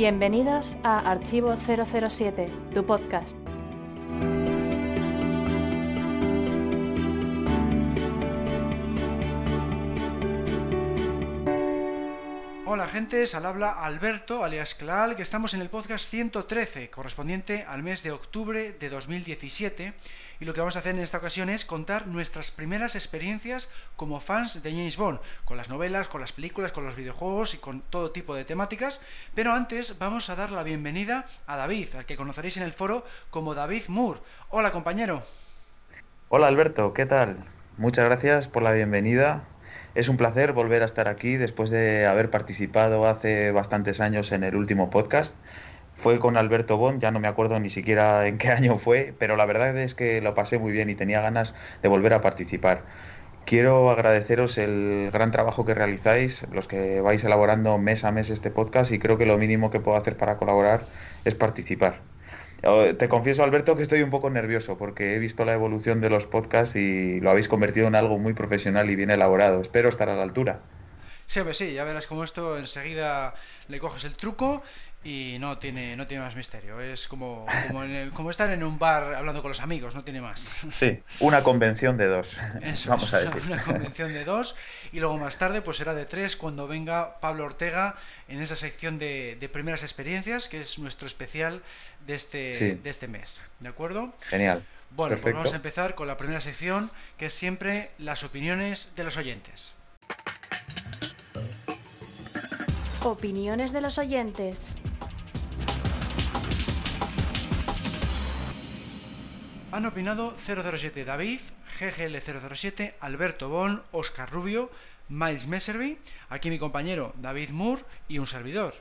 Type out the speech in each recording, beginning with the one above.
Bienvenidos a Archivo 007, tu podcast. Hola gentes, al habla Alberto, alias Claal, que estamos en el podcast 113, correspondiente al mes de octubre de 2017, y lo que vamos a hacer en esta ocasión es contar nuestras primeras experiencias como fans de James Bond, con las novelas, con las películas, con los videojuegos y con todo tipo de temáticas, pero antes vamos a dar la bienvenida a David, al que conoceréis en el foro como David Moore. Hola compañero. Hola Alberto, ¿qué tal? Muchas gracias por la bienvenida es un placer volver a estar aquí después de haber participado hace bastantes años en el último podcast. Fue con Alberto Bond, ya no me acuerdo ni siquiera en qué año fue, pero la verdad es que lo pasé muy bien y tenía ganas de volver a participar. Quiero agradeceros el gran trabajo que realizáis, los que vais elaborando mes a mes este podcast y creo que lo mínimo que puedo hacer para colaborar es participar. Te confieso, Alberto, que estoy un poco nervioso porque he visto la evolución de los podcasts y lo habéis convertido en algo muy profesional y bien elaborado. Espero estar a la altura. Sí, pues sí, ya verás cómo esto enseguida le coges el truco y no tiene, no tiene más misterio. Es como, como, como, estar en un bar hablando con los amigos, no tiene más. Sí, una convención de dos. Eso, Vamos a decir. Una convención de dos y luego más tarde pues será de tres cuando venga Pablo Ortega en esa sección de, de primeras experiencias, que es nuestro especial de este, de este mes. ¿De acuerdo? Genial. Bueno, pues vamos a empezar con la primera sección, que es siempre las opiniones de los oyentes. Opiniones de los oyentes. Han opinado 007 David, GGL 007, Alberto Bon, Oscar Rubio, Miles Messervy, aquí mi compañero David Moore y un servidor.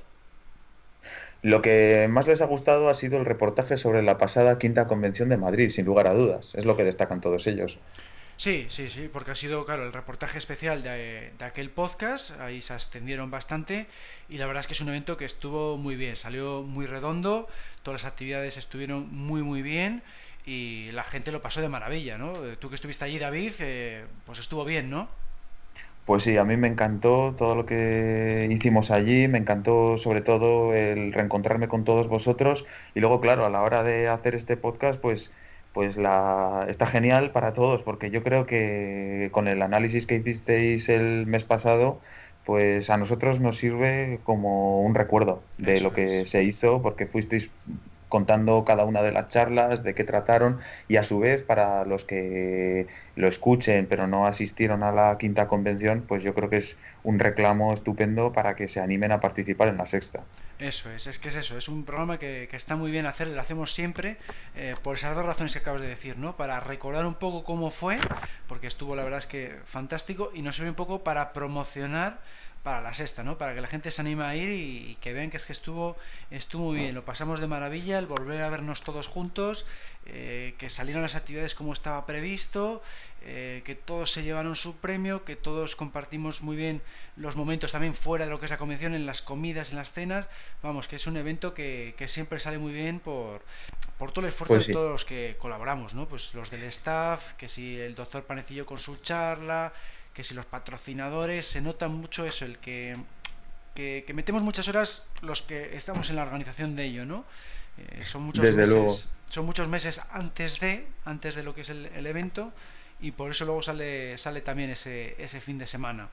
Lo que más les ha gustado ha sido el reportaje sobre la pasada quinta convención de Madrid, sin lugar a dudas. Es lo que destacan todos ellos. Sí, sí, sí, porque ha sido, claro, el reportaje especial de, de, aquel podcast, ahí se extendieron bastante y la verdad es que es un evento que estuvo muy bien, salió muy redondo, todas las actividades estuvieron muy, muy bien y la gente lo pasó de maravilla, ¿no? Tú que estuviste allí, David, eh, pues estuvo bien, ¿no? Pues sí, a mí me encantó todo lo que hicimos allí, me encantó sobre todo el reencontrarme con todos vosotros y luego, claro, a la hora de hacer este podcast, pues, pues la, está genial para todos, porque yo creo que con el análisis que hicisteis el mes pasado, pues a nosotros nos sirve como un recuerdo de lo que se hizo, porque fuisteis contando cada una de las charlas, de qué trataron y a su vez para los que lo escuchen pero no asistieron a la quinta convención, pues yo creo que es un reclamo estupendo para que se animen a participar en la sexta. Eso es, es que es eso, es un programa que, está muy bien hacer, lo hacemos siempre eh, por esas dos razones que acabas de decir, ¿no? Para recordar un poco cómo fue, porque estuvo la verdad es que fantástico y nos sirve un poco para promocionar para la sexta, ¿no? Para que la gente se anime a ir y, que vean que es que estuvo, estuvo muy bien, lo pasamos de maravilla, el volver a vernos todos juntos, eh, que salieron las actividades como estaba previsto, eh, que todos se llevaron su premio, que todos compartimos muy bien los momentos también fuera de lo que es la convención, en las comidas, en las cenas, vamos, que es un evento que, que siempre sale muy bien por, por todo el esfuerzo pues de todos los que colaboramos, ¿no? Pues los del staff, que si el doctor Panecillo con su charla, que si los patrocinadores, se nota mucho eso, el que, que, metemos muchas horas los que estamos en la organización de ello, ¿no? Eh, son muchos Desde meses, luego. Son muchos meses antes de, antes de lo que es el, el evento, y por eso luego sale, sale también ese, ese fin de semana.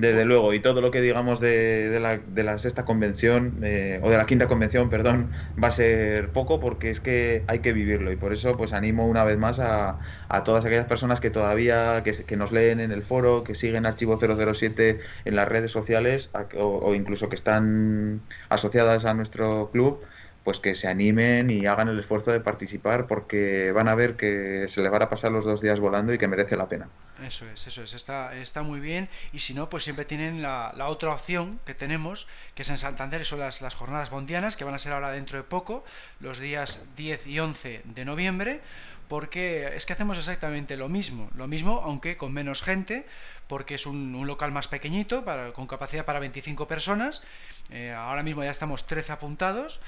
Desde luego, y todo lo que digamos de, de, la, de la, sexta convención, eh, o de la quinta convención, perdón, va a ser poco porque es que hay que vivirlo y por eso pues animo una vez más a, a todas aquellas personas que todavía, que, nos leen en el foro, que siguen Archivo 007 en las redes sociales o, o incluso que están asociadas a nuestro club, pues que se animen y hagan el esfuerzo de participar porque van a ver que se les van a pasar los dos días volando y que merece la pena. Eso es, eso es, está, está muy bien. Y si no, pues siempre tienen la, la otra opción que tenemos, que es en Santander, son las, las jornadas bondianas, que van a ser ahora dentro de poco, los días 10 y 11 de noviembre, porque es que hacemos exactamente lo mismo, lo mismo aunque con menos gente, porque es un, un local más pequeñito, para, con capacidad para 25 personas, eh, ahora mismo ya estamos 13 apuntados,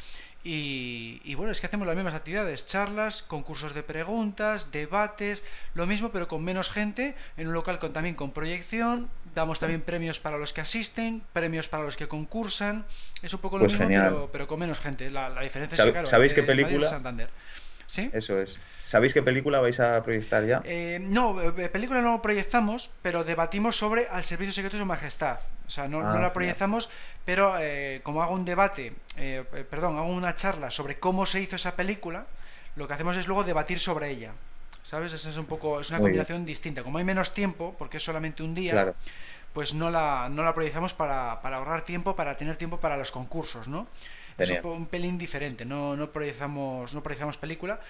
Y, bueno, es que hacemos las mismas actividades, charlas, concursos de preguntas, debates, lo mismo pero con menos gente, en un local con, también con proyección, damos también premios para los que asisten, premios para los que concursan, es un poco lo pues mismo pero, con menos gente. La, diferencia es que, claro, ¿Sabéis qué película? Santander. ¿Sí? Eso es. ¿Sabéis qué película vais a proyectar ya? Eh, no, eh, película no proyectamos, pero debatimos sobre Al Servicio Secreto de Su Majestad. O sea, no, no la ah, proyectamos, pero eh, como hago un debate, perdón, hago una charla sobre cómo se hizo esa película, lo que hacemos es luego debatir sobre ella. ¿Sabes? Esa es un poco, es una combinación distinta. Como hay menos tiempo, porque es solamente un día, pues no la, no la para, para ahorrar tiempo, para tener tiempo para los concursos, ¿no? Es un, un, pelín diferente, no, no, no proyectamos película,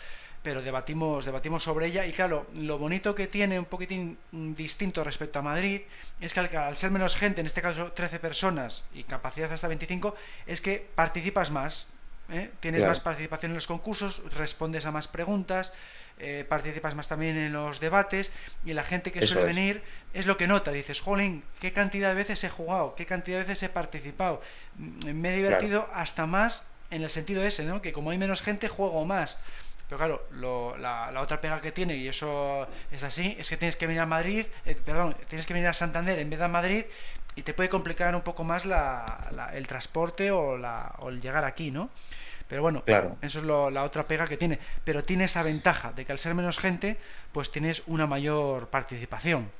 pero debatimos, debatimos sobre ella y claro, lo bonito que tiene un poquitín distinto respecto a Madrid es que al, ser menos gente, en este caso 13 personas y capacidad hasta 25, es que participas más, ¿eh? tienes más participación en los concursos, respondes a más preguntas, eh, participas más también en los debates y la gente que suele venir es lo que nota, dices, jolín, qué cantidad de veces he jugado, qué cantidad de veces he participado, me he divertido hasta más en el sentido ese, ¿no? que como hay menos gente juego más. Pero claro, la, otra pega que tiene, y eso es así, es que tienes que venir a Madrid, eh, perdón, tienes que venir a Santander en vez de a Madrid y te puede complicar un poco más el transporte o, el llegar aquí, ¿no? Pero bueno, claro. eso es la otra pega que tiene. Pero tiene esa ventaja de que al ser menos gente, pues tienes una mayor participación.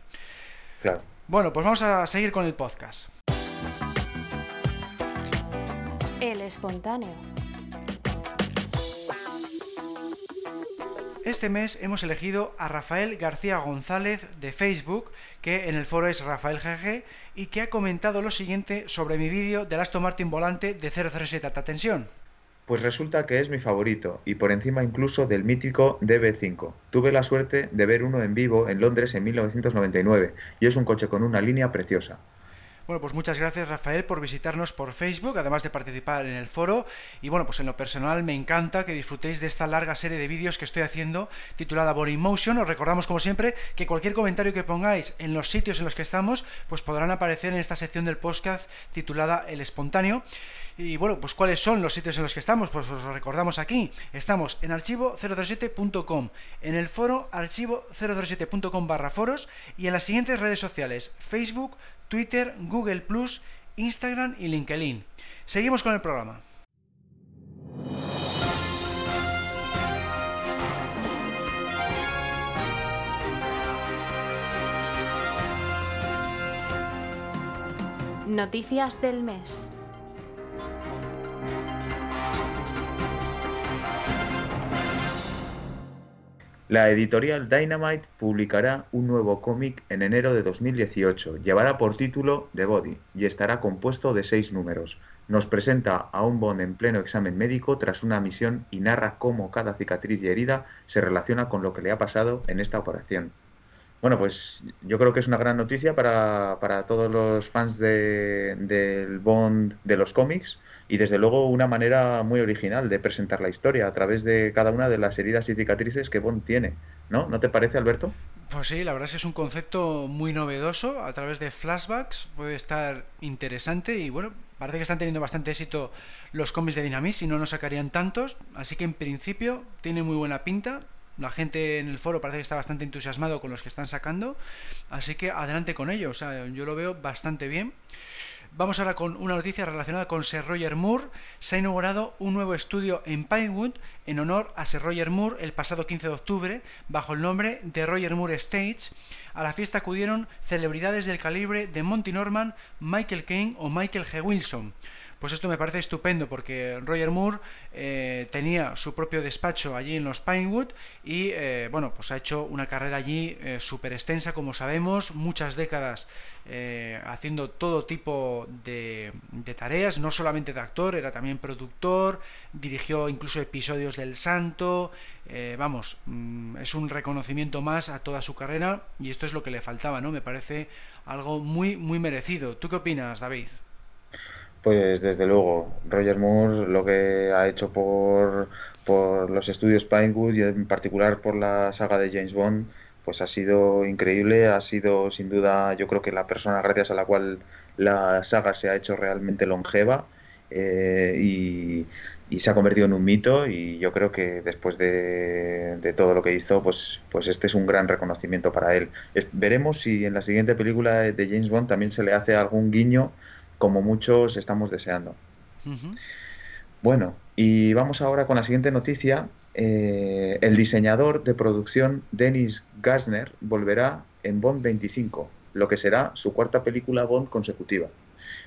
Claro. Bueno, pues vamos a seguir con el podcast. El espontáneo. Este mes hemos elegido a Rafael García González de Facebook, que en el foro es Rafael GG, y que ha comentado lo siguiente sobre mi vídeo del Aston Martin volante de 007 alta tensión. Pues resulta que es mi favorito, y por encima incluso del mítico DB5. Tuve la suerte de ver uno en vivo en Londres en 1999, y es un coche con una línea preciosa. Bueno, pues muchas gracias Rafael por visitarnos por Facebook, además de participar en el foro. Y bueno, pues en lo personal me encanta que disfrutéis de esta larga serie de vídeos que estoy haciendo titulada Body Motion. Os recordamos como siempre que cualquier comentario que pongáis en los sitios en los que estamos, pues podrán aparecer en esta sección del podcast titulada El Espontáneo. Y bueno, pues cuáles son los sitios en los que estamos, pues os lo recordamos aquí. Estamos en archivo007.com, en el foro archivo007.com barra foros y en las siguientes redes sociales, Facebook, Twitter, Google Instagram y LinkedIn. Seguimos con el programa. Noticias del mes. La editorial Dynamite publicará un nuevo cómic en enero de 2018. Llevará por título The Body y estará compuesto de seis números. Nos presenta a un Bond en pleno examen médico tras una misión y narra cómo cada cicatriz y herida se relaciona con lo que le ha pasado en esta operación. Bueno, pues yo creo que es una gran noticia para, todos los fans del Bond de los cómics y desde luego una manera muy original de presentar la historia a través de cada una de las heridas y cicatrices que Bond tiene, ¿no? ¿No te parece, Alberto? Pues sí, la verdad es que es un concepto muy novedoso, a través de flashbacks puede estar interesante y bueno, parece que están teniendo bastante éxito los cómics de Dynamite, si no nos sacarían tantos, así que en principio tiene muy buena pinta, la gente en el foro parece que está bastante entusiasmado con los que están sacando, así que adelante con ello, o sea, yo lo veo bastante bien. Vamos ahora con una noticia relacionada con Sir Roger Moore. Se ha inaugurado un nuevo estudio en Pinewood en honor a Sir Roger Moore el pasado 15 de octubre bajo el nombre de Roger Moore Stage. A la fiesta acudieron celebridades del calibre de Monty Norman, Michael Caine o Michael G. Wilson. Pues esto me parece estupendo porque Roger Moore eh, tenía su propio despacho allí en los Pinewood y eh, bueno, pues ha hecho una carrera allí eh, súper extensa, como sabemos, muchas décadas haciendo todo tipo de, tareas, no solamente de actor, era también productor, dirigió incluso episodios del Santo, vamos, mm, es un reconocimiento más a toda su carrera y esto es lo que le faltaba, ¿no? Me parece algo muy, muy merecido. ¿Tú qué opinas, David? Pues desde luego, Roger Moore lo que ha hecho por, por los estudios Pinewood y en particular por la saga de James Bond, pues ha sido increíble, ha sido sin duda yo creo que la persona gracias a la cual la saga se ha hecho realmente longeva eh, y, se ha convertido en un mito y yo creo que después de, todo lo que hizo, pues, pues este es un gran reconocimiento para él. veremos si en la siguiente película de James Bond también se le hace algún guiño como muchos estamos deseando. Bueno, y vamos ahora con la siguiente noticia. Eh, el diseñador de producción Dennis Gassner volverá en Bond 25, lo que será su cuarta película Bond consecutiva.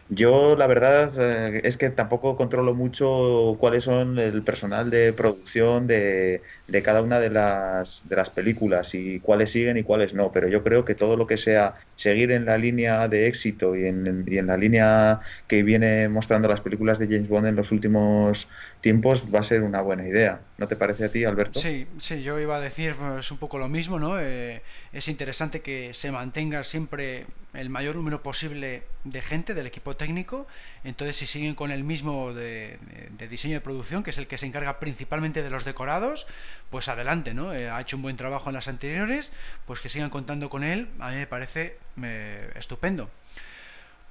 Yo la verdad eh, es que tampoco controlo mucho cuáles son el personal de producción de, de, cada una de las, de las películas y cuáles siguen y cuáles no, pero yo creo que todo lo que sea seguir en la línea de éxito y en, la línea que viene mostrando las películas de James Bond en los últimos tiempos va a ser una buena idea. ¿No te parece a ti, Alberto? Sí, sí, yo iba a decir pues, un poco lo mismo, ¿no? Eh, es interesante que se mantenga siempre el mayor número posible de gente del equipo técnico. Entonces, si siguen con el mismo de, diseño de producción, que es el que se encarga principalmente de los decorados, pues adelante, ¿no? Eh, ha hecho un buen trabajo en las anteriores, pues que sigan contando con él, a mí me parece eh, estupendo.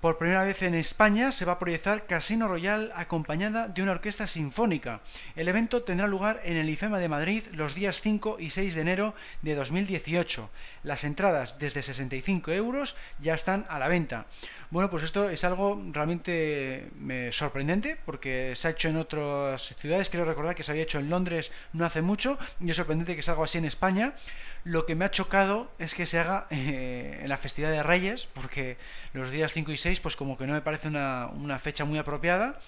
Por primera vez en España se va a proyectar Casino Royal acompañada de una orquesta sinfónica. El evento tendrá lugar en el IFEMA de Madrid los días 5 y 6 de enero de 2018. Las entradas desde 65 euros ya están a la venta. Bueno, pues esto es algo realmente eh, sorprendente porque se ha hecho en otras ciudades. Quiero recordar que se había hecho en Londres no hace mucho y es sorprendente que se haga así en España. Lo que me ha chocado es que se haga eh, en la festividad de Reyes, porque los días 5 y 6, pues como que no me parece una, fecha muy apropiada.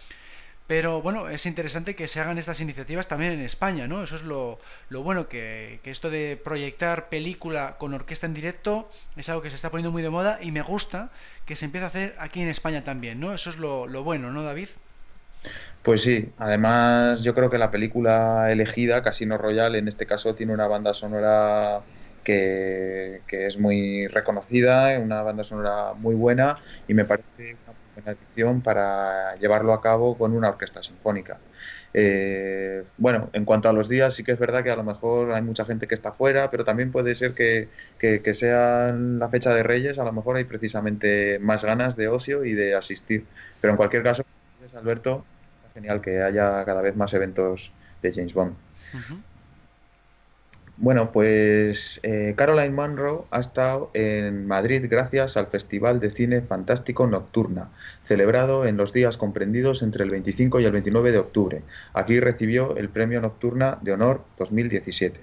Pero bueno, es interesante que se hagan estas iniciativas también en España, ¿no? Eso es lo, bueno, que, esto de proyectar película con orquesta en directo es algo que se está poniendo muy de moda y me gusta que se empiece a hacer aquí en España también, ¿no? Eso es lo, lo bueno, ¿no, David? Pues sí, además yo creo que la película elegida, Casino Royale, en este caso tiene una banda sonora que, es muy reconocida, una banda sonora muy buena y me parece buena edición para llevarlo a cabo con una orquesta sinfónica. Eh, bueno, en cuanto a los días, sí que es verdad que a lo mejor hay mucha gente que está fuera, pero también puede ser que, que, sea la fecha de Reyes, a lo mejor hay precisamente más ganas de ocio y de asistir. Pero en cualquier caso, Alberto, genial que haya cada vez más eventos de James Bond. Bueno, pues eh, Caroline Monroe ha estado en Madrid gracias al Festival de Cine Fantástico Nocturna, celebrado en los días comprendidos entre el 25 y el 29 de octubre. Aquí recibió el Premio Nocturna de Honor 2017.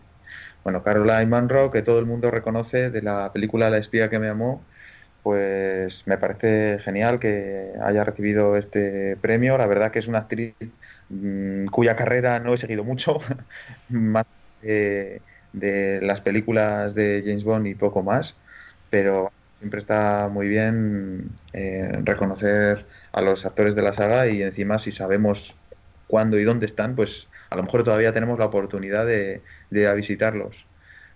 Bueno, Caroline Monroe, que todo el mundo reconoce de la película La espía que me amó, pues me parece genial que haya recibido este premio. La verdad que es una actriz mm, cuya carrera no he seguido mucho, más de, las películas de James Bond y poco más, pero siempre está muy bien eh, reconocer a los actores de la saga y encima si sabemos cuándo y dónde están, pues a lo mejor todavía tenemos la oportunidad de ir a visitarlos.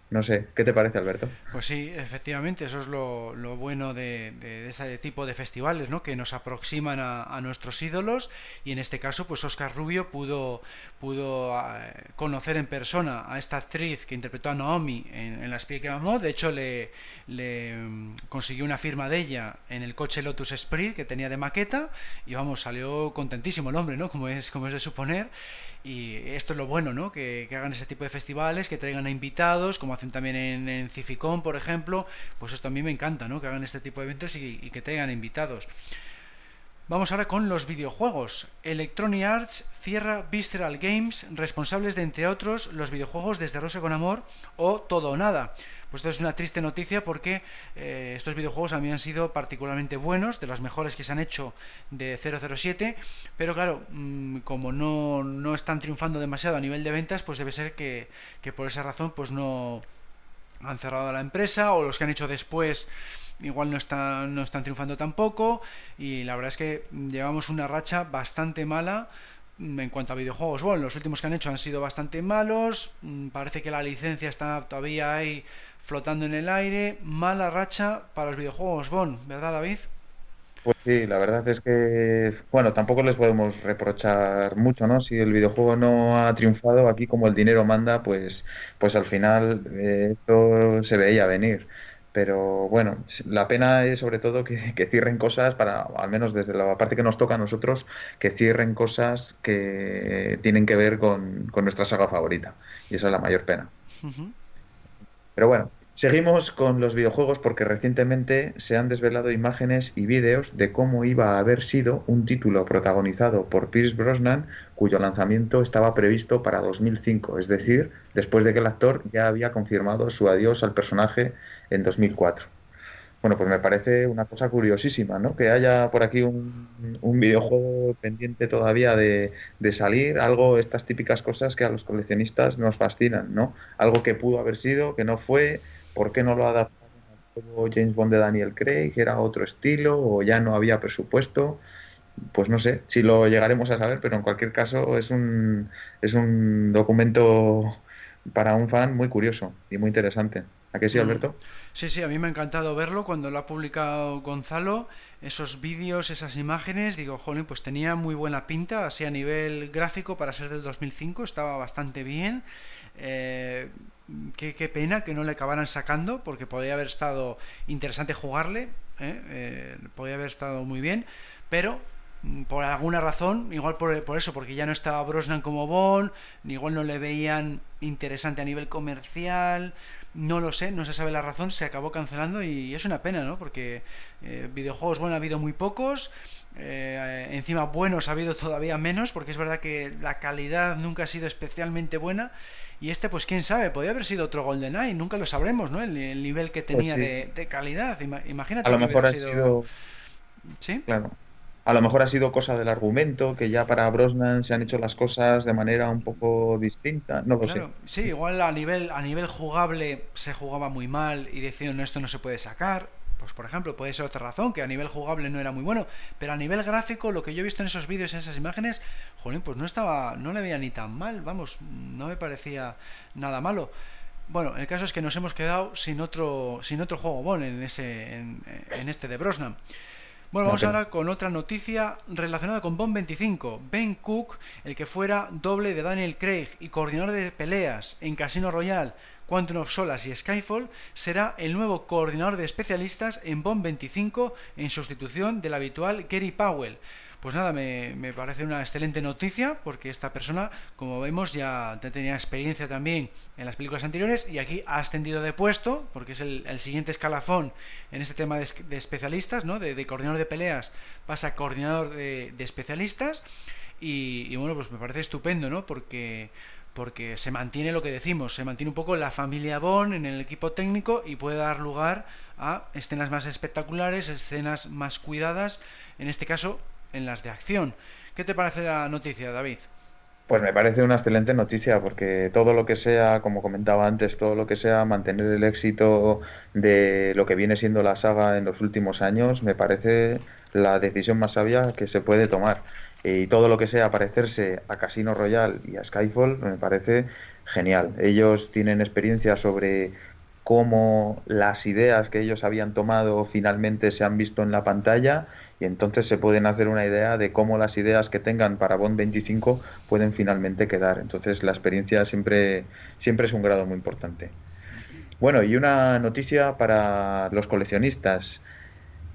No sé, ¿qué te parece, Alberto? Pues sí, efectivamente, eso es lo, bueno de, ese tipo de festivales, ¿no? Que nos aproximan a, nuestros ídolos y en este caso, pues Oscar Rubio pudo, eh, conocer en persona a esta actriz que interpretó a Naomi en, La espía que amó. De hecho, le, mm, consiguió una firma de ella en el coche Lotus Esprit que tenía de maqueta y vamos, salió contentísimo el hombre, ¿no? Es, como es de suponer. Y esto es lo bueno, ¿no? Que, hagan ese tipo de festivales, que traigan a invitados, como hacen también en, en Cificón, por ejemplo. Pues esto a mí me encanta, ¿no? Que hagan este tipo de eventos y, que traigan invitados. Vamos ahora con los videojuegos. Electronic Arts cierra Visceral Games, responsables de, entre otros, los videojuegos Desde Rosa con Amor o Todo o Nada. Pues esto es una triste noticia porque eh, estos videojuegos a mí han sido particularmente buenos, de los mejores que se han hecho de 007, pero claro, mm, como no, no, están triunfando demasiado a nivel de ventas, pues debe ser que, que por esa razón pues no han cerrado la empresa o los que han hecho después igual no están, no están triunfando tampoco y la verdad es que llevamos una racha bastante mala mm, en cuanto a videojuegos. Bueno, los últimos que han hecho han sido bastante malos, mm, parece que la licencia está todavía ahí flotando en el aire, mala racha para los videojuegos Bond, ¿verdad David? Pues sí, la verdad es que, bueno, tampoco les podemos reprochar mucho, ¿no? Si el videojuego no ha triunfado, aquí como el dinero manda, pues, pues al final eh, esto se veía venir. Pero bueno, la pena es sobre todo que, cierren cosas para, al menos desde la parte que nos toca a nosotros, que cierren cosas que tienen que ver con, nuestra saga favorita. Y esa es la mayor pena. Pero bueno, Seguimos con los videojuegos porque recientemente se han desvelado imágenes y vídeos de cómo iba a haber sido un título protagonizado por Pierce Brosnan cuyo lanzamiento estaba previsto para 2005, es decir, después de que el actor ya había confirmado su adiós al personaje en 2004. Bueno, pues me parece una cosa curiosísima, ¿no? Que haya por aquí un, videojuego pendiente todavía de, de, salir, algo, estas típicas cosas que a los coleccionistas nos fascinan, ¿no? Algo que pudo haber sido, que no fue, ¿por qué no lo adaptaron al James Bond de Daniel Craig? ¿Era otro estilo o ya no había presupuesto? Pues no sé si lo llegaremos a saber, pero en cualquier caso es un, es un documento para un fan muy curioso y muy interesante. ¿A qué sí, mm. Alberto? Sí, sí, a mí me ha encantado verlo cuando lo ha publicado Gonzalo, esos vídeos, esas imágenes, digo, joder, pues tenía muy buena pinta, así a nivel gráfico para ser del 2005, estaba bastante bien. Eh, qué, pena que no le acabaran sacando, porque podría haber estado interesante jugarle, ¿eh? Eh, podría haber estado muy bien, pero mm, por alguna razón, igual por, por, eso, porque ya no estaba Brosnan como Bond, igual no le veían interesante a nivel comercial, no lo sé, no se sabe la razón, se acabó cancelando y es una pena, ¿no? Porque eh, videojuegos, bueno, ha habido muy pocos, encima buenos ha habido todavía menos, porque es verdad que la calidad nunca ha sido especialmente buena y este, pues quién sabe, podría haber sido otro GoldenEye, nunca lo sabremos, ¿no? El, nivel que tenía pues de, calidad. Imagínate. A lo mejor ha sido... Sí. Claro. A lo mejor ha sido cosa del argumento, que ya para Brosnan se han hecho las cosas de manera un poco distinta. No lo sé. Sí, igual a nivel, a nivel jugable se jugaba muy mal y decían esto no se puede sacar. Pues por ejemplo, puede ser otra razón, que a nivel jugable no era muy bueno, pero a nivel gráfico, lo que yo he visto en esos vídeos, en esas imágenes, jolín, pues no estaba, no le veía ni tan mal, vamos, no me parecía nada malo. Bueno, el caso es que nos hemos quedado sin otro, sin otro juego bueno en ese, en, este de Brosnan. Bueno, vamos ahora con otra noticia relacionada con Bond 25. Ben Cook, el que fuera doble de Daniel Craig y coordinador de peleas en Casino Royale Quantum of Solace y Skyfall, será el nuevo coordinador de especialistas en Bond 25 en sustitución del habitual Gary Powell. Pues nada, me, parece una excelente noticia porque esta persona, como vemos, ya tenía experiencia también en las películas anteriores y aquí ha ascendido de puesto porque es el, siguiente escalafón en este tema de, especialistas, ¿no? De, coordinador de peleas pasa a coordinador de, especialistas y, y, bueno, pues me parece estupendo, ¿no? Porque porque se mantiene lo que decimos, se mantiene un poco la familia Bond en el equipo técnico y puede dar lugar a escenas más espectaculares, escenas más cuidadas, en este caso en las de acción. ¿Qué te parece la noticia, David? Pues me parece una excelente noticia porque todo lo que sea, como comentaba antes, todo lo que sea mantener el éxito de lo que viene siendo la saga en los últimos años, me parece la decisión más sabia que se puede tomar y todo lo que sea parecerse a Casino Royale y a Skyfall me parece genial. Ellos tienen experiencia sobre cómo las ideas que ellos habían tomado finalmente se han visto en la pantalla y entonces se pueden hacer una idea de cómo las ideas que tengan para Bond 25 pueden finalmente quedar. Entonces la experiencia siempre, siempre es un grado muy importante. Bueno, y una noticia para los coleccionistas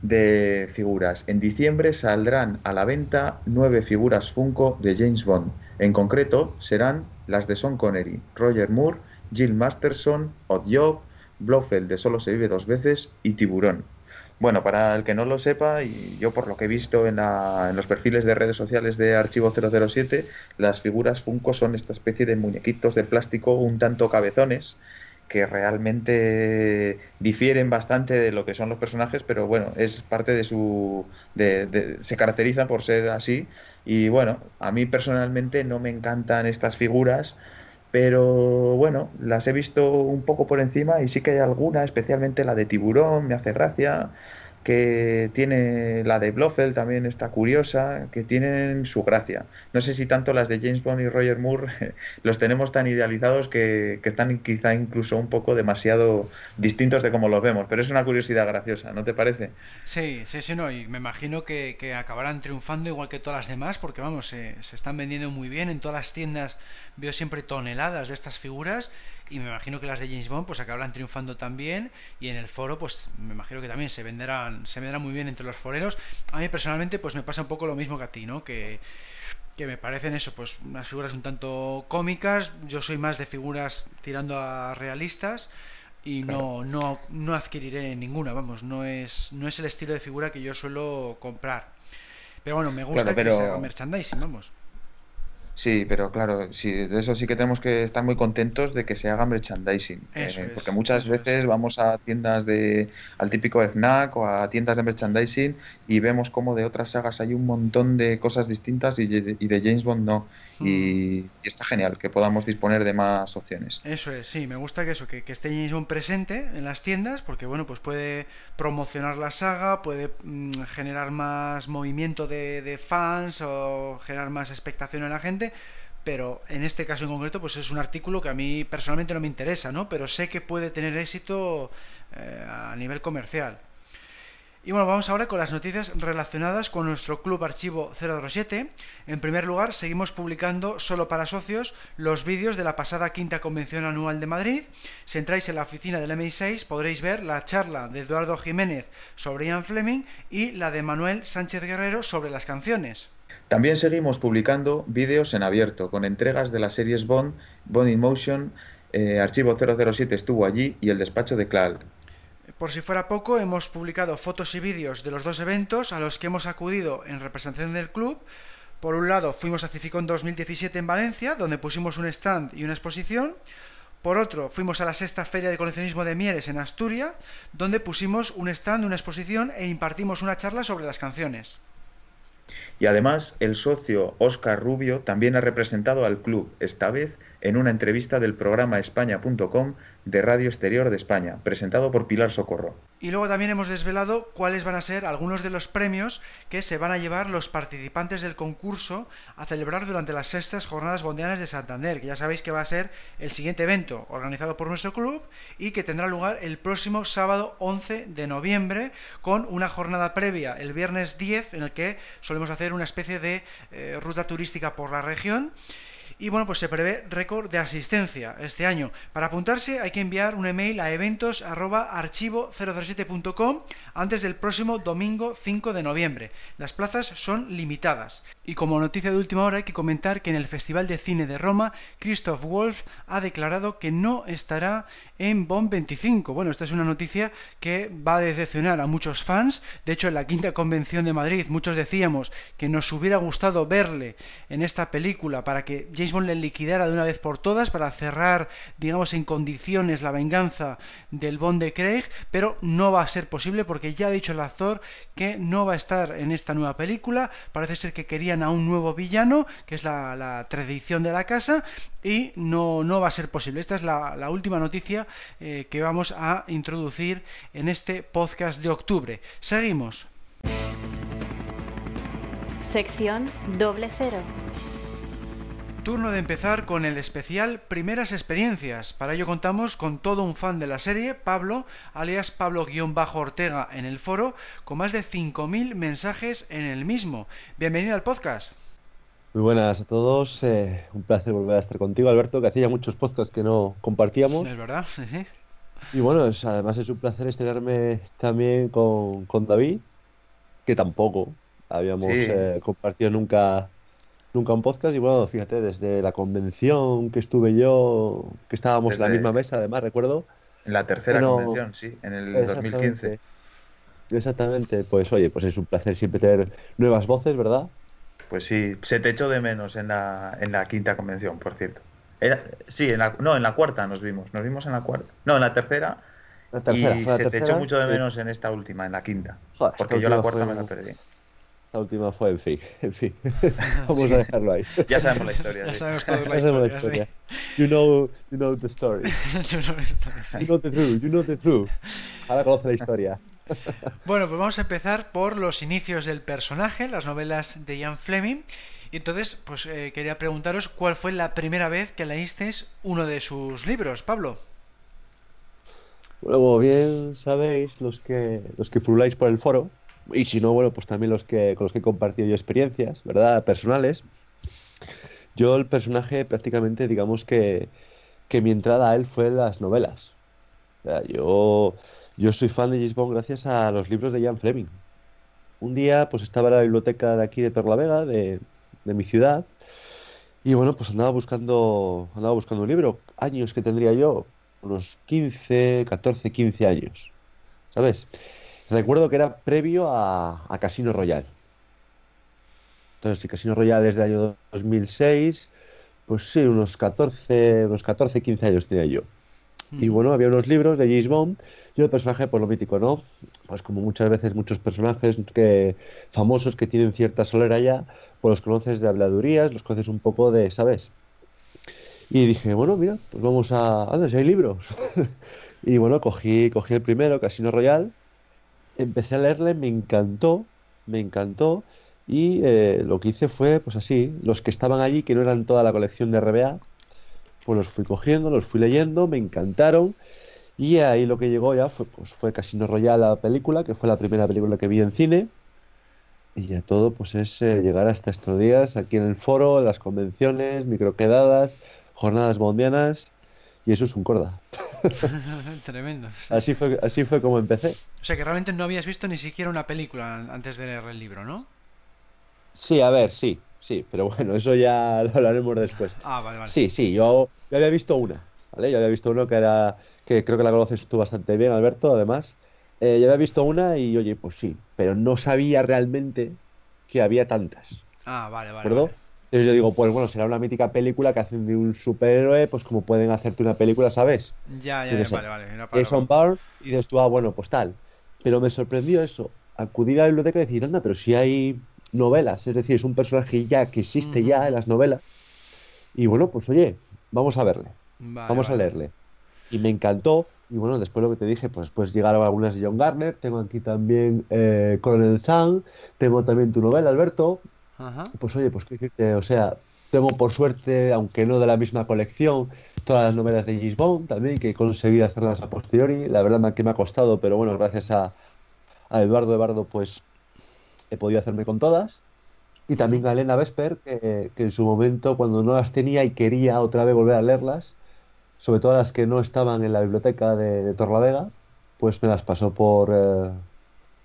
de figuras. En diciembre saldrán a la venta nueve figuras Funko de James Bond. En concreto serán las de Sean Connery, Roger Moore, Jill Masterson, Odd Job, Blofeld de Solo se vive dos veces y Tiburón. Bueno, para el que no lo sepa, y yo por lo que he visto en, en los perfiles de redes sociales de Archivo 007, las figuras Funko son esta especie de muñequitos de plástico un tanto cabezones que realmente difieren bastante de lo que son los personajes, pero bueno, es parte de su... se caracterizan por ser así. Y bueno, a mí personalmente no me encantan estas figuras, pero bueno, las he visto un poco por encima y sí que hay alguna, especialmente la de tiburón, me hace gracia que tiene la de Blofeld también está curiosa, que tienen su gracia. No sé si tanto las de James Bond y Roger Moore los tenemos tan idealizados que, están quizá incluso un poco demasiado distintos de como los vemos, pero es una curiosidad graciosa, ¿no te parece? Sí, sí, sí, no, y me imagino que, acabarán triunfando igual que todas las demás, porque vamos, se, se están vendiendo muy bien, en todas las tiendas veo siempre toneladas de estas figuras y me imagino que las de James Bond pues acabarán triunfando también y en el foro pues me imagino que también se venderán se venderán muy bien entre los foreros a mí personalmente pues me pasa un poco lo mismo que a ti no que que me parecen eso pues unas figuras un tanto cómicas yo soy más de figuras tirando a realistas y no, no, no adquiriré ninguna, vamos, no es, no es el estilo de figura que yo suelo comprar. Pero bueno, me gusta que se haga merchandising, vamos. Sí, pero claro, sí, de eso sí que tenemos que estar muy contentos de que se haga merchandising. Eh, porque muchas veces vamos a tiendas de al típico FNAC o a tiendas de merchandising y vemos como de otras sagas hay un montón de cosas distintas y, de James Bond no. Mm. Y, está genial que podamos disponer de más opciones. Eso es, sí, me gusta que eso, que, esté James Bond presente en las tiendas, porque bueno, pues puede promocionar la saga, puede mm, generar más movimiento de, de fans o generar más expectación en la gente pero en este caso en concreto pues es un artículo que a mí personalmente no me interesa, ¿no? Pero sé que puede tener éxito eh, a nivel comercial. Y bueno, vamos ahora con las noticias relacionadas con nuestro club archivo 007. En primer lugar, seguimos publicando solo para socios los vídeos de la pasada quinta convención anual de Madrid. Si entráis en la oficina del MI6 podréis ver la charla de Eduardo Jiménez sobre Ian Fleming y la de Manuel Sánchez Guerrero sobre las canciones. También seguimos publicando vídeos en abierto con entregas de las series Bond, Bond in Motion, eh, Archivo 007 estuvo allí y el despacho de Clark. Por si fuera poco, hemos publicado fotos y vídeos de los dos eventos a los que hemos acudido en representación del club. Por un lado, fuimos a Cificón 2017 en Valencia, donde pusimos un stand y una exposición. Por otro, fuimos a la sexta Feria de Coleccionismo de Mieres en Asturias, donde pusimos un stand, una exposición e impartimos una charla sobre las canciones. Y además, el socio Oscar Rubio también ha representado al club, esta vez en una entrevista del programa España.com de Radio Exterior de España, presentado por Pilar Socorro. Y luego también hemos desvelado cuáles van a ser algunos de los premios que se van a llevar los participantes del concurso a celebrar durante las sextas jornadas bondianas de Santander, que ya sabéis que va a ser el siguiente evento organizado por nuestro club y que tendrá lugar el próximo sábado 11 de noviembre con una jornada previa el viernes 10 en el que solemos hacer una especie de eh, ruta turística por la región y bueno, pues se prevé récord de asistencia este año. Para apuntarse hay que enviar un email a eventos@archivo007.com antes del próximo domingo 5 de noviembre. Las plazas son limitadas. Y como noticia de última hora hay que comentar que en el Festival de Cine de Roma, Christoph Wolf ha declarado que no estará en Bond 25. Bueno, esta es una noticia que va a decepcionar a muchos fans. De hecho, en la quinta convención de Madrid muchos decíamos que nos hubiera gustado verle en esta película para que James Le liquidara de una vez por todas, para cerrar, digamos, en condiciones la venganza del Bond de Craig, pero no va a ser posible porque ya ha dicho el actor que no va a estar en esta nueva película. Parece ser que querían a un nuevo villano, que es la, tradición de la casa, y no, no va a ser posible. Esta es la última noticia eh, que vamos a introducir en este podcast de octubre. Seguimos. Sección doble cero. Turno de empezar con el especial Primeras Experiencias. Para ello contamos con todo un fan de la serie, Pablo, alias Pablo-Ortega en el foro, con más de 5.000 mensajes en el mismo. Bienvenido al podcast. Muy buenas a todos. Eh, un placer volver a estar contigo, Alberto, que hacía muchos podcasts que no compartíamos. Es verdad, sí. Y bueno, además es un placer estrenarme también con, David, que tampoco habíamos eh, compartido nunca nunca un podcast. Y bueno, fíjate, desde la convención que estuve yo, que estábamos en la misma mesa, además, recuerdo. En la tercera convención, sí, en el 2015. Exactamente, pues oye, pues es un placer siempre tener nuevas voces, ¿verdad? Pues sí, se te echó de menos en la, en la quinta convención, por cierto. Era, sí, en la, no, en la cuarta nos vimos. Nos vimos en la cuarta. No, en la tercera. y se te echó mucho de menos en esta última, en la quinta. porque yo la cuarta me la perdí. La última fue en fin. En fin. Vamos a dejarlo ahí. Ya sabemos la historia. ya sabemos toda la, historia. historia. You, know, you know the story. you, know the truth. You know the truth. Ahora conoce la historia. Bueno, pues vamos a empezar por los inicios del personaje, las novelas de Ian Fleming. Y entonces, pues eh, quería preguntaros cuál fue la primera vez que leísteis uno de sus libros, Pablo. Bueno, como bien sabéis, los que los que por el foro, y si no, bueno, pues también los que con los que he compartido experiencias, ¿verdad? Personales. Yo el personaje prácticamente, digamos que que mi entrada a él fue las novelas. yo, yo soy fan de James Bond gracias a los libros de Ian Fleming. Un día, pues estaba en la biblioteca de aquí de Torlavega, de, de mi ciudad, y bueno, pues andaba buscando, andaba buscando un libro. Años que tendría yo, unos 15, 14, 15 años. ¿Sabes? Recuerdo que era previo a, a Casino Royale. Entonces, si Casino Royale es del año 2006, pues sí, unos 14, unos 14, 15 años tenía yo. Y bueno, había unos libros de James Bond y el personaje, por lo mítico, ¿no? Pues como muchas veces muchos personajes que famosos que tienen cierta solera ya, pues los conoces de habladurías, los conoces un poco de, ¿sabes? Y dije, bueno, mira, pues vamos a... Anda, si hay libros. y bueno, cogí, cogí el primero, Casino Royal, empecé a leerle, me encantó, me encantó, y eh, lo que hice fue, pues así, los que estaban allí, que no eran toda la colección de RBA, pues los fui cogiendo, los fui leyendo, me encantaron. Y ahí lo que llegó ya fue, pues fue Casino Royale la película, que fue la primera película que vi en cine. Y ya todo pues es eh, llegar hasta estos días aquí en el foro, las convenciones, microquedadas, jornadas bondianas. Y eso es un corda. Tremendo. Así fue, así fue como empecé. O sea que realmente no habías visto ni siquiera una película antes de leer el libro, ¿no? Sí, a ver, sí. Sí, pero bueno, eso ya lo hablaremos después. Ah, vale, vale. Sí, sí, yo, yo había visto una, ¿vale? Yo había visto uno que era, que creo que la conoces tú bastante bien, Alberto, además. Eh, yo había visto una y, oye, pues sí, pero no sabía realmente que había tantas. Ah, vale, vale. ¿Acuerdo? Entonces yo digo, pues bueno, será una mítica película que hacen de un superhéroe, pues como pueden hacerte una película, ¿sabes? Ya, ya, ya vale, vale. Jason Bourne y dices tú, ah, bueno, pues tal. Pero me sorprendió eso, acudir a la biblioteca y decir, anda, pero si hay novelas, es decir, es un personaje ya que existe ya en las novelas. Y bueno, pues oye, vamos a verle, vamos a leerle. Y me encantó, y bueno, después lo que te dije, pues pues llegaron algunas de John Garner, tengo aquí también eh, Coronel Sun, tengo también tu novela, Alberto. Pues oye, pues qué decirte, o sea, tengo por suerte, aunque no de la misma colección, todas las novelas de Bond también, que he conseguido hacerlas a posteriori. La verdad que me ha costado, pero bueno, gracias a, a Eduardo Eduardo, pues he podido hacerme con todas. Y también a Elena Vesper, que, en su momento, cuando no las tenía y quería otra vez volver a leerlas, sobre todo las que no estaban en la biblioteca de, de Torlavega, pues me las pasó por eh,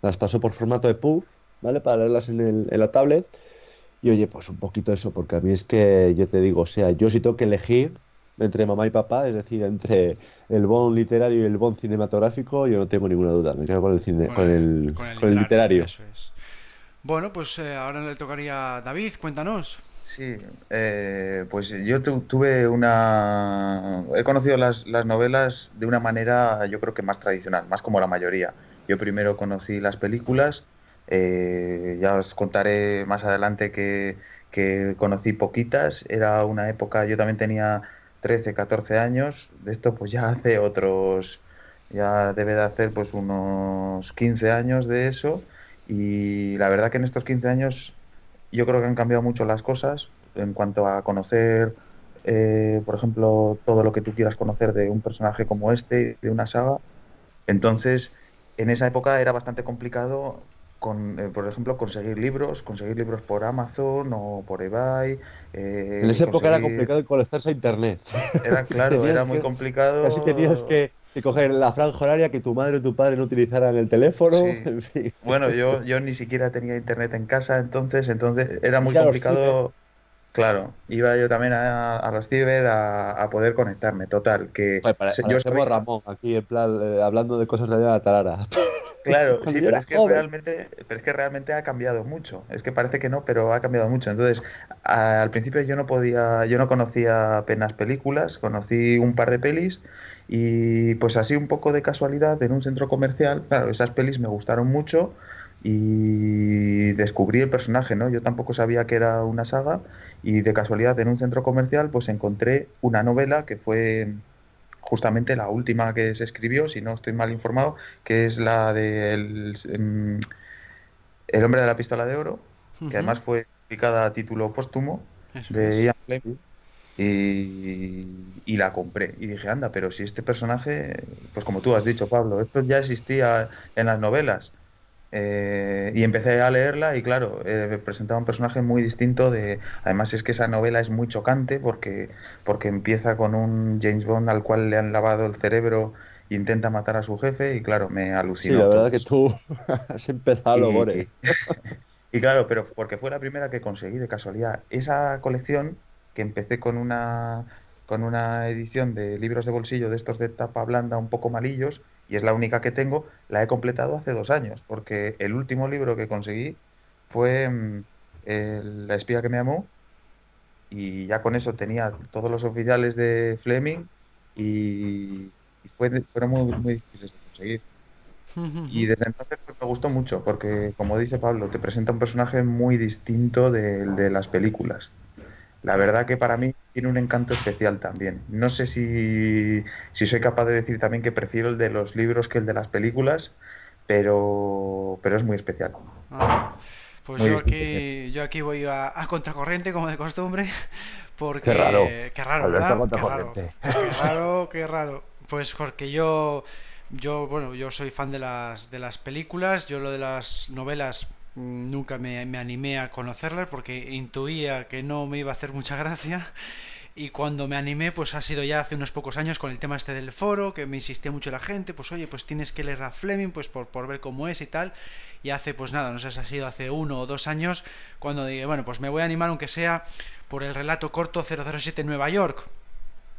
las pasó por formato de PUF, ¿vale? Para leerlas en, el, en la tablet. Y oye, pues un poquito eso, porque a mí es que yo te digo, o sea, yo si tengo que elegir entre mamá y papá, es decir, entre el bon literario y el bon cinematográfico, yo no tengo ninguna duda, me quedo con el, cine, con, el, con el, literario. Eso es. Bueno, pues eh, ahora le tocaría a David, cuéntanos. Sí, eh, pues yo tuve una... He conocido las, novelas de una manera yo creo que más tradicional, más como la mayoría. Yo primero conocí las películas, eh, ya os contaré más adelante que, que, conocí poquitas, era una época, yo también tenía 13, 14 años, de esto pues ya hace otros, ya debe de hacer pues unos 15 años de eso. Y la verdad que en estos 15 años yo creo que han cambiado mucho las cosas en cuanto a conocer, eh, por ejemplo, todo lo que tú quieras conocer de un personaje como este, de una saga. Entonces, en esa época era bastante complicado, con, eh, por ejemplo, conseguir libros, conseguir libros por Amazon o por eBay. Eh, en esa época era complicado conectarse a Internet. Era claro, era muy complicado. Casi tenías que coger la franja horaria que tu madre o tu padre no utilizaran el teléfono. Bueno, yo, yo ni siquiera tenía internet en casa, entonces, entonces era muy complicado. Claro, iba yo también a, a los ciber a, poder conectarme, total. Que yo soy... Ramón aquí en plan eh, hablando de cosas de la tarara. Claro, sí, pero es, que realmente, pero es que realmente ha cambiado mucho. Es que parece que no, pero ha cambiado mucho. Entonces, al principio yo no podía, yo no conocía apenas películas, conocí un par de pelis y pues así un poco de casualidad en un centro comercial, claro, esas pelis me gustaron mucho y descubrí el personaje, ¿no? Yo tampoco sabía que era una saga y de casualidad en un centro comercial pues encontré una novela que fue justamente la última que se escribió, si no estoy mal informado, que es la de El, em, el hombre de la pistola de oro, que además fue publicada a título póstumo de Ian Fleming y, la compré. Y dije, anda, pero si este personaje, pues como tú has dicho, Pablo, esto ya existía en las novelas. Eh, y empecé a leerla y claro, eh, presentaba un personaje muy distinto de... Además es que esa novela es muy chocante porque, porque empieza con un James Bond al cual le han lavado el cerebro intenta matar a su jefe y claro, me alucinó. Sí, la verdad que tú has empezado, Gore. Y, claro, pero porque fue la primera que conseguí de casualidad. Esa colección que empecé con una con una edición de libros de bolsillo de estos de tapa blanda un poco malillos y es la única que tengo, la he completado hace dos años, porque el último libro que conseguí fue mm, La espía que me amó, y ya con eso tenía todos los oficiales de Fleming y, fue, fueron muy, muy difíciles de conseguir. Y desde entonces pues, me gustó mucho, porque como dice Pablo, te presenta un personaje muy distinto del de las películas. La verdad que para mí tiene un encanto especial también. No sé si, soy capaz de decir también que prefiero el de los libros que el de las películas, pero, pero es muy especial. Ah, pues yo aquí, yo aquí voy a, contracorriente, como de costumbre, porque... Qué raro, qué raro, ¿verdad? Qué raro, qué raro, qué raro. Pues porque yo, yo, bueno, yo soy fan de las, de las películas, yo lo de las novelas nunca me, animé a conocerlas porque intuía que no me iba a hacer mucha gracia. Y cuando me animé pues ha sido ya hace unos pocos años con el tema este del foro que me insistía mucho la gente pues oye pues tienes que leer a Fleming pues por, por ver cómo es y tal y hace pues nada no sé si ha sido hace uno o dos años cuando dije bueno pues me voy a animar aunque sea por el relato corto 007 Nueva York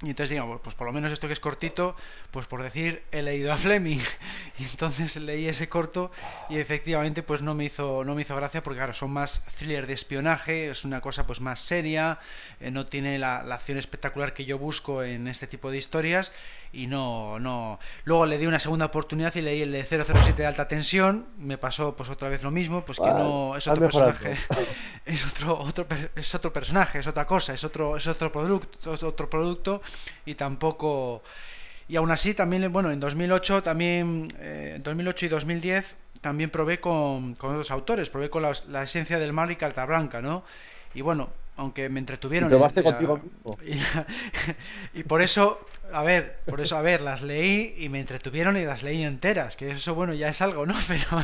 y entonces digamos, pues por lo menos esto que es cortito, pues por decir, he leído a Fleming. Y entonces leí ese corto y efectivamente pues no me hizo, no me hizo gracia porque claro, son más thriller de espionaje, es una cosa pues más seria, eh, no tiene la, la, acción espectacular que yo busco en este tipo de historias y no, no. Luego le di una segunda oportunidad y leí el de 007 de alta tensión, me pasó pues otra vez lo mismo, pues que no es otro personaje, es otro, otro es otro personaje, es otra cosa, es otro es otro producto, otro producto y tampoco y aún así también bueno, en 2008 también eh, 2008 y 2010 también probé con, con otros autores, probé con la, esencia del mal y Carta Blanca, ¿no? Y bueno, aunque me entretuvieron. ¿Y contigo y, por eso, a ver, por eso, a ver, las leí y me entretuvieron y las leí enteras, que eso, bueno, ya es algo, ¿no? Pero,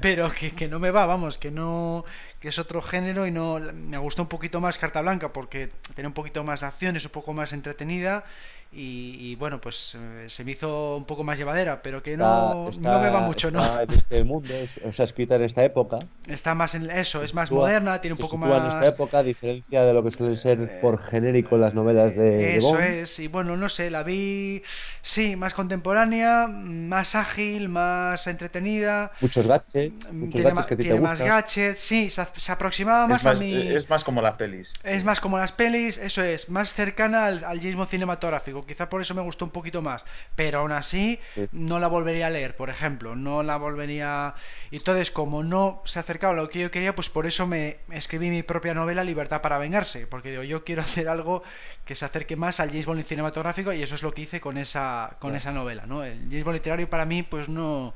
pero que, que no me va, vamos, que no, que es otro género y no, me gustó un poquito más Carta Blanca porque tiene un poquito más de acción, es un poco más entretenida y, bueno, pues eh, se me hizo un poco más llevadera, pero que no, no me va mucho, ¿no? En este mundo, o sea, escrita en esta época. Está más en eso, es más moderna, tiene un poco más. en esta época, a diferencia de lo que suelen ser eh, por genérico las novelas de. Eso es, y bueno, no sé, la vi, sí, más contemporánea, más ágil, más entretenida. Muchos gadgets, muchos tiene, gadgets que tiene más gadgets, sí, se, aproximaba más, a mí. Es más como las pelis. Es más como las pelis, eso es, más cercana al, al cinematográfico quizá por eso me gustó un poquito más, pero aún así no la volvería a leer, por ejemplo, no la volvería... Y entonces, como no se acercaba a lo que yo quería, pues por eso me escribí mi propia novela Libertad para vengarse, porque digo, yo quiero hacer algo que se acerque más al James Bond cinematográfico y eso es lo que hice con esa, con esa novela, ¿no? El James Bond literario para mí, pues no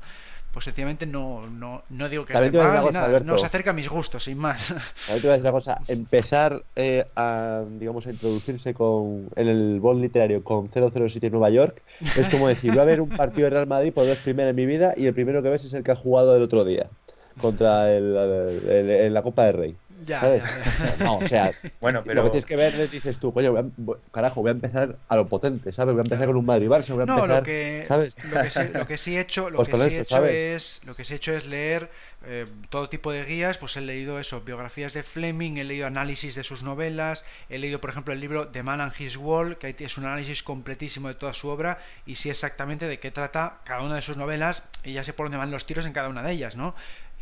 pues sencillamente no, no, no digo que esté mal ni nada, no se acerca a mis gustos, sin más. A te voy a decir una cosa, empezar eh, a, digamos, a introducirse con, en el bol literario con 007 Nueva York es como decir, voy a ver un partido de Real Madrid por vez primera en mi vida y el primero que ves es el que ha jugado el otro día contra el, la Copa del Rey. Ya, No, o sea, bueno, pero... lo que tienes que ver dices tú, coño, carajo, voy a empezar a lo potente, ¿sabes? Voy a empezar con un Madrid Barça, voy a empezar, no, lo que, ¿sabes? Lo que, sí, lo que sí he hecho, lo pues que sí he hecho es, lo que sí he hecho es leer eh, todo tipo de guías, pues he leído eso, biografías de Fleming, he leído análisis de sus novelas, he leído, por ejemplo, el libro The Man and His Wall, que es un análisis completísimo de toda su obra y sí exactamente de qué trata cada una de sus novelas y ya sé por dónde van los tiros en cada una de ellas, ¿no?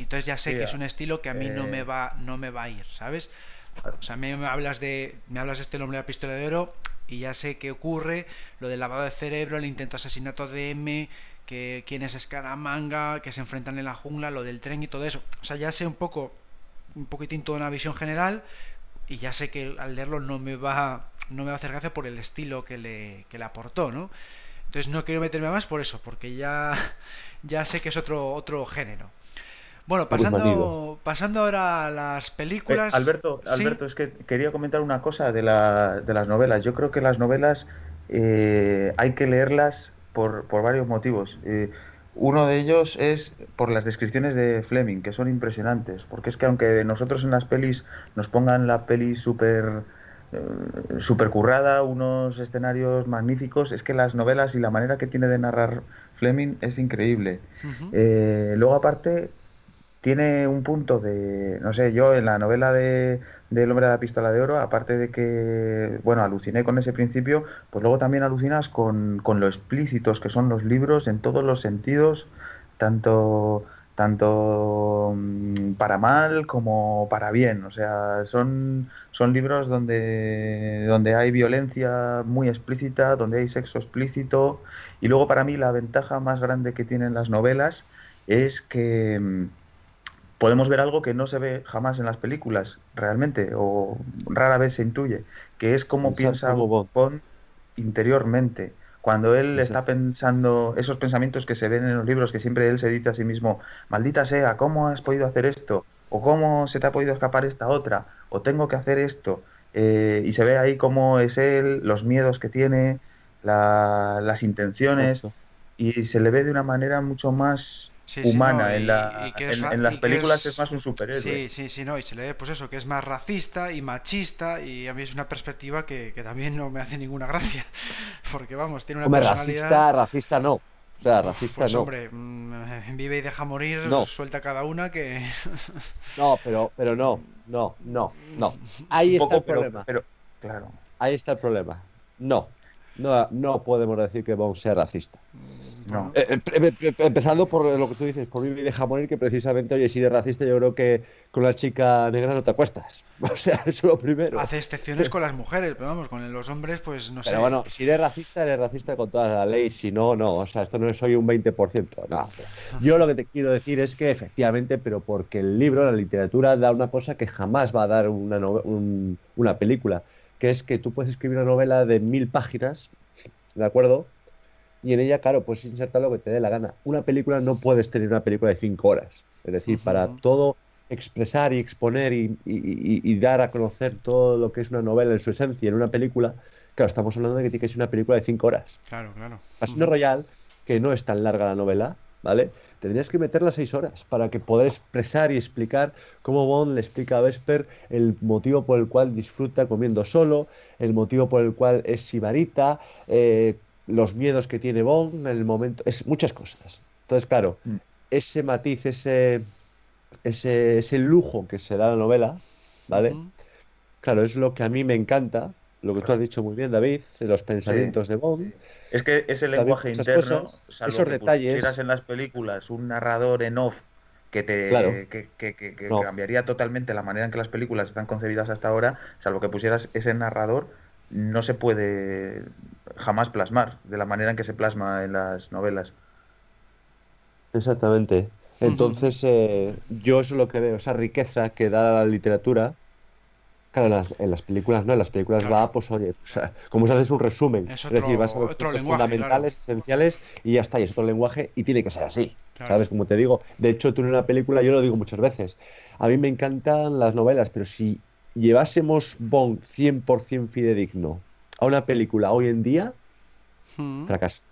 Entonces ya sé que es un estilo que a mí no me eh, va no me va a ir, ¿sabes? O sea, me hablas de me hablas de este hombre de la pistola de oro y ya sé qué ocurre, lo del lavado de cerebro, el intento de asesinato de M, que quién es Escaramanga, que se enfrentan en la jungla, lo del tren y todo eso. O sea, ya sé un poco un poquitín toda una visión general y ya sé que al leerlo no me va no me va a hacer gracia por el estilo que le, que le aportó, ¿no? Entonces no quiero meterme más por eso, porque ya ya sé que es otro otro género. Bueno, pasando, pasando ahora a las películas. Eh, Alberto, Alberto, es que quería comentar una cosa de, la, de las novelas. Yo creo que las novelas eh, hay que leerlas por, por varios motivos. Eh, uno de ellos es por las descripciones de Fleming, que son impresionantes, porque es que aunque nosotros en las pelis nos pongan la peli súper super currada, unos escenarios magníficos, es que las novelas y la manera que tiene de narrar Fleming es increíble. Eh, luego aparte tiene un punto de, no sé, yo en la novela de, del hombre de la pistola de oro, aparte de que, bueno, aluciné con ese principio, pues luego también alucinas con, con lo explícitos que son los libros en todos los sentidos, tanto tanto mm, para mal como para bien. O sea, son, son libros donde, donde hay violencia muy explícita, donde hay sexo explícito. Y luego para mí la ventaja más grande que tienen las novelas es que mm, podemos ver algo que no se ve jamás en las películas, realmente, o rara vez se intuye, que es cómo piensa Bond interiormente. Cuando él está pensando esos pensamientos que se ven en los libros, que siempre él se dice a sí mismo, maldita sea, ¿cómo has podido hacer esto? ¿O cómo se te ha podido escapar esta otra? ¿O tengo que hacer esto? Eh, y se ve ahí cómo es él, los miedos que tiene, las intenciones, y se le ve de una manera mucho más humana. en, las películas es, más un superhéroe. Sí, sí, sí, no, y se le ve pues eso, que es más racista y machista, y a mí es una perspectiva que, también no me hace ninguna gracia, porque vamos, tiene una personalidad... Racista, racista no. O sea, racista pues, no. hombre, mm, vive y deja morir, suelta cada una que... no, pero, pero no, no, no, no. Ahí está el problema. Pero, claro. Ahí está el problema. No, no, no podemos decir que Bond sea racista. Eh, eh, empezando por lo que tú dices, por mi deja morir, que precisamente, oye, si eres racista, yo creo que con la chica negra no te acuestas. O sea, eso es lo primero. Hace excepciones con las mujeres, pero vamos, con los hombres, pues no sé. Pero bueno, si eres racista, eres racista con toda la ley, si no, no. O sea, esto no es hoy un 20%. No. Yo lo que te quiero decir es que efectivamente, pero porque el libro, la literatura, da una cosa que jamás va a dar una, una película, que es que tú puedes escribir una novela de mil páginas, ¿de acuerdo? Y en ella, claro, puedes insertar lo que te dé la gana. Una película no puedes tener una película de cinco horas. Es decir, para todo expresar y exponer y, dar a conocer todo lo que es una novela en su esencia en una película, claro, estamos hablando de que tiene que ser una película de cinco horas. Claro, claro. Casino Royal, que no es tan larga la novela, ¿vale? Tendrías que meterla seis horas para que poder expresar y explicar cómo Bond le explica a Vesper el motivo por el cual disfruta comiendo solo, el motivo por el cual es sibarita, eh, los miedos que tiene Bond en el momento, es muchas cosas. Entonces, claro, mm. ese matiz, ese, ese, ese, lujo que se da la novela, ¿vale? Claro, es lo que a mí me encanta, lo que tú has dicho muy bien, David, de los pensamientos de Bond. Es que ese lenguaje interno, esos detalles. en las películas un narrador en off que te que, que, que, cambiaría totalmente la manera en que las películas están concebidas hasta ahora, salvo que pusieras ese narrador, no se puede jamás plasmar de la manera en que se plasma en las novelas. Exactamente. Entonces, eh, yo eso es lo que veo, esa riqueza que da la literatura. Claro, en las, en las películas no, en las películas va, pues oye, como se hace un resumen. Es, decir, vas a los fundamentales, esenciales y ya está, y es otro lenguaje y tiene que ser así. ¿Sabes? Como te digo, de hecho, tú en una película, yo lo digo muchas veces, a mí me encantan las novelas, pero si llevásemos Bond 100% fidedigno a una película hoy en día, hmm. fracaso.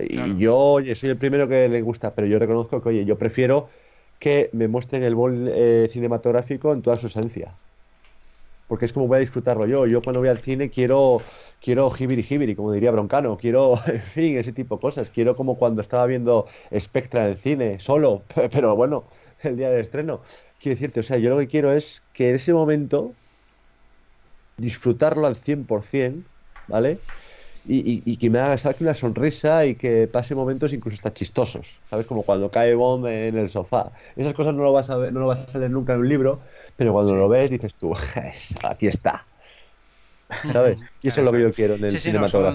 Y yo, oye, soy el primero que le gusta, pero yo reconozco que, oye, yo prefiero que me muestren el Bond eh, cinematográfico en toda su esencia. Porque es como voy a disfrutarlo yo. Yo cuando voy al cine quiero, quiero hibiri hibiri, como diría Broncano. Quiero, en fin, ese tipo de cosas. Quiero como cuando estaba viendo Spectra en el cine, solo, pero bueno, el día del estreno. Quiero decirte, o sea, yo lo que quiero es que en ese momento disfrutarlo al 100%, ¿vale? Y, y, que me haga saque una sonrisa y que pase momentos incluso hasta chistosos, ¿sabes? Como cuando cae Bond en el sofá. Esas cosas no lo vas a ver, no lo vas a leer nunca en un libro, pero cuando lo ves dices tú, aquí está. ¿Sabes? Y eso es lo que yo quiero en el sí,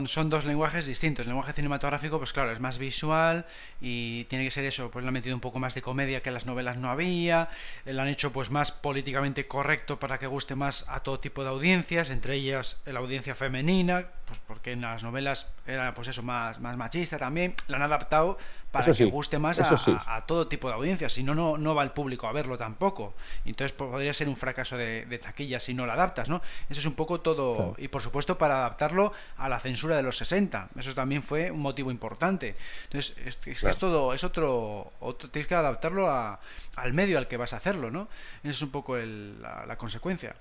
son, dos lenguajes distintos. El lenguaje cinematográfico, pues claro, es más visual y tiene que ser eso, pues le han metido un poco más de comedia que en las novelas no había, lo han hecho pues más políticamente correcto para que guste más a todo tipo de audiencias, entre ellas la audiencia femenina, pues porque en las novelas era pues eso, más, más machista también, lo han adaptado para que guste más a, todo tipo de audiencias, si no, no va el público a verlo tampoco. Entonces podría ser un fracaso de, taquilla si no lo adaptas, ¿no? Eso es un poco todo, y por supuesto para adaptarlo a la censura de los 60. Eso también fue un motivo importante. Entonces, es, es, todo, es otro, otro, tienes que adaptarlo al medio al que vas a hacerlo, ¿no? Esa es un poco la, consecuencia.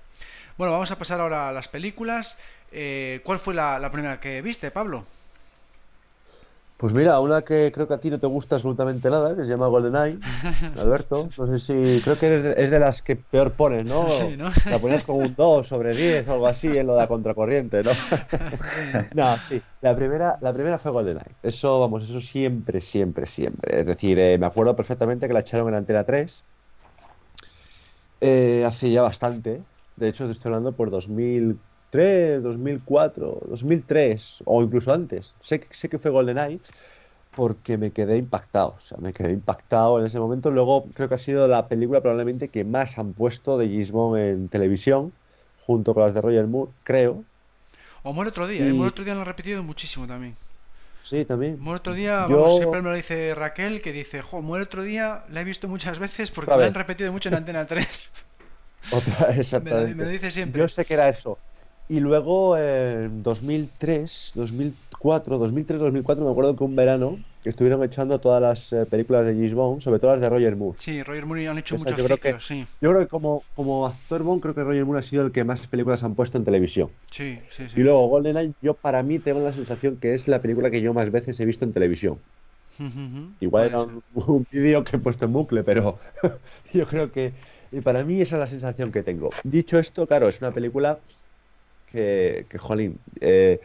Bueno, vamos a pasar ahora a las películas. Eh, ¿Cuál fue la, la primera que viste, Pablo? Pues mira, una que creo que a ti no te gusta absolutamente nada, que se llama GoldenEye, Alberto. No sé si. Creo que es de, las que peor pones, ¿no? Sí, ¿no? La pones con un 2 sobre 10 o algo así en lo de la contracorriente, ¿no? no, sí. La primera, la primera fue GoldenEye. Eso, vamos, eso siempre, siempre, siempre. Es decir, eh, me acuerdo perfectamente que la echaron en Antena 3 eh, hace ya bastante. De hecho, te estoy hablando por 2000 2003, 2004, 2003 o incluso antes. Sé, sé que fue GoldenEye porque me quedé impactado. O sea, me quedé impactado en ese momento. Luego creo que ha sido la película probablemente que más han puesto de James en televisión, junto con las de Roger Moore, creo. O Muere otro día, ¿eh? Muere otro día lo han repetido muchísimo también. Sí, también. Muere otro día, vamos, siempre me lo dice Raquel, que dice, jo, Muere otro día, la he visto muchas veces porque la han repetido mucho en Antena 3. Otra, exactamente. Me, me, lo dice siempre. Yo sé que era eso. Y luego en 2003, 2004, 2003, 2004 me acuerdo que un verano estuvieron echando todas las eh, películas de James Bond, sobre todo las de Roger Moore. Sí, Roger Moore han hecho muchas yo sí. Yo creo que como, como actor Bond, creo que Roger Moore ha sido el que más películas han puesto en televisión. Sí, sí, sí. Y luego GoldenEye, yo para mí tengo la sensación que es la película que yo más veces he visto en televisión. Igual era un, un vídeo que he puesto en bucle, pero yo creo que y para mí esa es la sensación que tengo. Dicho esto, claro, es una película que, que jolín, eh,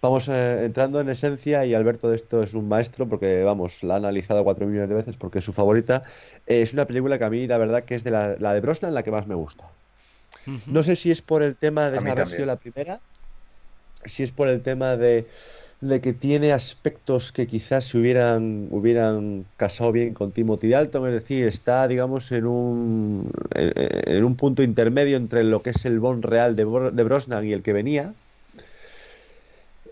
vamos eh, entrando en esencia y Alberto de esto es un maestro porque, vamos, la ha analizado cuatro millones de veces porque es su favorita. Eh, es una película que a mí, la verdad, que es de la, la de Brosnan la que más me gusta. No sé si es por el tema de haber sido la primera, si es por el tema de de que tiene aspectos que quizás se hubieran, hubieran casado bien con Timothy Dalton, es decir, está, digamos, en un, en, un punto intermedio entre lo que es el Bond real de, de Brosnan y el que venía.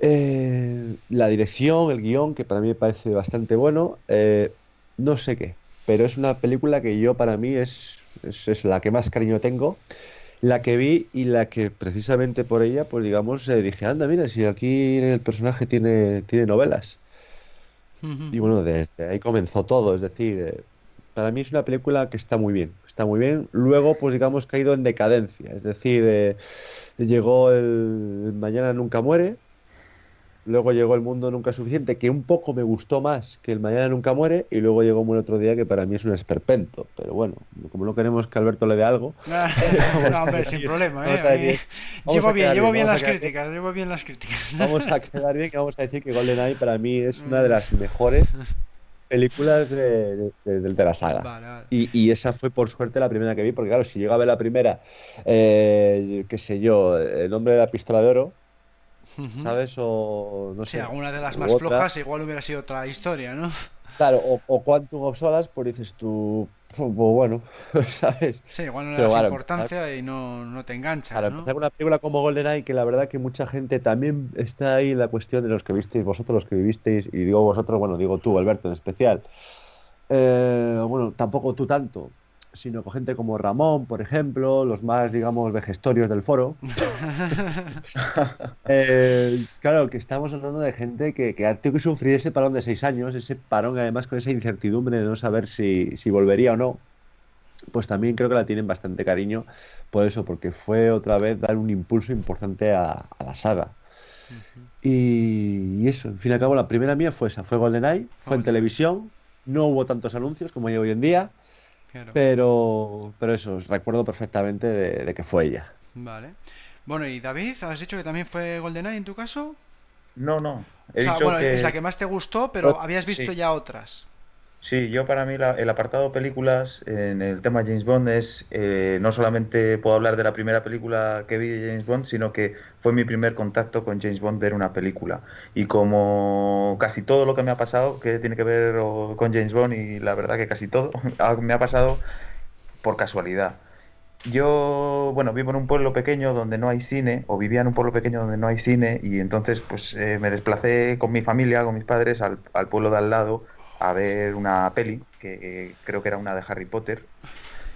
Eh, la dirección, el guion, que para mí me parece bastante bueno, eh, no sé qué, pero es una película que yo para mí es, es la que más cariño tengo la que vi y la que precisamente por ella, pues digamos, eh, dije, anda, mira, si aquí el personaje tiene, tiene novelas. Y bueno, desde ahí comenzó todo, es decir, eh, para mí es una película que está muy bien, está muy bien. Luego, pues digamos, caído en decadencia, es decir, eh, llegó el Mañana Nunca Muere, Luego llegó El Mundo Nunca Suficiente, que un poco me gustó más que El Mañana Nunca Muere, y luego llegó Un Otro Día, que para mí es un esperpento. Pero bueno, como no queremos que Alberto le dé algo. no, hombre, sin problema. ¿eh? llevo bien, llevo bien las críticas, llevo bien las críticas. Vamos a quedar bien, que vamos a decir que GoldenEye para mí es una de las mejores películas de, de, la saga. Y, y, esa fue por suerte la primera que vi, porque claro, si llegaba a ver la primera, eh, qué sé yo, El nombre de la pistola de oro, ¿sabes? O no sé. alguna de las más flojas igual hubiera sido otra historia, ¿no? Claro, o, o Quantum of Solace, pues dices tú, pues bueno, ¿sabes? Sí, igual no le das importancia y no, no, te engancha. Claro, ¿no? empezar una película como GoldenEye, que la verdad que mucha gente también está ahí la cuestión de los que visteis, vosotros los que vivisteis, y digo vosotros, bueno, digo tú, Alberto, en especial. Eh, bueno, tampoco tú tanto, sino con gente como Ramón, por ejemplo, los más, digamos, vejestorios del foro. Eh, claro, que estamos hablando de gente que, que ha tenido que sufrir ese parón de seis años, ese parón además con esa incertidumbre de no saber si, volvería o no, pues también creo que la tienen bastante cariño por eso, porque fue otra vez dar un impulso importante a, la saga. y, eso, en fin y al cabo, la primera mía fue esa, fue GoldenEye, fue en televisión, no hubo tantos anuncios como hay hoy en día, pero, pero eso, recuerdo perfectamente de, que fue ella. Vale. Bueno, y David, ¿has dicho que también fue GoldenEye en tu caso? No, no. o sea, bueno, es la que más te gustó, pero habías visto ya otras. Sí, yo para mí el apartado películas en el tema James Bond es, eh, no solamente puedo hablar de la primera película que vi de James Bond, sino que fue mi primer contacto con James Bond ver una película. Y como casi todo lo que me ha pasado, que tiene que ver con James Bond, y la verdad que casi todo, me ha pasado por casualidad. Yo, bueno, vivo en un pueblo pequeño donde no hay cine, o vivía en un pueblo pequeño donde no hay cine, y entonces pues eh, me desplacé con mi familia, con mis padres, al pueblo de al lado a ver una peli, que creo que era una de Harry Potter.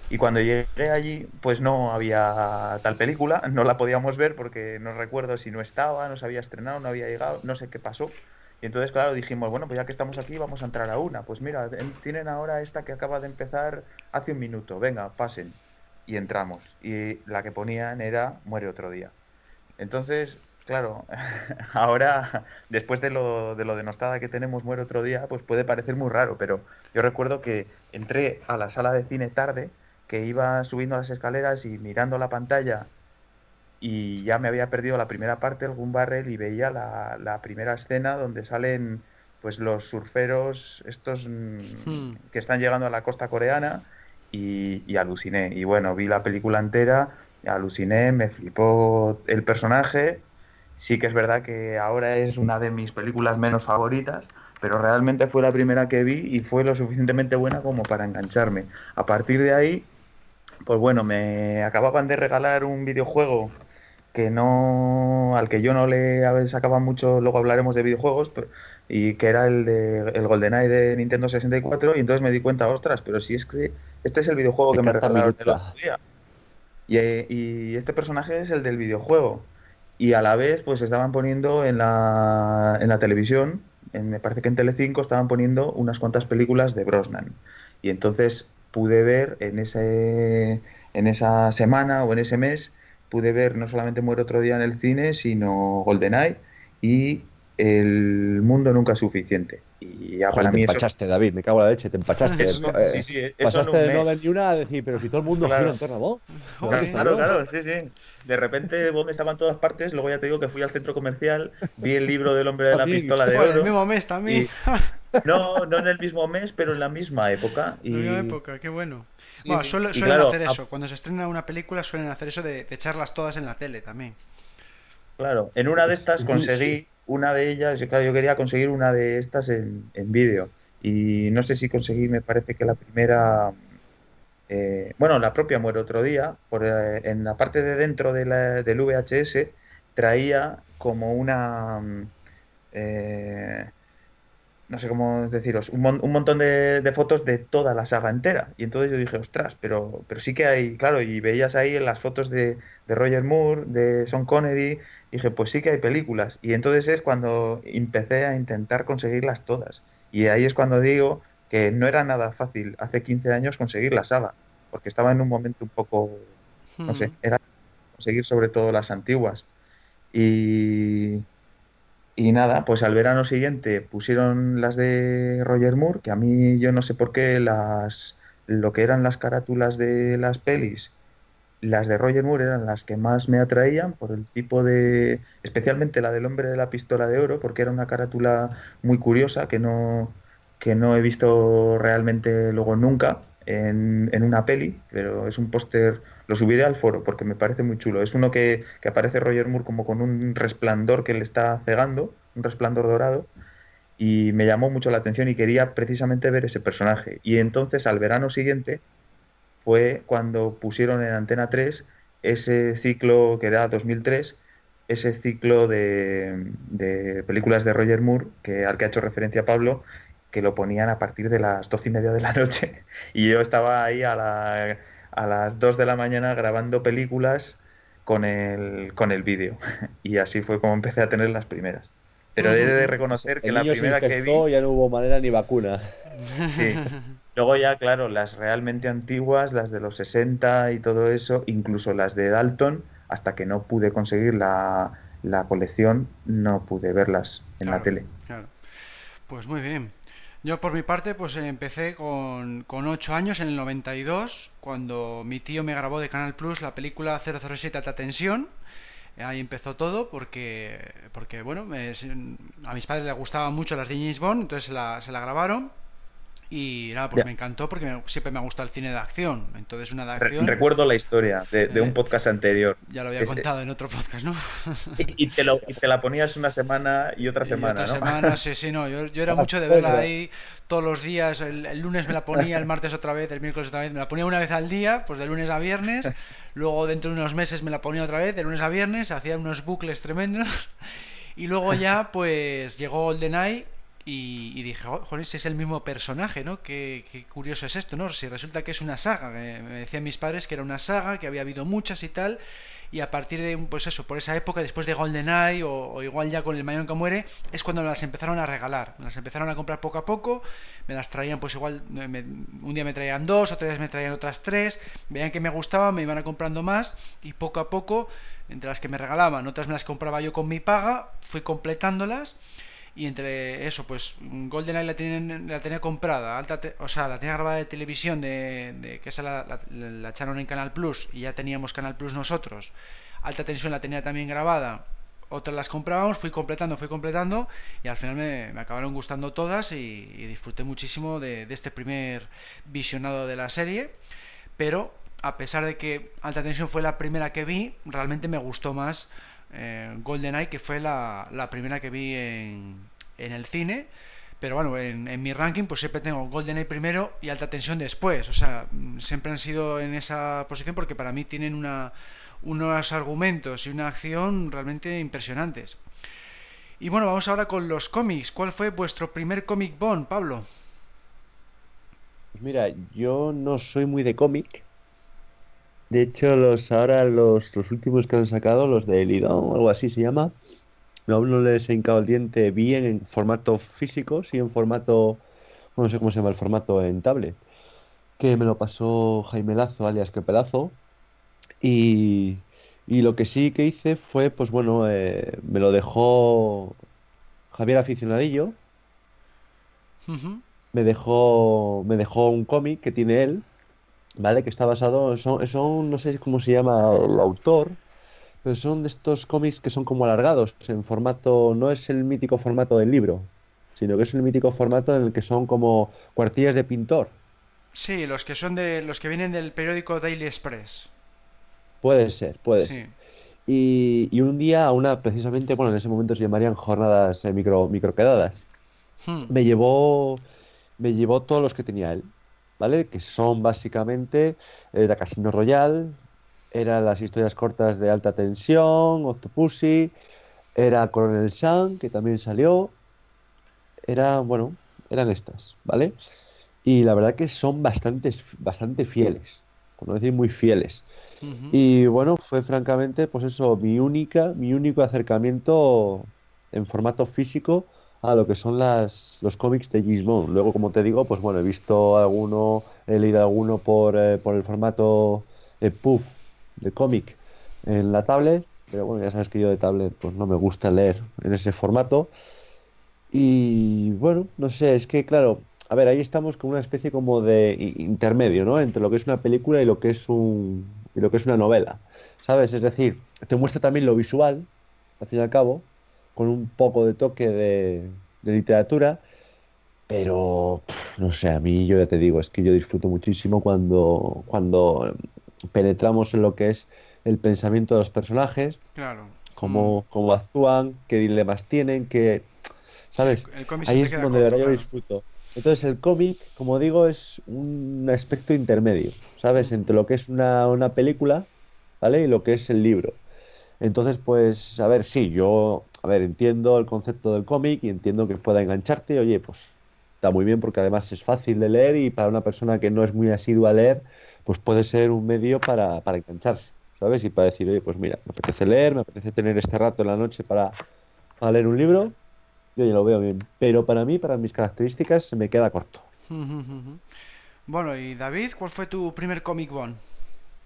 Y cuando llegué allí, pues no había tal película, no la podíamos ver porque no recuerdo si no estaba, no se había estrenado, no había llegado, no sé qué pasó. Y entonces, claro, dijimos, bueno, pues ya que estamos aquí, vamos a entrar a una. Pues mira, tienen ahora esta que acaba de empezar hace un minuto, venga, pasen. Y entramos. Y la que ponían era Muere otro día. Entonces, claro, ahora, después de lo, de lo denostada que tenemos Muere otro día, pues puede parecer muy raro, pero yo recuerdo que entré a la sala de cine tarde, que iba subiendo las escaleras y mirando la pantalla y ya me había perdido la primera parte del Gun Barrel y veía la, la primera escena donde salen pues los surferos estos mm, hmm. que están llegando a la costa coreana y, y, aluciné. Y bueno, vi la película entera, aluciné, me flipó el personaje. Sí que es verdad que ahora es una de mis películas menos favoritas, pero realmente fue la primera que vi y fue lo suficientemente buena como para engancharme. A partir de ahí, pues bueno, me acababan de regalar un videojuego que no al que yo no le sacaba mucho, luego hablaremos de videojuegos, y que era el de el GoldenEye de Nintendo 64 y entonces me di cuenta, ostras, pero si es que este es el videojuego que me regalaron el otro día. Y, y, este personaje es el del videojuego. Y a la vez, pues estaban poniendo en la, en la televisión, me parece que en Telecinco estaban poniendo unas cuantas películas de Brosnan. Y entonces pude ver en ese en esa semana o en ese mes pude ver no solamente Muere otro día en el cine, sino GoldenEye y El mundo nunca es suficiente. Y ya para te mí empachaste, David, me cago en la leche, te empachaste. sí, sí, pasaste de no ver ni una a decir, pero si todo el mundo claro. gira en torno a vos. Claro, claro, sí, sí. De repente vos estaba en todas partes, luego ya te digo que fui al centro comercial, vi el libro del hombre de la pistola de oro. en el mismo mes también. No, no en el mismo mes, pero en la misma época. Y... En la misma época, qué bueno bueno, suelen, hacer eso. Cuando se estrena una película suelen hacer eso de, echarlas todas en la tele también. Claro, en una de estas conseguí una de ellas, claro, yo quería conseguir una de estas en, vídeo. Y no sé si conseguí, me parece que la primera, eh, bueno, la propia muere otro día, por, eh, en la parte de dentro de la, del VHS traía como una... Mm, eh, no sé cómo deciros, un, un montón de, fotos de toda la saga entera. Y entonces yo dije, ostras, pero, pero sí que hay, claro, y veías ahí las fotos de, Roger Moore, de Sean Connery, y dije, pues sí que hay películas. Y entonces es cuando empecé a intentar conseguirlas todas. Y ahí es cuando digo que no era nada fácil hace 15 años conseguir la saga, porque estaba en un momento un poco, no sé, hmm. era conseguir sobre todo las antiguas. Y, y nada, pues al verano siguiente pusieron las de Roger Moore, que a mí yo no sé por qué las lo que eran las carátulas de las pelis, las de Roger Moore eran las que más me atraían por el tipo de, especialmente la del hombre de la pistola de oro, porque era una carátula muy curiosa que no que no he visto realmente luego nunca en, en una peli, pero es un póster lo subiré al foro porque me parece muy chulo. Es uno que, aparece Roger Moore como con un resplandor que le está cegando, un resplandor dorado, y me llamó mucho la atención y quería precisamente ver ese personaje. Y entonces al verano siguiente fue cuando pusieron en Antena 3 ese ciclo que era 2003, ese ciclo de, de, películas de Roger Moore, que, al que ha hecho referencia Pablo, que lo ponían a partir de las doce y media de la noche. Y yo estaba ahí a la a las 2 de la mañana grabando películas con el, con el vídeo. Y así fue como empecé a tener las primeras. Pero he de reconocer que la primera que vi... Ya no hubo manera ni vacuna. Sí. Luego ya, claro, las realmente antiguas, las de los 60 y todo eso, incluso las de Dalton, hasta que no pude conseguir la, la colección, no pude verlas en la tele. Claro. Pues muy bien. Yo por mi parte pues empecé con, con 8 años en el 92 cuando mi tío me grabó de Canal Plus la película 007 Alta Tensión. Ahí empezó todo porque, porque bueno, a mis padres les gustaban mucho las de James Bond, entonces se la, se la grabaron y nada, pues me encantó porque siempre me ha gustado el cine de acción. Entonces, una de acción. recuerdo la historia de, un eh, podcast anterior. Ya lo había contado en otro podcast, ¿no? Y, te lo, te, la ponías una semana y otra semana. otra semana, sí, sí, no. Yo, yo era mucho de verla ahí todos los días. El, lunes me la ponía, el martes otra vez, el miércoles otra vez. Me la ponía una vez al día, pues de lunes a viernes. Luego, dentro de unos meses, me la ponía otra vez, de lunes a viernes. Hacía unos bucles tremendos. Y luego ya, pues llegó GoldenEye y, dije, joder, si es el mismo personaje, ¿no? Qué, curioso es esto, ¿no? Si resulta que es una saga, me decían mis padres que era una saga, que había habido muchas y tal, y a partir de, pues eso, por esa época, después de GoldenEye o, o igual ya con el Mayon que muere, es cuando me las empezaron a regalar, me las empezaron a comprar poco a poco, me las traían pues igual, un día me traían dos, otro día me traían otras tres, veían que me gustaban, me iban a comprando más y poco a poco, entre las que me regalaban, otras me las compraba yo con mi paga, fui completándolas y entre eso, pues GoldenEye la, tienen, la tenía comprada, alta o sea, la tenía grabada de televisión, de, que esa la, la, echaron en Canal Plus y ya teníamos Canal Plus nosotros. Alta tensión la tenía también grabada, otras las comprábamos, fui completando, fui completando y al final me, acabaron gustando todas y, disfruté muchísimo de, este primer visionado de la serie. Pero a pesar de que Alta Tensión fue la primera que vi, realmente me gustó más eh, GoldenEye, que fue la, primera que vi en, en el cine. Pero bueno, en, mi ranking pues siempre tengo GoldenEye primero y Alta Tensión después. O sea, siempre han sido en esa posición porque para mí tienen una, unos argumentos y una acción realmente impresionantes. Y bueno, vamos ahora con los cómics. ¿Cuál fue vuestro primer cómic Bond, Pablo? Pues mira, yo no soy muy de cómic, de hecho, los ahora los, los últimos que han sacado, los de Lidón o algo así se llama, aún no les he hincado el diente bien en formato físico, sí en formato, no sé cómo se llama el formato en tablet, que me lo pasó Jaime Lazo, alias Pelazo, y, y lo que sí que hice fue, pues bueno, eh, me lo dejó Javier Aficionadillo, me dejó, me dejó un cómic que tiene él, ¿vale? Que está basado, son, son, no sé cómo se llama el autor, pero son de estos cómics que son como alargados, en formato, no es el mítico formato del libro, sino que es el mítico formato en el que son como cuartillas de pintor. Sí, los que son de los que vienen del periódico Daily Express. Puede ser, puede ser. Y, y, un día, una precisamente, bueno, en ese momento se llamarían jornadas eh, micro, microquedadas. Hmm. Me llevó me llevó todos los que tenía él. ¿Vale? Que son básicamente era Casino Royal, eran las historias cortas de alta tensión, Octopussy, era Coronel Sun, que también salió, era, bueno, eran estas, ¿vale? Y la verdad que son bastante, bastante fieles, por no decir muy fieles. Y bueno, fue francamente, pues eso, mi única, mi único acercamiento en formato físico a lo que son las, los cómics de Gizmon. Luego, como te digo, pues bueno, he visto alguno, he leído alguno por, eh, por el formato de PUB, de cómic, en la tablet, pero bueno, ya sabes que yo de tablet pues no me gusta leer en ese formato. Y bueno, no sé, es que claro, a ver, ahí estamos con una especie como de intermedio, ¿no? Entre lo que es una película y lo que es un y lo que es una novela, ¿sabes? Es decir, te muestra también lo visual, al fin y al cabo, con un poco de toque de, literatura, pero no sé, a mí yo ya te digo, es que yo disfruto muchísimo cuando, cuando penetramos en lo que es el pensamiento de los personajes, claro. cómo, cómo actúan, qué dilemas tienen, qué... ¿Sabes? Ahí es donde de verdad yo disfruto. Entonces el cómic, como digo, es un aspecto intermedio, ¿sabes? Entre lo que es una, una película, ¿vale? Y lo que es el libro. Entonces, pues, a ver, sí, yo a ver, entiendo el concepto del cómic y entiendo que pueda engancharte. Oye, pues está muy bien porque además es fácil de leer y para una persona que no es muy asidua a leer, pues puede ser un medio para, para engancharse, ¿sabes? Y para decir, oye, pues mira, me apetece leer, me apetece tener este rato en la noche para, leer un libro. Yo ya lo veo bien. Pero para mí, para mis características, se me queda corto. Bueno, y David, ¿cuál fue tu primer cómic Bond?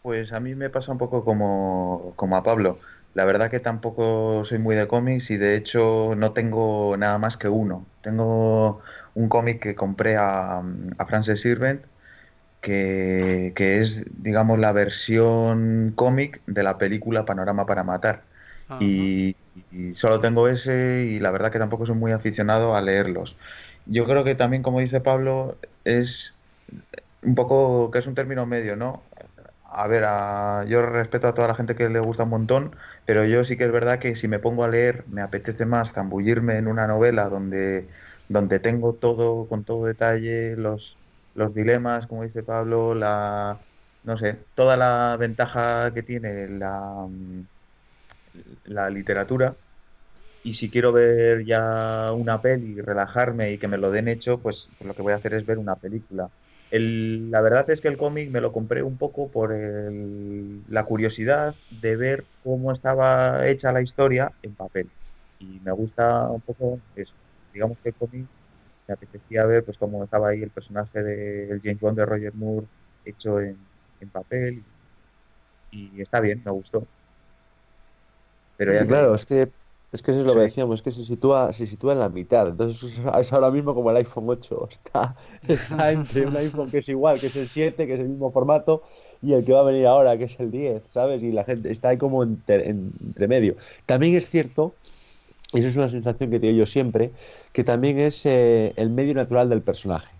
Pues a mí me pasa un poco como, como a Pablo. La verdad que tampoco soy muy de cómics y de hecho no tengo nada más que uno. Tengo un cómic que compré a, a Frances Sirvent que, es, digamos, la versión cómic de la película Panorama para Matar. Y, solo tengo ese y la verdad que tampoco soy muy aficionado a leerlos. Yo creo que también, como dice Pablo, es un poco que es un término medio, ¿no? A ver, yo respeto a toda la gente que le gusta un montón, pero yo sí que es verdad que si me pongo a leer, me apetece más zambullirme en una novela donde, donde tengo todo, con todo detalle, los, los dilemas, como dice Pablo, la, no sé, toda la ventaja que tiene la, la literatura y si quiero ver ya una peli, relajarme y que me lo den hecho, pues lo que voy a hacer es ver una película. La verdad es que el cómic me lo compré un poco por la curiosidad de ver cómo estaba hecha la historia en papel. Y me gusta un poco eso. Digamos que el cómic me apetecía ver pues cómo estaba ahí el personaje del James Bond de Roger Moore hecho en, papel. Y está bien, me gustó. Pero sí, claro, es que es que eso es lo que decíamos, es que se sitúa, se sitúa en la mitad. Entonces es ahora mismo como el iPhone 8. Está, está entre un iPhone que es igual, que es el 7, que es el mismo formato, y el que va a venir ahora, que es el 10, ¿sabes? Y la gente está ahí como entre, medio. También es cierto, y eso es una sensación que tengo yo siempre, que también es eh, el medio natural del personaje.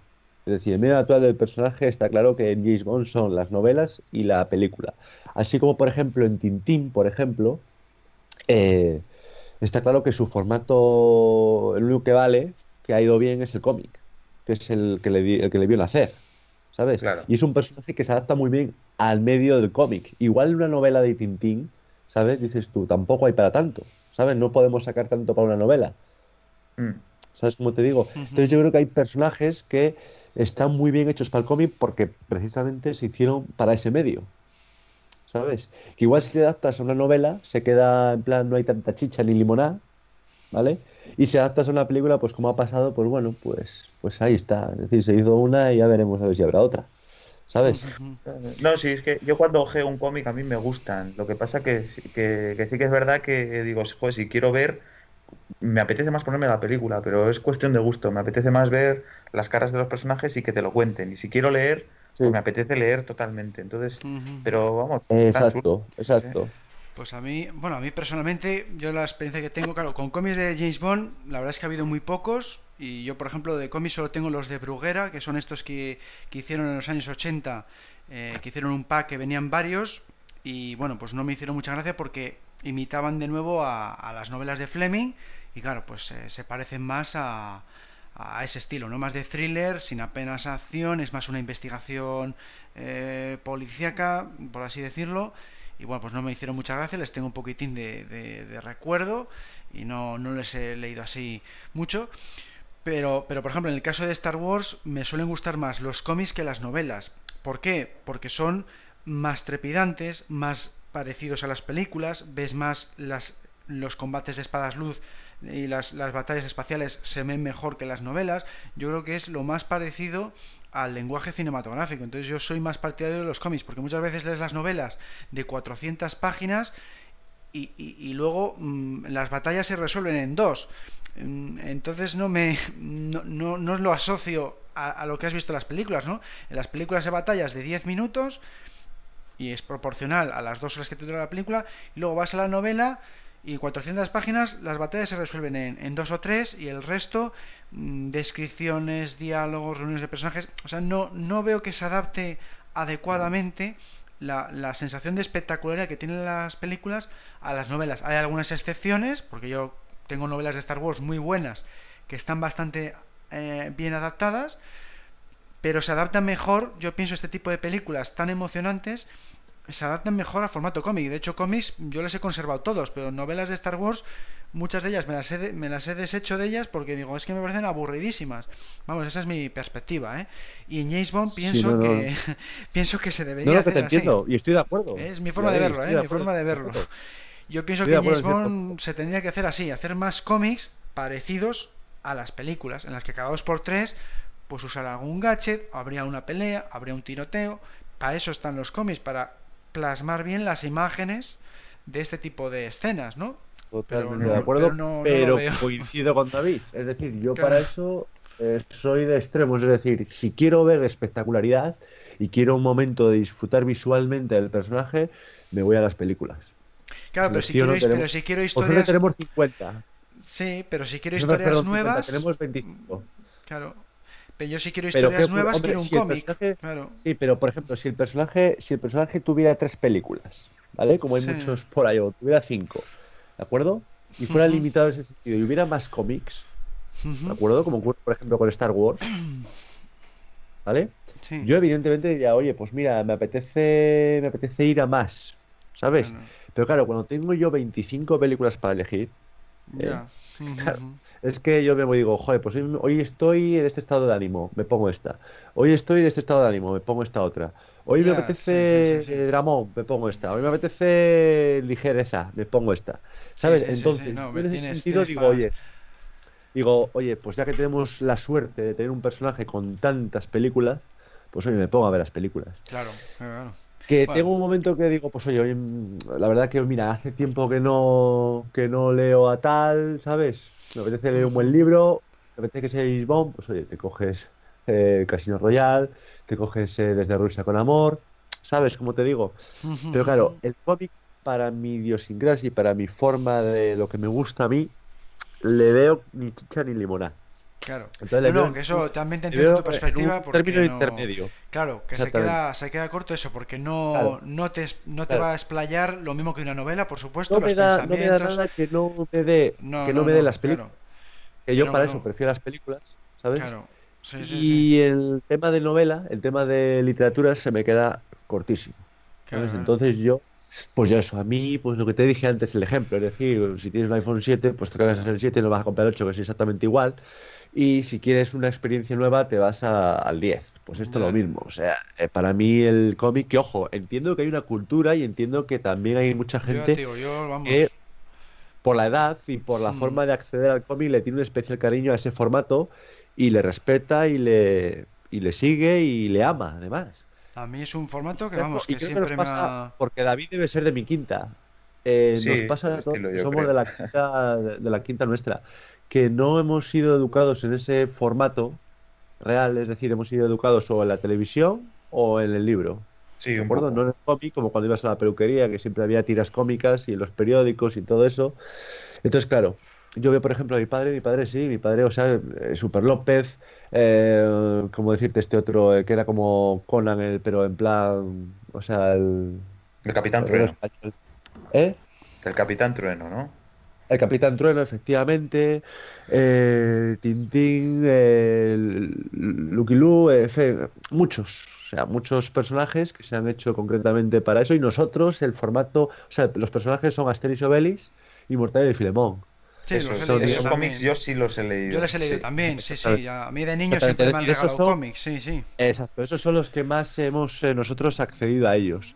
Es decir, el medio natural del personaje está claro que en James Bond son las novelas y la película. Así como, por ejemplo, en Tintín, por ejemplo, eh, está claro que su formato, el único que vale, que ha ido bien, es el cómic, que es el que le, el que le vio nacer, ¿sabes? Y es un personaje que se adapta muy bien al medio del cómic. Igual una novela de Tintín, ¿sabes? Dices tú, tampoco hay para tanto, ¿sabes? No podemos sacar tanto para una novela. Mm. ¿Sabes cómo te digo? Entonces yo creo que hay personajes que están muy bien hechos para el cómic porque precisamente se hicieron para ese medio. ¿Sabes? Que igual si te adaptas a una novela, se queda en plan, no hay tanta chicha ni limonada, ¿vale? Y si adaptas a una película, pues como ha pasado, pues bueno, pues, pues ahí está. Es decir, se hizo una y ya veremos a ver si habrá otra. ¿Sabes? No, sí, es que yo cuando ojeo un cómic a mí me gustan. Lo que pasa que, que, sí que es verdad que digo, si quiero ver, me apetece más ponerme la película, pero es cuestión de gusto. Me apetece más ver las caras de los personajes y que te lo cuenten. Y si quiero leer, pues me apetece leer totalmente. Entonces, pero vamos. Exacto, exacto. Pues a mí, bueno, a mí personalmente, yo la experiencia que tengo, claro, con cómics de James Bond, la verdad es que ha habido muy pocos. Y yo, por ejemplo, de cómics solo tengo los de Bruguera, que son estos que, que hicieron en los años 80, eh, que hicieron un pack que venían varios. Y bueno, pues no me hicieron mucha gracia porque imitaban de nuevo a, las novelas de Fleming. Y claro, pues eh, se parecen más a, a ese estilo, no más de thriller, sin apenas acción, es más una investigación eh, policíaca, por así decirlo. Y bueno, pues no me hicieron mucha gracia, les tengo un poquitín de, recuerdo y no, no, les he leído así mucho. Pero, pero, por ejemplo, en el caso de Star Wars me suelen gustar más los cómics que las novelas. ¿Por qué? Porque son más trepidantes, más parecidos a las películas, ves más las, los combates de espadas luz y las, las batallas espaciales se ven mejor que las novelas, yo creo que es lo más parecido al lenguaje cinematográfico. Entonces yo soy más partidario de los cómics, porque muchas veces lees las novelas de 400 páginas y, y, luego mm, las batallas se resuelven en dos. Mm, entonces no me no, no, no lo asocio a, a, lo que has visto en las películas, ¿no? En las películas de batallas de 10 minutos y es proporcional a las dos horas que te dura la película, y luego vas a la novela y 400 páginas las batallas se resuelven en, dos o tres y el resto mm, descripciones, diálogos, reuniones de personajes, o sea, no, no veo que se adapte adecuadamente la, la, sensación de espectacularidad que tienen las películas a las novelas. Hay algunas excepciones, porque yo tengo novelas de Star Wars muy buenas que están bastante eh, bien adaptadas, pero se adaptan mejor, yo pienso, este tipo de películas tan emocionantes se adaptan mejor a formato cómic. De hecho, cómics yo les he conservado todos, pero novelas de Star Wars, muchas de ellas me las he, me las he deshecho de ellas porque digo, es que me parecen aburridísimas. Vamos, esa es mi perspectiva, ¿eh? Y en James Bond pienso que pienso que se debería hacer te entiendo, y estoy de acuerdo. Es mi forma de verlo, ¿eh? Mi forma de verlo. Yo pienso que en James Bond se tendría que hacer así, hacer más cómics parecidos a las películas, en las que cada dos por tres pues usar algún gadget, habría una pelea, habría un tiroteo. Para eso están los cómics, para plasmar bien las imágenes de este tipo de escenas, ¿no? Totalmente de acuerdo, pero, coincido con David. Es decir, yo para eso eh, soy de extremos. Es decir, si quiero ver espectacularidad y quiero un momento de disfrutar visualmente del personaje, me voy a las películas. Claro, pero si, quiero, pero si quiero historias. tenemos 50. Sí, pero si quiero historias nuevas. tenemos 25. Claro, pero yo si quiero historias nuevas, quiero un cómic. Sí, pero por ejemplo, si el personaje, si el personaje tuviera tres películas, ¿vale? Como hay muchos por ahí, o tuviera cinco, ¿de acuerdo? Y fuera limitado en ese sentido, y hubiera más cómics, ¿de acuerdo? Como ocurre, por ejemplo, con Star Wars, ¿vale? Yo evidentemente diría, oye, pues mira, me apetece, me apetece ir a más, ¿sabes? Pero claro, cuando tengo yo 25 películas para elegir, ¿eh? Es que yo me voy y digo, joder, pues hoy, estoy en este estado de ánimo, me pongo esta. Hoy estoy en este estado de ánimo, me pongo esta otra. Hoy me apetece dramón, me pongo esta. Hoy me apetece ligereza, me pongo esta. ¿Sabes? Entonces, en ese sentido digo, oye, digo, oye, pues ya que tenemos la suerte de tener un personaje con tantas películas, pues hoy me pongo a ver las películas. Claro, claro. Que tengo un momento que digo, pues oye, la verdad que mira, hace tiempo que no que no leo a tal, ¿sabes? Me apetece leer un buen libro, me apetece que sea Lisbon, pues oye, te coges eh, Casino Royal, te coges eh, Desde Rusia con Amor, ¿sabes? Como te digo. Pero claro, el cómic para mi idiosincrasia y para mi forma de lo que me gusta a mí, le veo ni chicha ni limonada. Claro. Entonces, no, que eso también te entiendo tu perspectiva. Un término intermedio. Claro, que se queda, se queda corto eso, porque no, no te, no te va a explayar lo mismo que una novela, por supuesto, no me da, No me da nada que no me dé, que no, me dé las películas. Que yo para eso prefiero las películas, ¿sabes? Claro. y el tema de novela, el tema de literatura se me queda cortísimo. Entonces yo pues ya eso, a mí, pues lo que te dije antes, el ejemplo, es decir, si tienes un iPhone 7, pues te quedas en el 7 y no vas a comprar el 8, que es exactamente igual. Y si quieres una experiencia nueva, te vas al 10. Pues esto es lo mismo. O sea, eh, para mí el cómic, que ojo, entiendo que hay una cultura y entiendo que también hay mucha gente que por la edad y por la mm. forma de acceder al cómic le tiene un especial cariño a ese formato y le respeta y le, y le sigue y le ama, además. A mí es un formato que vamos, que siempre me ha... Porque David debe ser de mi quinta. Eh, nos pasa, somos de la, quinta, de la quinta nuestra que no hemos sido educados en ese formato real, es decir, hemos sido educados o en la televisión o en el libro. Sí, un No en el cómic, como cuando ibas a la peluquería, que siempre había tiras cómicas y en los periódicos y todo eso. Entonces, claro, yo veo, por ejemplo, a mi padre, mi padre sí, mi padre, o sea, eh, Super López, eh, como decirte este otro, eh, que era como Conan, pero en plan, o sea, el... El Capitán Trueno. ¿Eh? El Capitán Trueno, ¿no? El Capitán Trueno, efectivamente. Eh, Tintín, eh, Lucky Lu, eh, muchos. O sea, muchos personajes que se han hecho concretamente para eso. Y nosotros, el formato. O sea, los personajes son Asterix Obelix y Mortadelo y Filemón. Sí, los he leído esos cómics yo sí los he leído. Yo los he leído también, sí, sí. A mí de niño siempre me han regalado cómics, sí, sí. Exacto, esos son los que más hemos nosotros accedido a ellos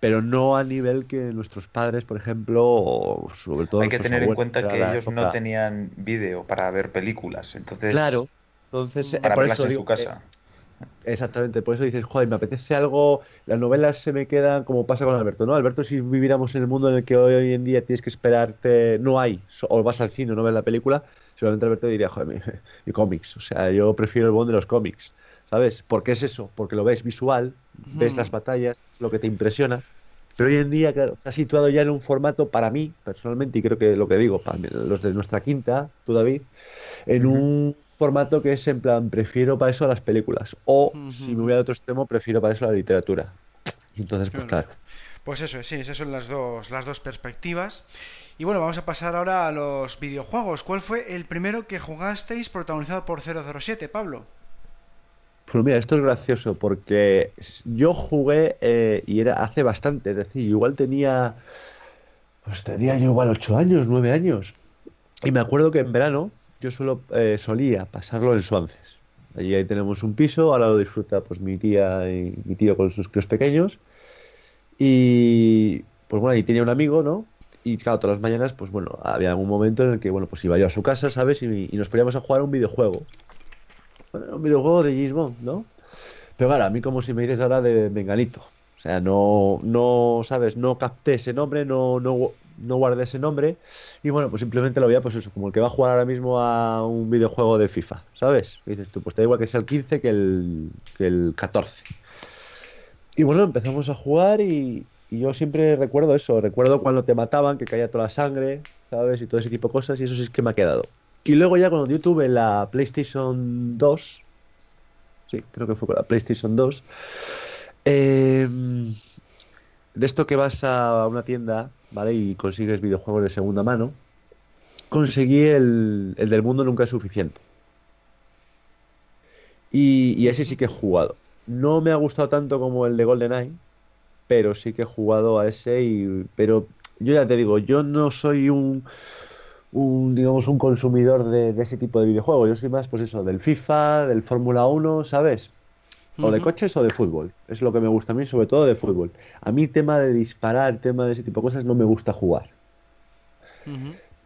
pero no a nivel que nuestros padres, por ejemplo, o sobre todo. Hay que tener en cuenta que ellos no tenían vídeo para ver películas, entonces. Claro, entonces. Para por eso en su casa. exactamente, por eso dices, joder, me apetece algo. Las novelas se me quedan como pasa con Alberto, ¿no? Alberto, si viviéramos en el mundo en el que hoy en día tienes que esperarte, no hay, o vas al cine o no ves la película, seguramente Alberto diría, joder, y cómics, o sea, yo prefiero el bond de los cómics. ¿Sabes? Porque es eso, porque lo ves visual, ves las batallas, lo que te impresiona. Pero hoy en día, claro, está situado ya en un formato para mí, personalmente, y creo que lo que digo, para los de nuestra quinta, tú David, en un formato que es en plan, prefiero para eso las películas. O, si me voy a otro extremo, prefiero para eso la literatura. Y entonces, pues claro. Pues eso, sí, esas son las dos, las dos perspectivas. Y bueno, vamos a pasar ahora a los videojuegos. ¿Cuál fue el primero que jugasteis protagonizado por 007, Pablo? Pues mira, esto es gracioso porque yo jugué eh, y era hace bastante, es decir, igual tenía, pues tenía yo igual 8 años, 9 años. Y me acuerdo que en verano yo solo eh, solía pasarlo en Suances. Allí ahí tenemos un piso, ahora lo disfruta pues mi tía y mi tío con sus críos pequeños. Y pues bueno, ahí tenía un amigo, ¿no? Y claro, todas las mañanas, pues bueno, había algún momento en el que, bueno, pues iba yo a su casa, ¿sabes? Y, y nos poníamos a jugar un videojuego un videojuego de James ¿no? Pero claro, a mí como si me dices ahora de Menganito. O sea, no, no, ¿sabes? No capté ese nombre, no, no, no guardé ese nombre. Y bueno, pues simplemente lo veía, pues eso, como el que va a jugar ahora mismo a un videojuego de FIFA, ¿sabes? dices tú, pues te da igual que sea el 15 que el, que el 14. Y bueno, empezamos a jugar y, y yo siempre recuerdo eso, recuerdo cuando te mataban, que caía toda la sangre, ¿sabes? Y todo ese tipo de cosas, y eso sí es que me ha quedado. Y luego ya cuando yo tuve la PlayStation 2, sí, creo que fue con la PlayStation 2, em, de esto que vas a una tienda, ¿vale? Y consigues videojuegos de segunda mano, conseguí el, el del mundo nunca es suficiente. Y, ese sí que he jugado. No me ha gustado tanto como el de GoldenEye, pero sí que he jugado a ese. Y, pero yo ya te digo, yo no soy un un, digamos, un consumidor de, ese tipo de videojuegos. Yo soy más, pues eso, del FIFA, del Fórmula 1, ¿sabes? O de coches o de fútbol. Es lo que me gusta a mí, sobre todo de fútbol. A mí tema de disparar, tema de ese tipo de cosas, no me gusta jugar.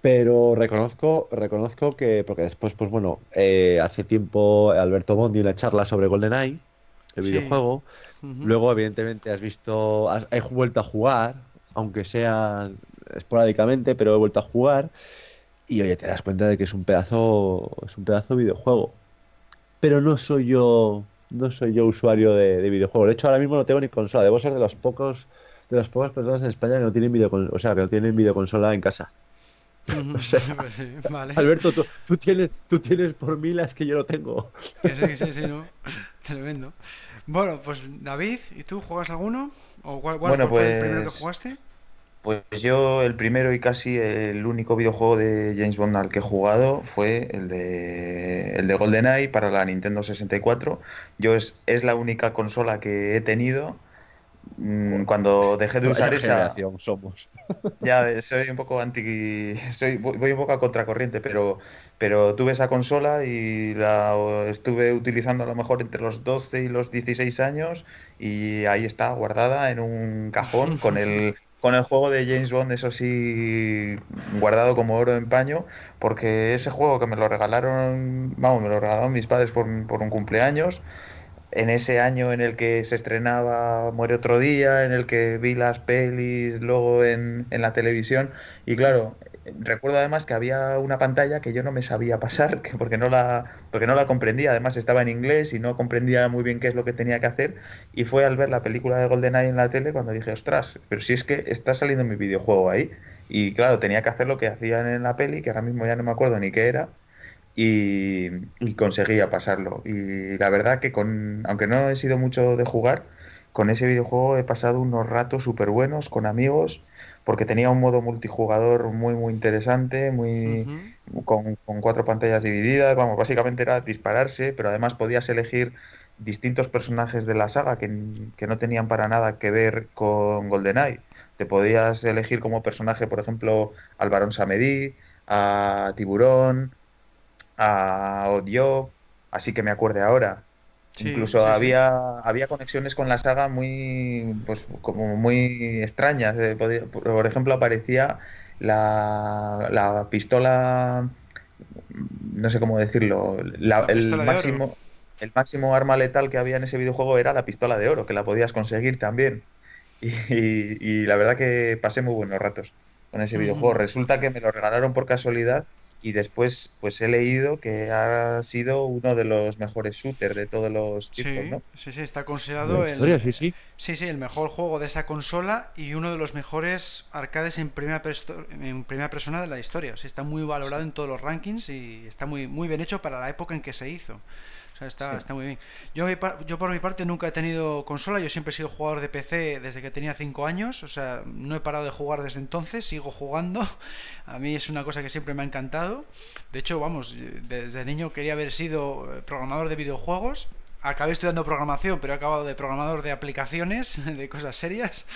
Pero reconozco, reconozco que, porque después, pues bueno, eh, hace tiempo Alberto Bondi una charla sobre GoldenEye, el videojuego. Luego, evidentemente, has visto, he vuelto a jugar, aunque sea esporádicamente, pero he vuelto a jugar. Y oye, te das cuenta de que es un pedazo, es un pedazo de videojuego. Pero no soy yo, no soy yo usuario de, de videojuegos. De hecho, ahora mismo no tengo ni consola. Debo ser de los pocos, de las pocas personas en España que no tienen video, o sea, que no tienen videoconsola en casa. Pues Alberto, tú, tienes, tú tienes por mí las que yo no tengo. sí, sí, sí, ¿no? Tremendo. Bueno, pues David, ¿y tú juegas alguno? ¿O cuál, bueno, fue el primero que pues jugaste? Pues yo el primero y casi el único videojuego de James Bond al que he jugado fue el de, el de GoldenEye para la Nintendo 64. Yo es, es la única consola que he tenido. Mm, cuando dejé de usar esa somos. Ya soy un poco anti soy voy un poco a contracorriente pero pero tuve esa consola y la estuve utilizando a lo mejor entre los 12 y los 16 años y ahí está guardada en un cajón con el con el juego de James Bond, eso sí, guardado como oro en paño, porque ese juego que me lo regalaron, vamos, me lo regalaron mis padres por, por un cumpleaños, en ese año en el que se estrenaba Muere otro día, en el que vi las pelis luego en, en la televisión, y claro, recuerdo además que había una pantalla que yo no me sabía pasar porque no la porque no la comprendía. Además estaba en inglés y no comprendía muy bien qué es lo que tenía que hacer. Y fue al ver la película de GoldenEye en la tele cuando dije ostras pero si es que está saliendo mi videojuego ahí y claro tenía que hacer lo que hacían en la peli que ahora mismo ya no me acuerdo ni qué era y, conseguía pasarlo. Y la verdad que con aunque no he sido mucho de jugar con ese videojuego he pasado unos ratos súper buenos con amigos porque tenía un modo multijugador muy muy interesante, muy con, cuatro pantallas divididas, vamos, básicamente era dispararse, pero además podías elegir distintos personajes de la saga que, no tenían para nada que ver con GoldenEye. Te podías elegir como personaje, por ejemplo, al Barón Samedi, a Tiburón, a Odio, así que me acuerde ahora. Incluso había, había conexiones con la saga muy, pues, como muy extrañas. Eh, por ejemplo, aparecía la, la pistola, no sé cómo decirlo, el máximo, el máximo arma letal que había en ese videojuego era la pistola de oro, que la podías conseguir también. Y, la verdad que pasé muy buenos ratos con ese videojuego. Resulta que me lo regalaron por casualidad y después pues he leído que ha sido uno de los mejores shooters de todos los tiempos, sí, ¿no? Sí, sí, está considerado el, sí, sí. sí, sí, el mejor juego de esa consola y uno de los mejores arcades en primera, en primera persona de la historia. O sea, está muy valorado en todos los rankings y está muy, muy bien hecho para la época en que se hizo. O sea, está, está muy bien. Yo, yo por mi parte nunca he tenido consola, yo siempre he sido jugador de PC desde que tenía 5 años, o sea, no he parado de jugar desde entonces, sigo jugando. A mí es una cosa que siempre me ha encantado. De hecho, vamos, desde niño quería haber sido eh, programador de videojuegos. Acabé estudiando programación, pero he acabado de programador de aplicaciones, de cosas serias.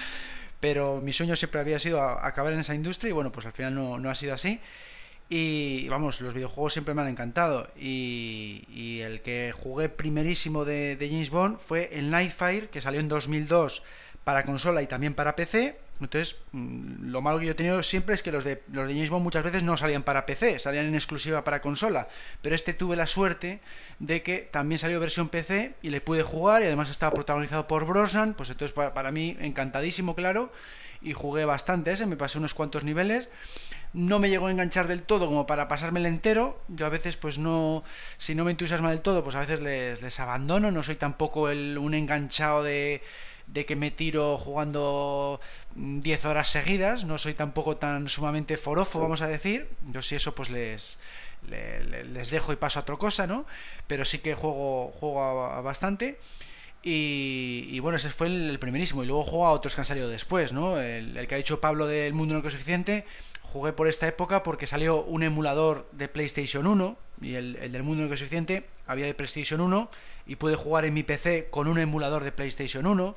Pero mi sueño siempre había sido acabar en esa industria y bueno, pues al final no, no ha sido así. Y vamos, los videojuegos siempre me han encantado. Y, el que jugué primerísimo de, James Bond fue el Nightfire, que salió en 2002 para consola y también para PC. Entonces, mm, lo malo que yo he tenido siempre es que los de, los de James Bond muchas veces no salían para PC, salían en exclusiva para consola. Pero este tuve la suerte de que también salió versión PC y le pude jugar y además estaba protagonizado por Brosnan. Pues entonces, para, para mí, encantadísimo, claro. Y jugué bastante ese, me pasé unos cuantos niveles no me llegó a enganchar del todo como para pasármelo entero. Yo a veces, pues no, si no me entusiasma del todo, pues a veces les, abandono. No soy tampoco el, un enganchado de, de que me tiro jugando 10 horas seguidas. No soy tampoco tan sumamente forofo, vamos a decir. Yo si eso, pues les, les, dejo y paso a otra cosa, ¿no? Pero sí que juego, juego bastante. Y, bueno, ese fue el, primerísimo. Y luego juego a otros que han salido después, ¿no? El, el que ha dicho Pablo del Mundo No Suficiente jugué por esta época porque salió un emulador de PlayStation 1 y el, del mundo no es suficiente había de PlayStation 1 y pude jugar en mi PC con un emulador de PlayStation 1.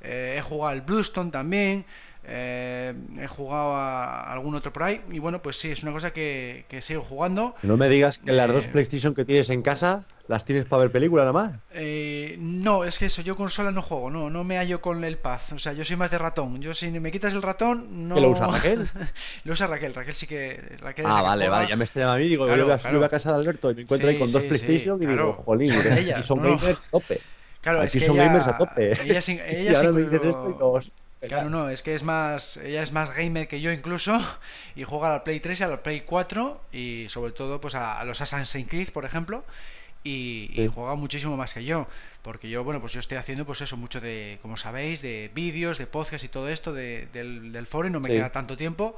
Eh, he jugado al Bluestone también. eh, he jugado a algún otro por ahí y bueno, pues sí, es una cosa que, que sigo jugando. No me digas que las dos Eh, PlayStation que tienes en casa las tienes para ver película nada más. Eh, no, es que eso, yo consola no juego, no, no me hallo con el pad, o sea, yo soy más de ratón. Yo si me quitas el ratón, no... ¿Que lo usa Raquel? lo usa Raquel, Raquel sí que... Raquel es Ah, que vale, vale, ya me estoy a mí, digo, Claro, yo, voy a, claro. a casa de Alberto y me encuentro Sí, ahí con dos PlayStation sí, y digo, jolín, ellas, son no, gamers a tope. Claro, es Aquí que son ella- gamers a tope. Ella, sin- y ella ahora sin- me dices esto y los... Claro, no, es que es más, ella es más gamer que yo incluso y juega a la Play 3 y a la Play 4 y sobre todo pues a, a los Assassin's Creed, por ejemplo, y, y juega muchísimo más que yo, porque yo, bueno, pues yo estoy haciendo pues eso, mucho de, como sabéis, de vídeos, de podcast y todo esto de- del, del foro y no me Sí. queda tanto tiempo.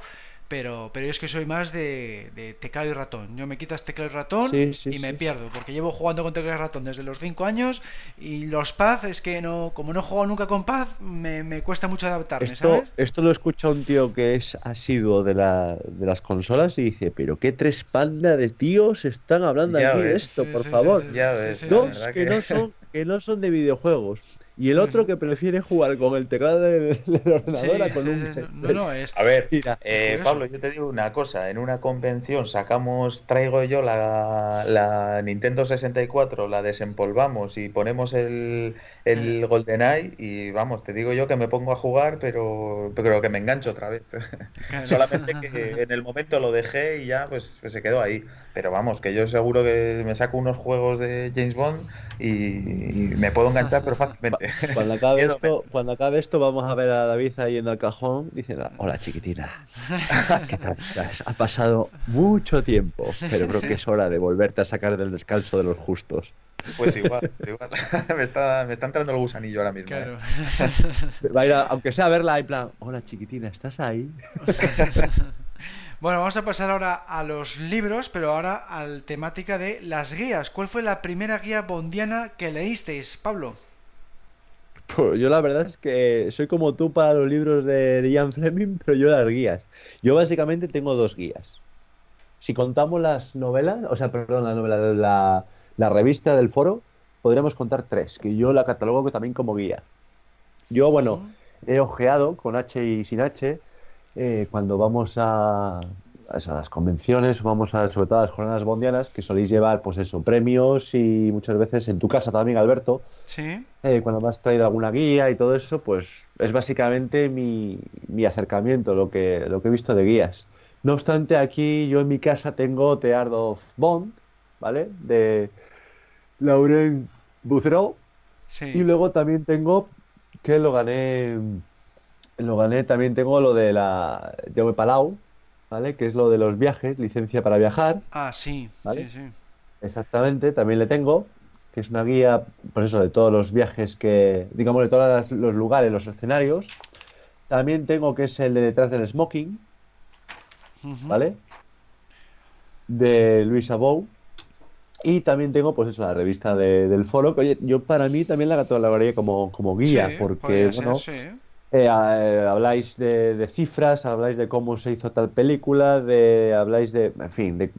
Pero, pero yo es que soy más de, de teclado y ratón. Yo me quitas teclado y ratón Sí, sí, y me sí. pierdo, porque llevo jugando con teclado y ratón desde los 5 años y los pad es que no, como no he jugado nunca con pad, me, me cuesta mucho adaptarme, Esto, ¿sabes? esto lo escucha un tío que es asiduo de, la, de las consolas y dice, pero qué tres pandas de tíos están hablando Ya aquí de esto, Sí, por favor. Ya ves. Dos que- no son que no son de videojuegos y el otro que prefiere jugar con el teclado del, del ordenador a con sí, un sí, no, no, es... A ver, Mira, eh. Pablo, yo te digo una cosa. En una convención sacamos, traigo yo la, la Nintendo 64, la desempolvamos y ponemos el, el GoldenEye y vamos, te digo yo que me pongo a jugar, pero, pero que me engancho otra vez. Claro. Solamente que en el momento lo dejé y ya pues, pues se quedó ahí. Pero vamos, que yo seguro que me saco unos juegos de James Bond y, y me puedo enganchar pero fácilmente. Cuando acabe, esto, cuando acabe esto, vamos a ver a David ahí en el cajón diciendo: Hola, chiquitina. ¿Qué tal estás? Ha pasado mucho tiempo, pero creo que es hora de volverte a sacar del descanso de los justos. Pues igual, igual. me, está, me está entrando el gusanillo ahora mismo. ¿eh? Claro. Va a ir a- aunque sea a verla, en plan: Hola, chiquitina, ¿estás ahí? Bueno, vamos a pasar ahora a los libros, pero ahora a la temática de las guías. ¿Cuál fue la primera guía bondiana que leísteis, Pablo? Pues yo la verdad es que soy como tú para los libros de Ian Fleming, pero yo las guías. Yo básicamente tengo dos guías. Si contamos las novelas, o sea, perdón, la novela, la, la revista del foro, podríamos contar tres, que yo la catalogo también como guía. Yo, bueno, he ojeado con H y sin H eh, cuando vamos a, a eso, a las convenciones, vamos a, sobre todo a las jornadas bondianas, que soléis llevar, pues eso, premios y muchas veces en tu casa también, Alberto, Sí. eh, cuando me has traído alguna guía y todo eso, pues es básicamente mi, mi acercamiento, lo que, lo que he visto de guías. No obstante, aquí yo en mi casa tengo The Art of Bond, ¿vale? De Laurent Boudreau. Sí. Y luego también tengo, que lo gané, lo gané, también tengo lo de la Jaume Palau, ¿vale? Que es lo de los viajes, licencia para viajar. Ah, sí. ¿Vale? Sí, sí. Exactamente, también le tengo, que es una guía, por eso, de todos los viajes que, digamos, de todos los lugares, los escenarios. También tengo que es el de detrás del smoking. ¿vale? De Luis Abou. Y también tengo, pues eso, la revista de- del foro, que oye, yo para mí también la catalogaría como, como guía, Sí, porque, ser, bueno, sí. eh, eh, habláis de, de cifras, habláis de cómo se hizo tal película, de habláis de, en fin, de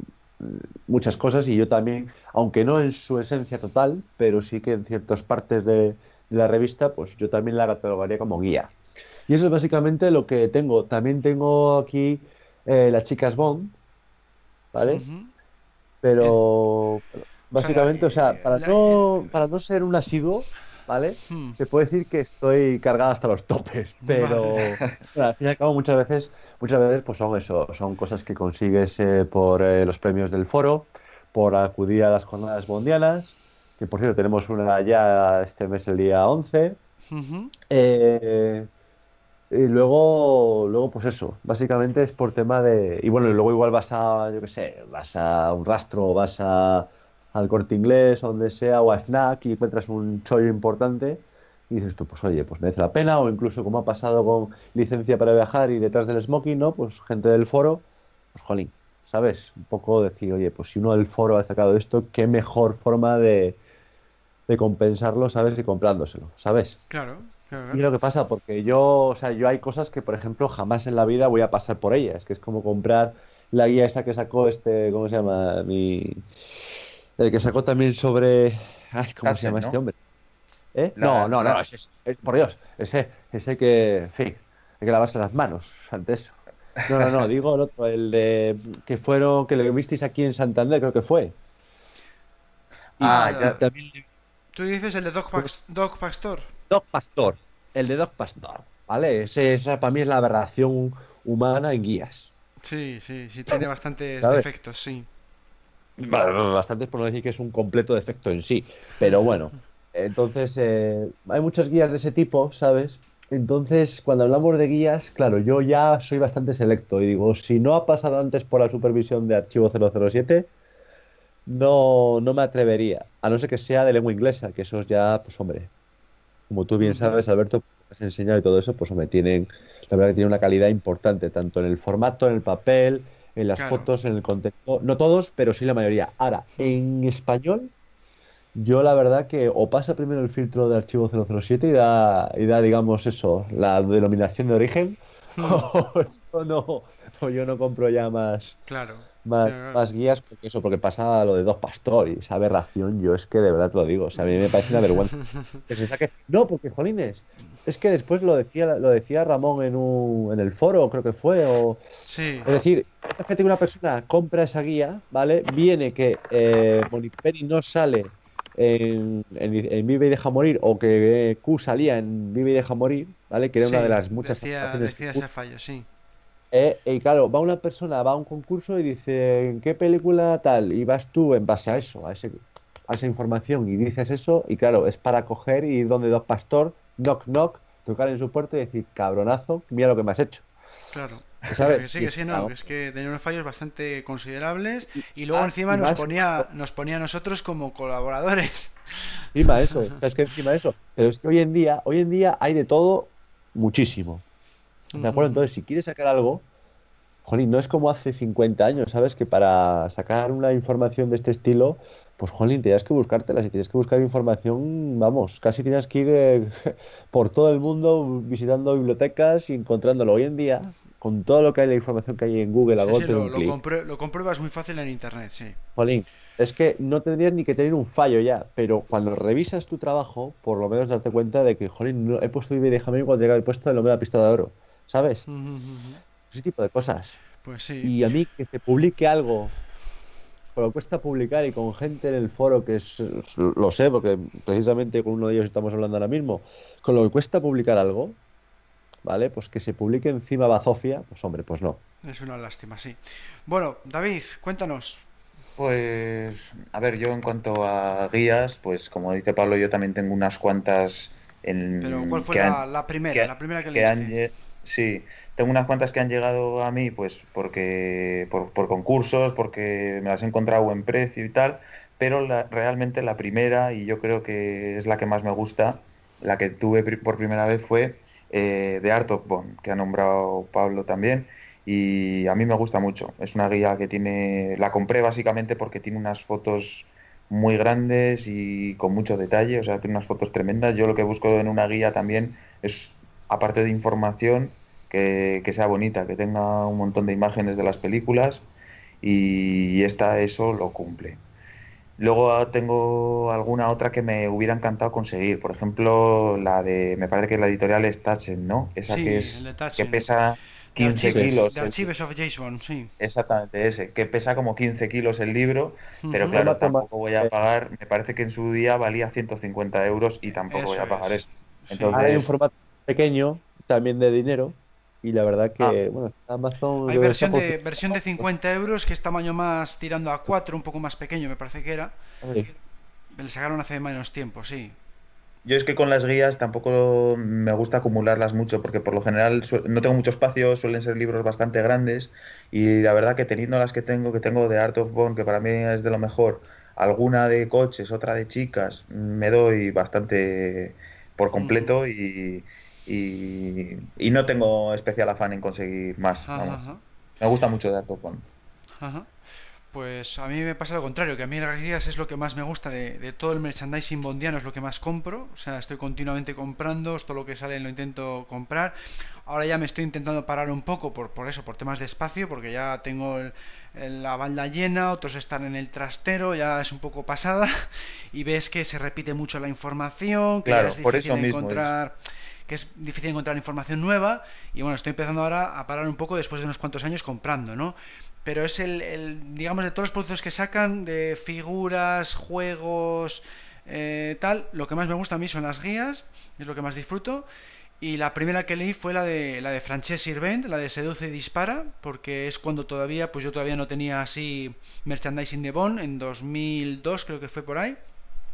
muchas cosas y yo también, aunque no en su esencia total, pero sí que en ciertas partes de, de la revista, pues yo también la catalogaría como guía. Y eso es básicamente lo que tengo. También tengo aquí eh, las chicas Bond, ¿vale? Ujú. Pero básicamente, o sea, eh, para la- no, el- para no ser un asiduo, ¿vale? Hmm. Se puede decir que estoy cargado hasta los topes, pero Vale. bueno, al fin y al cabo muchas veces, muchas veces pues son eso, son cosas que consigues eh, por eh, los premios del foro, por acudir a las jornadas mundianas, que por cierto tenemos una ya este mes el día 11, Ujú. eh, y luego, luego, pues eso, básicamente es por tema de. Y bueno, y luego igual vas a, yo qué sé, vas a un rastro, vas a, al corte inglés, o donde sea, o a Fnac y encuentras un chollo importante y dices tú, pues oye, pues merece la pena, o incluso como ha pasado con licencia para viajar y detrás del smoking, ¿no? Pues gente del foro, pues jolín, ¿sabes? Un poco decir, oye, pues si uno del foro ha sacado esto, qué mejor forma de, de compensarlo, ¿sabes? Y comprándoselo, ¿sabes? Claro. Y lo que pasa, porque yo, o sea, yo hay cosas que, por ejemplo, jamás en la vida voy a pasar por ellas, que es como comprar la guía esa que sacó este, ¿cómo se llama? Mi... El que sacó también sobre... Ay, ¿cómo se llama ¿no? este hombre? ¿Eh? La- no, no, no, la- ese, es- por Dios, ese, ese que, en fin, Hay que lavarse las manos ante eso. No, no, no, digo el otro, el de que fueron, que lo visteis aquí en Santander, creo que fue. ah, ya. También... Tú dices el de Doc, Doc Pastor. Doc Pastor, el de Doc Pastor, ¿vale? Ese, esa para mí es la aberración humana en guías. Sí, sí, sí, tiene bastantes defectos, sí. Bastantes por no decir que es un completo defecto en sí. Pero bueno, entonces eh, hay muchas guías de ese tipo, ¿sabes? Entonces, cuando hablamos de guías, claro, yo ya soy bastante selecto y digo, si no ha pasado antes por la supervisión de Archivo 007, no, no me atrevería, a no ser que sea de lengua inglesa, que esos ya, pues hombre, como tú bien sabes, Alberto, has enseñado y todo eso, pues hombre, tienen, la verdad que tienen una calidad importante, tanto en el formato, en el papel, en las fotos, en el contexto, no todos, pero sí la mayoría. Ahora, en español, yo la verdad que o pasa primero el filtro de archivo 007 y da, y da digamos eso, la denominación de origen, hmm. o, no, o yo no compro ya más, claro. más, guías porque eso, porque pasa lo de dos pastores, esa aberración, yo es que de verdad te lo digo, o sea, a mí me parece una vergüenza que se saque. No, porque jolines, es que después lo decía, lo decía Ramón en, un, en el foro, creo que fue, o... Sí. Es decir, que una persona compra esa guía, ¿vale? Viene que eh, no sale en, Vive y Deja Morir o que Q salía en Vive y Deja Morir, ¿vale? Que era una de las muchas decía, decía ese fallo, sí. Eh, y claro, va una persona, va a un concurso y dice, ¿en qué película tal? Y vas tú en base a eso, a, ese, a esa información y dices eso, y claro, es para coger y ir donde dos pastor, knock knock, tocar en su puerta y decir, cabronazo, mira lo que me has hecho. Claro. Que sí, que sí, no, es que tenía unos fallos bastante considerables y luego ah, encima nos ponía, nos ponía a nosotros como colaboradores. Encima eso, es que encima eso. Pero es que hoy en día, hoy en día hay de todo muchísimo. ¿De acuerdo? Entonces, si quieres sacar algo, jolín, no es como hace 50 años, ¿sabes? Que para sacar una información de este estilo, pues jolín, tenías que buscártela. Si tienes que buscar información, vamos, casi tienes que ir eh, por todo el mundo visitando bibliotecas y encontrándolo. Hoy en día, con todo lo que hay, la información que hay en Google, a sí, lo, lo, compruebas muy fácil en Internet, sí. Jolín, es que no tendrías ni que tener un fallo ya, pero cuando revisas tu trabajo, por lo menos darte cuenta de que, jolín, no, he puesto déjame cuando llega el puesto de lo de la pista de oro, ¿sabes? Ese tipo de cosas. Pues sí. Y a mí que se publique algo, pero cuesta publicar y con gente en el foro que es, lo sé, porque precisamente con uno de ellos estamos hablando ahora mismo, con lo que cuesta publicar algo, ¿vale? Pues que se publique encima Bazofia, pues hombre, pues no. Es una lástima, sí. Bueno, David, cuéntanos. Pues, a ver, yo en cuanto a guías, pues como dice Pablo, yo también tengo unas cuantas en... Pero ¿cuál fue la, primera? la primera que, leíste? Sí, tengo unas cuantas que han llegado a mí, pues porque por, concursos, porque me las he encontrado a buen precio y tal, pero realmente la primera, y yo creo que es la que más me gusta, la que tuve por primera vez fue eh, The Art of Bond, que ha nombrado Pablo también, y a mí me gusta mucho. Es una guía que tiene, la compré básicamente porque tiene unas fotos muy grandes y con mucho detalle, o sea, tiene unas fotos tremendas. Yo lo que busco en una guía también es, aparte de información, que, que sea bonita, que tenga un montón de imágenes de las películas y esta eso lo cumple. Luego tengo alguna otra que me hubiera encantado conseguir. Por ejemplo, la de, me parece que la editorial es Tachen, ¿no? Esa que es que pesa 15 kilos. De Archives of Jason, sí. Exactamente, ese, que pesa como 15 kilos el libro, pero claro, tampoco voy a pagar, me parece que en su día valía 150 euros y tampoco voy a pagar eso. Entonces... Hay un formato pequeño también de dinero y la verdad que, ah. bueno, Amazon... Hay versión de, versión de 50 euros que es tamaño más tirando a 4, un poco más pequeño me parece que era. Me le sacaron hace menos tiempo, sí. Yo es que con las guías tampoco me gusta acumularlas mucho porque por lo general no tengo mucho espacio, suelen ser libros bastante grandes y la verdad que teniendo las que tengo, que tengo de Art of Bone, que para mí es de lo mejor, alguna de coches, otra de chicas, me doy bastante por mm. completo y, y, no tengo especial afán en conseguir más. Me gusta mucho de Artopon. Pues a mí me pasa lo contrario, que a mí las guías es lo que más me gusta de, todo el merchandising bondiano, es lo que más compro. O sea, estoy continuamente comprando, todo lo que sale lo intento comprar. Ahora ya me estoy intentando parar un poco por, por eso, por temas de espacio, porque ya tengo la banda llena, otros están en el trastero, ya es un poco pasada. Y ves que se repite mucho la información, que ya es difícil encontrar que es difícil encontrar información nueva y bueno, estoy empezando ahora a parar un poco después de unos cuantos años comprando, ¿no? Pero es el, digamos, de todos los productos que sacan, de figuras, juegos, eh, tal, lo que más me gusta a mí son las guías, es lo que más disfruto. Y la primera que leí fue la de la de Frances Sirvent, la de Seduce y Dispara, porque es cuando todavía, pues yo todavía no tenía así merchandising de Bond, en 2002 creo que fue por ahí.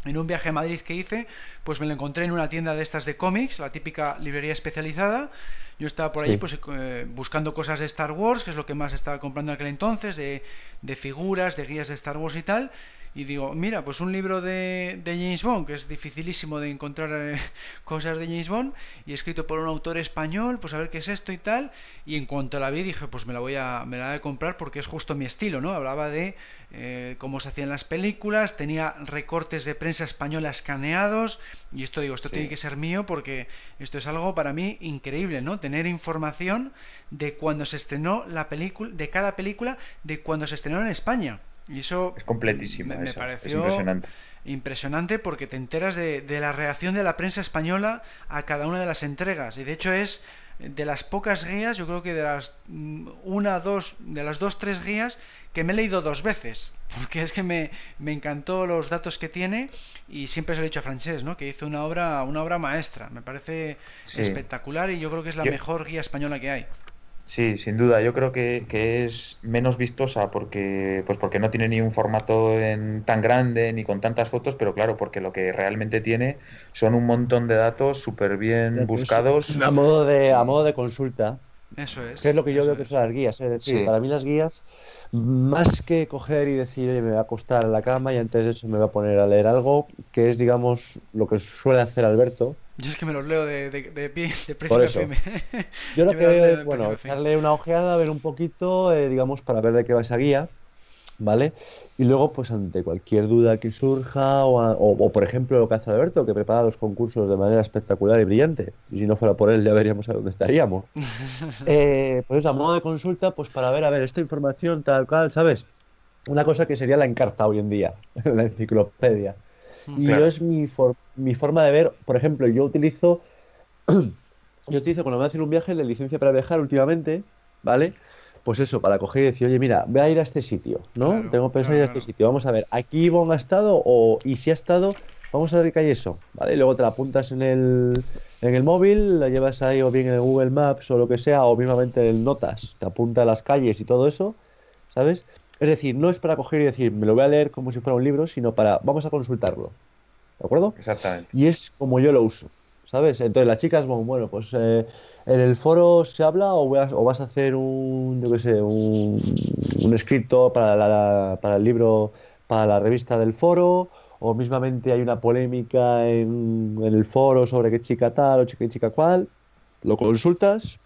En un viaje a Madrid que hice, pues me lo encontré en una tienda de estas de cómics, la típica librería especializada. Yo estaba por ahí pues, eh, buscando cosas de Star Wars, que es lo que más estaba comprando en aquel entonces, de, de figuras, de guías de Star Wars y tal y digo, mira, pues un libro de, de James Bond, que es dificilísimo de encontrar eh, cosas de James Bond, y escrito por un autor español, pues a ver qué es esto y tal, y en cuanto la vi dije, pues me la voy a, me la voy a comprar porque es justo mi estilo, ¿no? Hablaba de eh, cómo se hacían las películas, tenía recortes de prensa española escaneados, y esto digo, esto tiene que ser mío porque esto es algo para mí increíble, ¿no? Tener información de cuando se estrenó la película, de cada película, de cuando se estrenó en España. Y eso es completísimo. Me, pareció impresionante. impresionante. porque te enteras de, la reacción de la prensa española a cada una de las entregas. Y de hecho es de las pocas guías, yo creo que de las mm, una, dos, de las dos, tres guías que me he leído dos veces. Porque es que me, me encantó los datos que tiene y siempre se lo he dicho a Francés, ¿no? Que hizo una obra, una obra maestra. Me parece espectacular y yo creo que es la mejor guía española que hay. Sí, sin duda. Yo creo que, es menos vistosa porque, pues porque no tiene ni un formato en, tan grande ni con tantas fotos, pero claro, porque lo que realmente tiene son un montón de datos súper bien buscados. A modo de, a modo de consulta. Eso es. Que es lo que yo veo que son las guías. Es decir, para mí las guías, más que coger y decir, me voy a acostar en la cama y antes de eso me voy a poner a leer algo, que es, digamos, lo que suele hacer Alberto. Yo es que me los leo de, de, de, de FM. Yo lo que veo es, bueno, darle una ojeada, ver un poquito, eh, digamos, para ver de qué va esa guía, ¿vale? Y luego, pues ante cualquier duda que surja, o, o, por ejemplo lo que hace Alberto, que prepara los concursos de manera espectacular y brillante, y si no fuera por él ya veríamos a dónde estaríamos. eh, pues a modo de consulta, pues para ver, a ver, esta información tal cual, ¿sabes? Una cosa que sería la encarta hoy en día, la enciclopedia. Y yo es mi, mi forma de ver, por ejemplo, yo utilizo, yo utilizo cuando me hacen un viaje de licencia para viajar últimamente, ¿vale? Pues eso, para coger y decir, oye, mira, voy a ir a este sitio, ¿no? Tengo pensado ir a este sitio, vamos a ver, ¿aquí Ivonne ha estado? O, y si ha estado, vamos a ver qué hay eso, ¿vale? Y luego te la apuntas en el, en el móvil, la llevas ahí o bien en el Google Maps o lo que sea, o mismamente en Notas, te apunta las calles y todo eso, ¿sabes? Es decir, no es para coger y decir, me lo voy a leer como si fuera un libro, sino para, vamos a consultarlo. ¿De acuerdo? Exactamente. Y es como yo lo uso, ¿sabes? Entonces las chicas, bueno, bueno pues eh, en el foro se habla o, vas a hacer un, yo qué sé, un, un escrito para, para el libro, para la revista del foro, o mismamente hay una polémica en, en el foro sobre qué chica tal o qué chica cual, lo consultas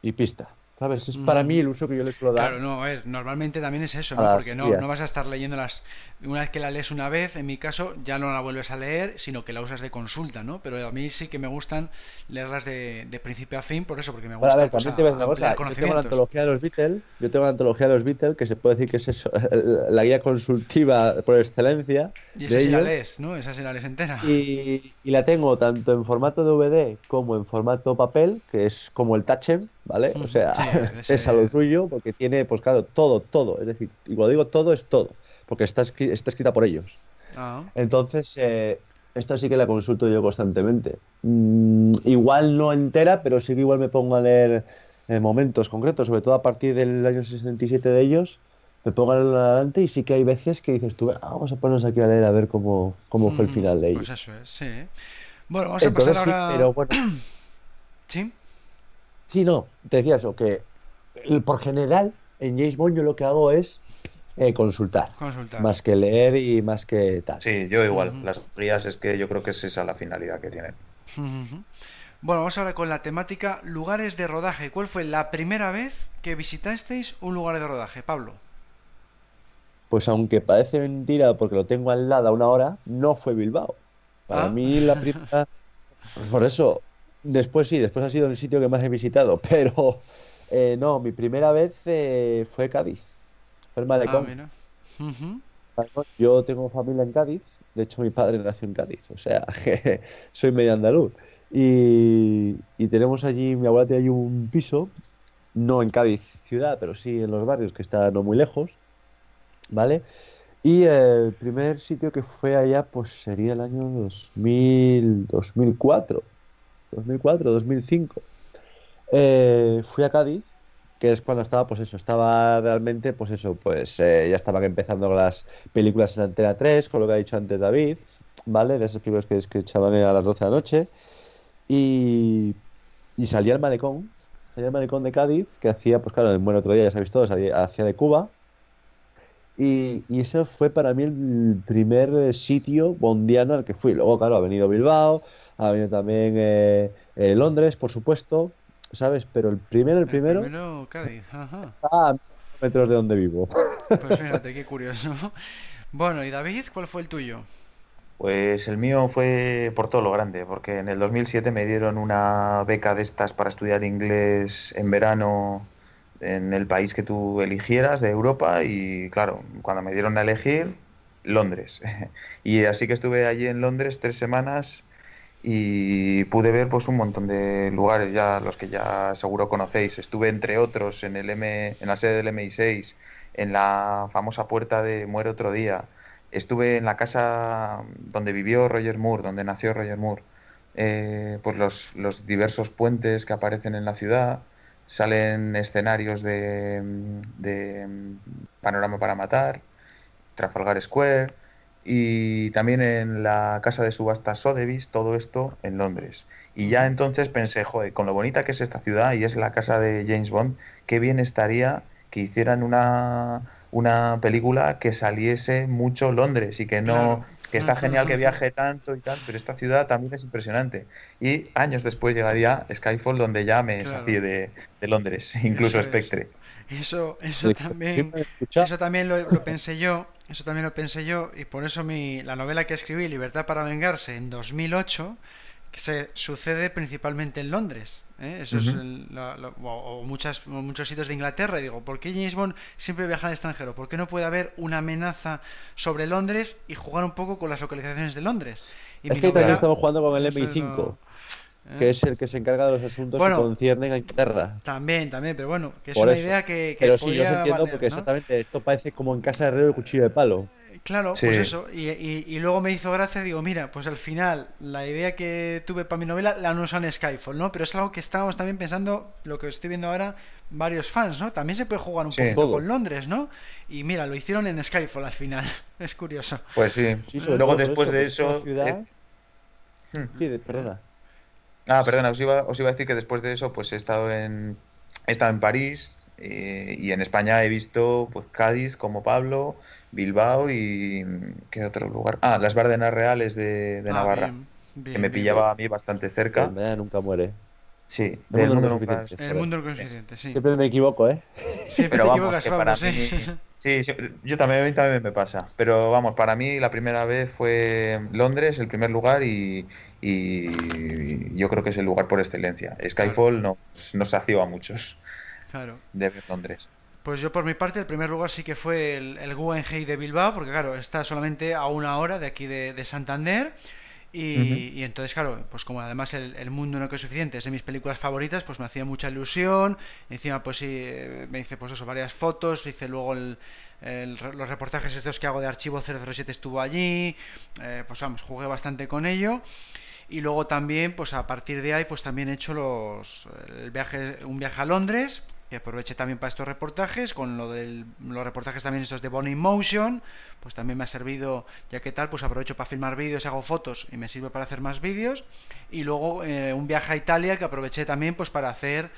y pista. ¿Sabes? Es para mí el uso que yo le suelo dar. Claro, no, a ver, normalmente también es eso, ¿no? Porque no, no vas a estar leyendo las una vez que la lees una vez, en mi caso, ya no la vuelves a leer, sino que la usas de consulta, ¿no? Pero a mí sí que me gustan leerlas de, de principio a fin, por eso, porque me gusta. a ver, también te una cosa. Yo tengo la antología de los Beatles, yo tengo la antología de los Beatles, que se puede decir que es eso, la guía consultiva por excelencia. Y esa sí la lees, ¿no? Esa sí la lees entera. Y, y, la tengo tanto en formato DVD como en formato papel, que es como el Tachem, ¿vale? O sea, es a lo suyo, porque tiene, pues claro, todo, todo. Es decir, y cuando digo todo, es todo porque está, está escrita por ellos. Ah. Entonces, eh, esta sí que la consulto yo constantemente. Mm, igual no entera, pero sí que igual me pongo a leer eh, momentos concretos, sobre todo a partir del año 67 de ellos, me pongo a leer adelante y sí que hay veces que dices tú, ah, vamos a ponernos aquí a leer a ver cómo, cómo fue el final de ellos. Pues eso es, sí. Bueno, vamos a pasar ahora... pero bueno. ¿Sí? Sí, no, te decía eso, que por general en James Bond yo lo que hago es eh, consultar, Más que leer y más que tal. Sí, yo igual. Las guías es que yo creo que es esa la finalidad que tienen. Bueno, vamos ahora con la temática lugares de rodaje. ¿Cuál fue la primera vez que visitasteis un lugar de rodaje, Pablo? Pues aunque parece mentira porque lo tengo al lado a una hora, no fue Bilbao. Para ah. mí la primera... Pues por eso, después sí, después ha sido el sitio que más he visitado, pero eh, no, mi primera vez eh, fue Cádiz. Ah, yo tengo familia en Cádiz, de hecho mi padre nació en Cádiz, o sea, soy medio andaluz. Y, y tenemos allí, mi abuela tiene allí un piso, no en Cádiz ciudad, pero sí en los barrios que están no muy lejos, ¿vale? Y el primer sitio que fue allá, pues sería el año 2000, 2004, 2004, 2005. fui a Cádiz, que es cuando estaba, pues eso, estaba realmente, pues eso, pues eh, ya estaban empezando las películas en Antena 3, con lo que ha dicho antes David, ¿vale? De esas películas que, que echaban a las 12 de la noche. Y, y salía al malecón, salía al malecón de Cádiz, que hacía, pues claro, en buen otro día, ya sabéis todos, hacía de Cuba y, y ese fue para mí el primer eh, sitio bondiano al que fui. Luego, claro, ha venido Bilbao, ha venido también eh, eh, Londres, por supuesto, ¿sabes? Pero el primero, el primero. El primero, Cádiz, ajá. a metros de donde vivo. Pues fíjate, qué curioso. Bueno, ¿y David, cuál fue el tuyo? Pues el mío fue por todo lo grande, porque en el 2007 me dieron una beca de estas para estudiar inglés en verano en el país que tú eligieras de Europa y claro, cuando me dieron a elegir, Londres. y así que estuve allí en Londres tres semanas y pude ver pues un montón de lugares ya los que ya seguro conocéis. Estuve entre otros en el M, en la sede del MI6, en la famosa puerta de Muere otro día. Estuve en la casa donde vivió Roger Moore, donde nació Roger Moore. Eh, pues los, los diversos puentes que aparecen en la ciudad Salen escenarios de, Panorama para Matar, Trafalgar Square y también en la casa de subasta Sotheby's, todo esto en Londres. Y ya entonces pensé, joder, con lo bonita que es esta ciudad y es la casa de James Bond, qué bien estaría que hicieran una, una película que saliese mucho Londres y que no que está genial que viaje tanto y tal, pero esta ciudad también es impresionante. Y años después llegaría Skyfall, donde ya me claro. de, Londres, incluso Spectre. Eso, eso también, eso también lo, pensé yo, eso también lo pensé yo, y por eso mi, la novela que escribí, Libertad para Vengarse, en 2008, que se sucede principalmente en Londres. ¿eh? Eso es o, muchas, muchos sitios de Inglaterra. Y digo, ¿por qué James Bond siempre viaja al extranjero? ¿Por qué no puede haber una amenaza sobre Londres y jugar un poco con las localizaciones de Londres? Y es que también estamos jugando con el MI5. ¿eh? Que es el que se encarga de los asuntos que conciernen a Inglaterra. También, también, pero bueno, que es una idea que, Pero sí, yo entiendo porque exactamente esto parece como en casa de Herrero el cuchillo de palo. Claro, pues eso. Y, y, luego me hizo gracia, digo, mira, pues al final la idea que tuve para mi novela la no usan en Skyfall, ¿no? Pero es algo que estábamos también pensando, lo que estoy viendo ahora, varios fans, ¿no? También se puede jugar un poquito con Londres, ¿no? Y mira, lo hicieron en Skyfall al final. es curioso. Pues sí. luego después de eso... Eh, hmm. Sí, perdona. Ah, perdona, os iba, os iba a decir que después de eso pues he estado en, he estado en París eh, y en España he visto pues Cádiz como Pablo, Bilbao y ¿qué otro lugar? Ah, las Bardenas Reales de, ah, Navarra, que me pillaba a mí bastante cerca. nunca muere. Sí, el del mundo, nunca El mundo nunca es suficiente, sí. Siempre me equivoco, ¿eh? Siempre te equivocas, Pablo, sí. sí. yo también, también me pasa. Pero vamos, para mí la primera vez fue Londres, el primer lugar, y, y yo creo que es el lugar por excelencia. Skyfall nos, nos sació a muchos claro. de Londres. Pues yo por mi parte el primer lugar sí que fue el, el Guggenheim de Bilbao, porque claro, está solamente a una hora de aquí de, Santander. Y, entonces, claro, pues como además el, mundo no es suficiente, es de mis películas favoritas, pues me hacía mucha ilusión. Encima, pues sí, me hice pues eso, varias fotos, hice luego los reportajes estos que hago de Archivo 007 estuvo allí, eh, pues vamos, jugué bastante con ello. Y luego también, pues a partir de ahí, pues también he hecho los, el viaje, un viaje a Londres, que aproveché también para estos reportajes, con lo de los reportajes también estos de Bonnie Motion, pues también me ha servido, ya que tal, pues aprovecho para filmar vídeos, hago fotos y me sirve para hacer más vídeos. Y luego eh, un viaje a Italia que aproveché también pues para hacer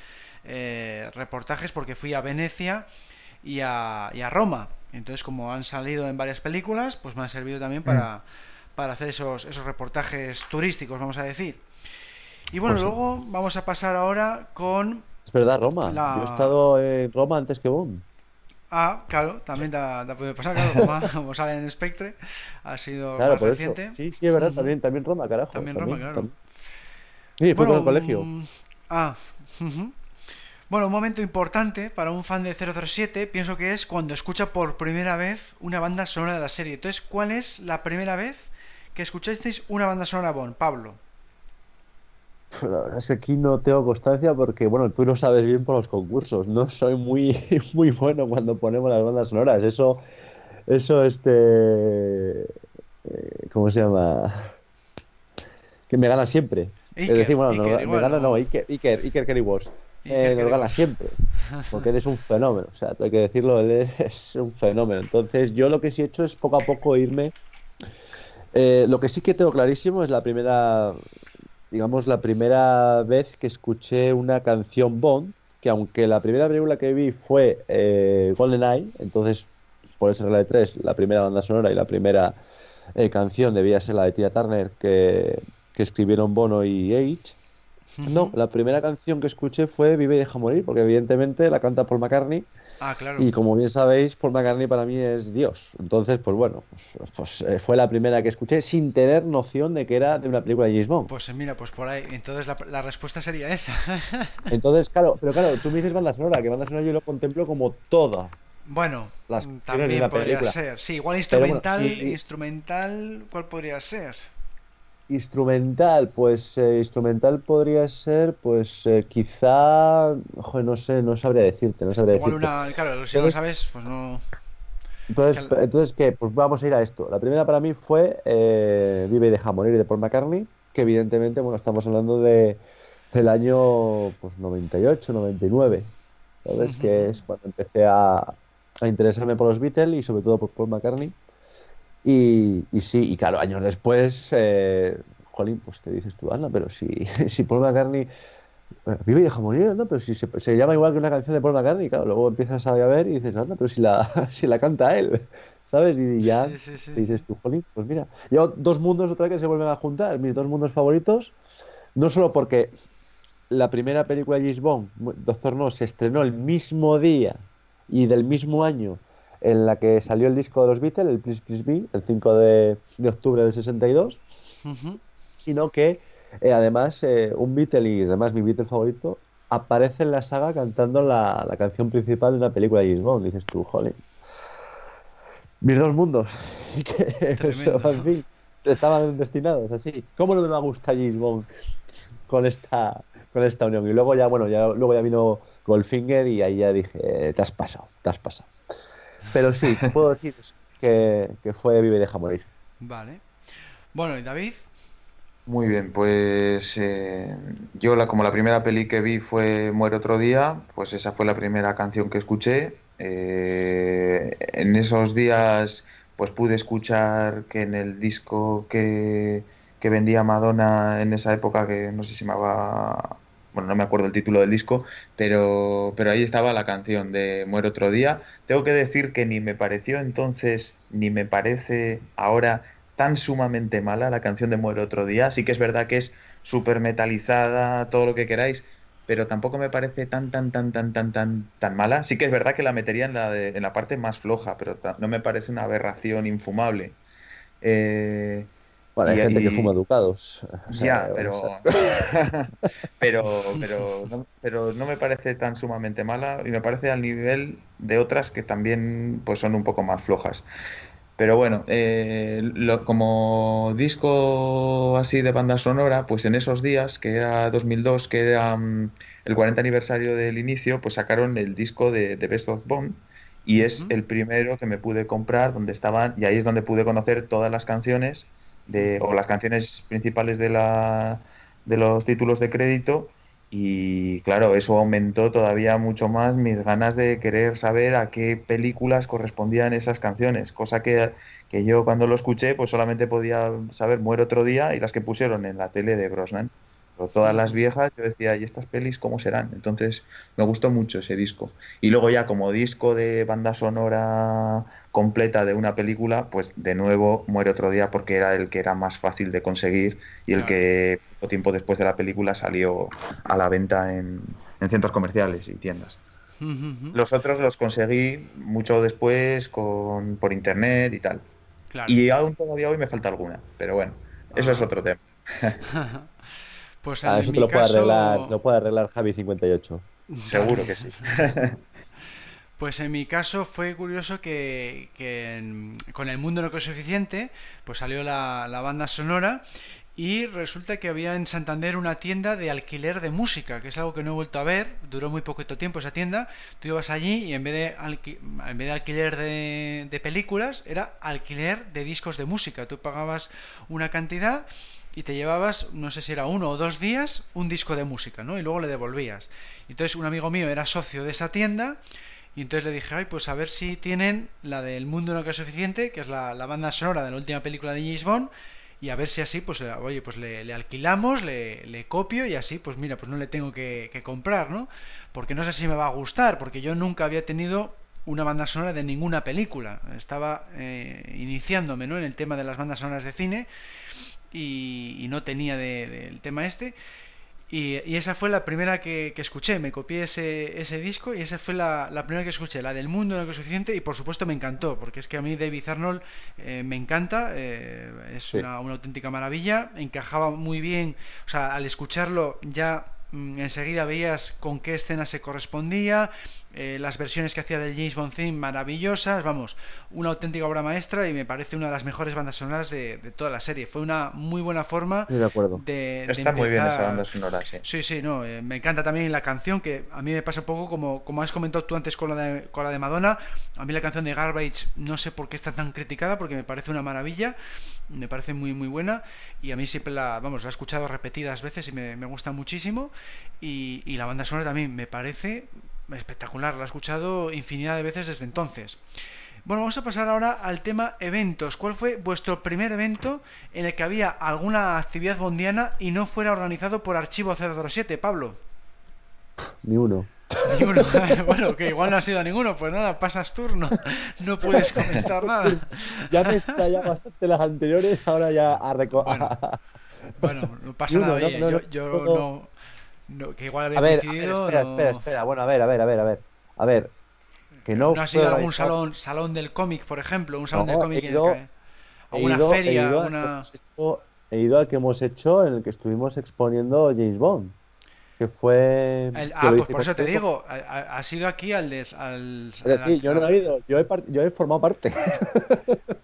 eh, reportajes porque fui a Venecia y a, y a, Roma. Entonces como han salido en varias películas, pues me ha servido también para, mm. Para hacer esos, esos reportajes turísticos, vamos a decir. Y bueno, pues luego vamos a pasar ahora con es verdad, Roma. Yo he estado en Roma antes que Bond. Ah, claro, también te, te puede pasar, claro, como, sale en Spectre, ha sido más reciente. Sí, sí, es verdad, también, también Roma, carajo. También, Roma, claro. Sí, fue bueno, el colegio. Mm, ah, bueno, un momento importante para un fan de 007, pienso que es cuando escucha por primera vez una banda sonora de la serie. Entonces, ¿cuál es la primera vez que escuchasteis una banda sonora Bond, Pablo? la verdad es que aquí no tengo constancia porque, bueno, tú lo sabes bien por los concursos. No soy muy, muy bueno cuando ponemos las bandas sonoras. Eso, eso, este. Eh, ¿Cómo se llama? Que me gana siempre. es decir, bueno, me gana, no, Iker, Iker, Iker Kelly Wars. Eh, me gana siempre. Porque él es un fenómeno. O sea, hay que decirlo, él es un fenómeno. Entonces, yo lo que sí he hecho es poco a poco irme. Eh, lo que sí que tengo clarísimo es la primera digamos, la primera vez que escuché una canción Bond, que aunque la primera película que vi fue eh, GoldenEye, entonces por esa regla de tres, la primera banda sonora y la primera eh, canción debía ser la de Tia Turner que, que escribieron Bono y Age. No, la primera canción que escuché fue Vive y deja morir, porque evidentemente la canta Paul McCartney Ah, claro. Y como bien sabéis, Paul McCartney para mí es Dios. Entonces, pues bueno, pues, pues eh, fue la primera que escuché sin tener noción de que era de una película de James Bond. Pues eh, mira, pues por ahí. Entonces la, respuesta sería esa. Entonces, claro, pero claro, tú me dices banda sonora, que banda sonora yo lo contemplo como toda. Bueno, también podría ser. Sí, igual instrumental, instrumental, ¿cuál podría ser? Instrumental, pues eh, instrumental podría ser, pues eh, quizá, joder, no sé, no sabría decirte, no sabría Igual una, claro, si no sabes, pues no. Entonces, entonces ¿qué? Pues vamos a ir a esto. La primera para mí fue eh, Vive y deja morir de Paul McCartney, que evidentemente, bueno, estamos hablando de del año pues 98, 99, ¿sabes? Que es cuando empecé a, a interesarme por los Beatles y sobre todo por Paul McCartney. Y, y sí, y claro, años después, eh, Jolín, pues te dices tú, anda, pero si, si Paul McCartney eh, vive y deja morir, ¿no? Pero si se, se, llama igual que una canción de Paul McCartney, claro, luego empiezas a ver y dices, anda, pero si la, si la canta él, ¿sabes? Y ya dices tú, Jolín, pues mira, y dos mundos otra vez que se vuelven a juntar, mis dos mundos favoritos, no solo porque la primera película de James Bond, Doctor No, se estrenó el mismo día y del mismo año en la que salió el disco de los Beatles, el Please Please Be, el 5 de, octubre del 62, sino que eh, además eh, un Beatle y además mi Beatle favorito aparece en la saga cantando la, canción principal de una película de James Bond. Dices tú, joder, mis dos mundos, que estaban destinados así. ¿Cómo no me gusta James Bond con esta, con esta unión? Y luego ya, bueno, ya, luego ya vino Goldfinger y ahí ya dije, te has pasado, te has pasado. Pero sí, puedo decir que, fue Vive y deja morir. Vale. Bueno, ¿y David? Muy bien, pues eh, yo la, como la primera peli que vi fue Muere otro día, pues esa fue la primera canción que escuché. Eh, en esos días pues pude escuchar que en el disco que, que vendía Madonna en esa época, que no sé si se llamaba bueno, no me acuerdo el título del disco, pero, pero ahí estaba la canción de Muere otro día. Tengo que decir que ni me pareció entonces, ni me parece ahora tan sumamente mala la canción de Muere otro día. Sí que es verdad que es súper metalizada, todo lo que queráis, pero tampoco me parece tan, tan, tan, tan, tan, tan, tan mala. Sí que es verdad que la metería en la, en la parte más floja, pero no me parece una aberración infumable. Eh, bueno, hay gente que fuma educados. ya, pero, pero, pero, no, pero no me parece tan sumamente mala y me parece al nivel de otras que también pues son un poco más flojas. Pero bueno, eh, como disco así de banda sonora, pues en esos días, que era 2002, que era mm, el 40 aniversario del inicio, pues sacaron el disco de, de Best of Bond y es el primero que me pude comprar, donde estaban, y ahí es donde pude conocer todas las canciones de, o las canciones principales de, la, de los títulos de crédito y claro, eso aumentó todavía mucho más mis ganas de querer saber a qué películas correspondían esas canciones, cosa que, que yo cuando lo escuché pues solamente podía saber Muere otro día y las que pusieron en la tele de Brosnan. Pero todas las viejas, yo decía, ¿y estas pelis cómo serán? Entonces me gustó mucho ese disco. Y luego ya como disco de banda sonora completa de una película, pues de nuevo muere otro día porque era el que era más fácil de conseguir y el que poco tiempo después de la película salió a la venta en, centros comerciales y tiendas. Los otros los conseguí mucho después con, por internet y tal. Y aún todavía hoy me falta alguna, pero bueno, eso es ah. otro tema. pues ah, eso te lo, puede arreglar, lo puede arreglar Javi 58. Seguro que sí. Pues en mi caso fue curioso que, con El Mundo no es suficiente, pues salió la, banda sonora y resulta que había en Santander una tienda de alquiler de música, que es algo que no he vuelto a ver, duró muy poquito tiempo esa tienda, tú ibas allí y en vez de, en vez de alquiler de, de películas, era alquiler de discos de música, tú pagabas una cantidad y te llevabas, no sé si era uno o dos días, un disco de música, ¿no? Y luego le devolvías. Entonces un amigo mío era socio de esa tienda y entonces le dije, ay, pues a ver si tienen la del Mundo no que es suficiente, que es la, la banda sonora de la última película de James Bond, y a ver si así, pues, eh, oye, pues le, alquilamos, le, copio y así, pues mira, pues no le tengo que, comprar, ¿no? Porque no sé si me va a gustar, porque yo nunca había tenido una banda sonora de ninguna película. Estaba eh, iniciándome, ¿no? En el tema de las bandas sonoras de cine y, no tenía del tema este. Y, esa fue la primera que, escuché, me copié ese, ese, disco y esa fue la, primera que escuché, la del mundo no que es suficiente y por supuesto me encantó, porque es que a mí David Arnold eh, me encanta, eh, es una, una, auténtica maravilla, encajaba muy bien, o sea, al escucharlo ya mm, enseguida veías con qué escena se correspondía, eh, las versiones que hacía del James Bond theme maravillosas, vamos, una auténtica obra maestra y me parece una de las mejores bandas sonoras de, toda la serie. Fue una muy buena forma de, acuerdo. de, Está muy bien esa banda sonora, sí. Sí, sí, no, eh, me encanta también la canción que a mí me pasa un poco como, como has comentado tú antes con la, de, con la de Madonna. A mí la canción de Garbage no sé por qué está tan criticada porque me parece una maravilla, me parece muy muy buena y a mí siempre la, vamos, la he escuchado repetidas veces y me, gusta muchísimo y, y la banda sonora también me parece espectacular, lo he escuchado infinidad de veces desde entonces. Bueno, vamos a pasar ahora al tema eventos. ¿Cuál fue vuestro primer evento en el que había alguna actividad bondiana y no fuera organizado por Archivo 007, Pablo? Ni uno. Ni uno. bueno, que igual no ha sido ninguno, pues nada, pasas turno, no puedes comentar nada. Ya me ya bastante las anteriores, ahora ya a bueno, no pasa nada, yo, no que igual había a ver, espera, espera, espera. Bueno, a ver, a ver, a ver, a ver. A ver. Que no, ¿No ha sido algún salón, salón del cómic, por ejemplo? Un salón del cómic. Ido, alguna feria. He ido al que hemos hecho en el que estuvimos exponiendo James Bond que fue... ah, pues por eso te digo, ha, sido aquí al... al, yo no he ido, yo he, yo he, formado parte.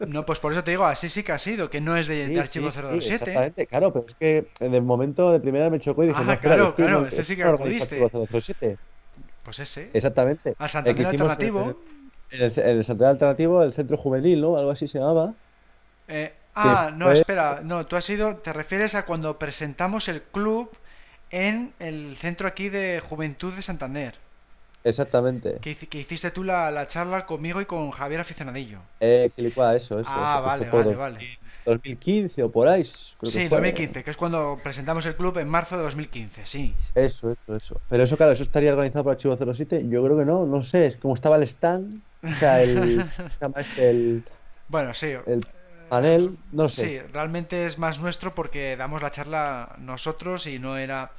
No, pues por eso te digo, así sí que ha sido, que no es de, Archivo 007. exactamente, claro, pero es que en el momento de primera me chocó y dije... Ah, claro, claro, ese sí que lo pudiste. Pues ese. Exactamente. Al Santander Alternativo. En el, el, Santander Alternativo, el Centro Juvenil, ¿no? Algo así se llamaba. Eh, ah, no, espera, no, tú has ido, te refieres a cuando presentamos el club en el centro aquí de Juventud de Santander. Exactamente. Que, hiciste tú la, charla conmigo y con Javier Aficionadillo. Eh, que eso, eso. Ah, vale, vale, vale. 2015 o por ahí. sí, 2015, que es cuando presentamos el club en marzo de 2015, sí. Eso, eso, eso. Pero eso, claro, eso estaría organizado por Archivo 07. Yo creo que no, no sé, es como estaba el stand, o sea, el. Este, el bueno, sí. El panel, no sé. Sí, realmente es más nuestro porque damos la charla nosotros y no era.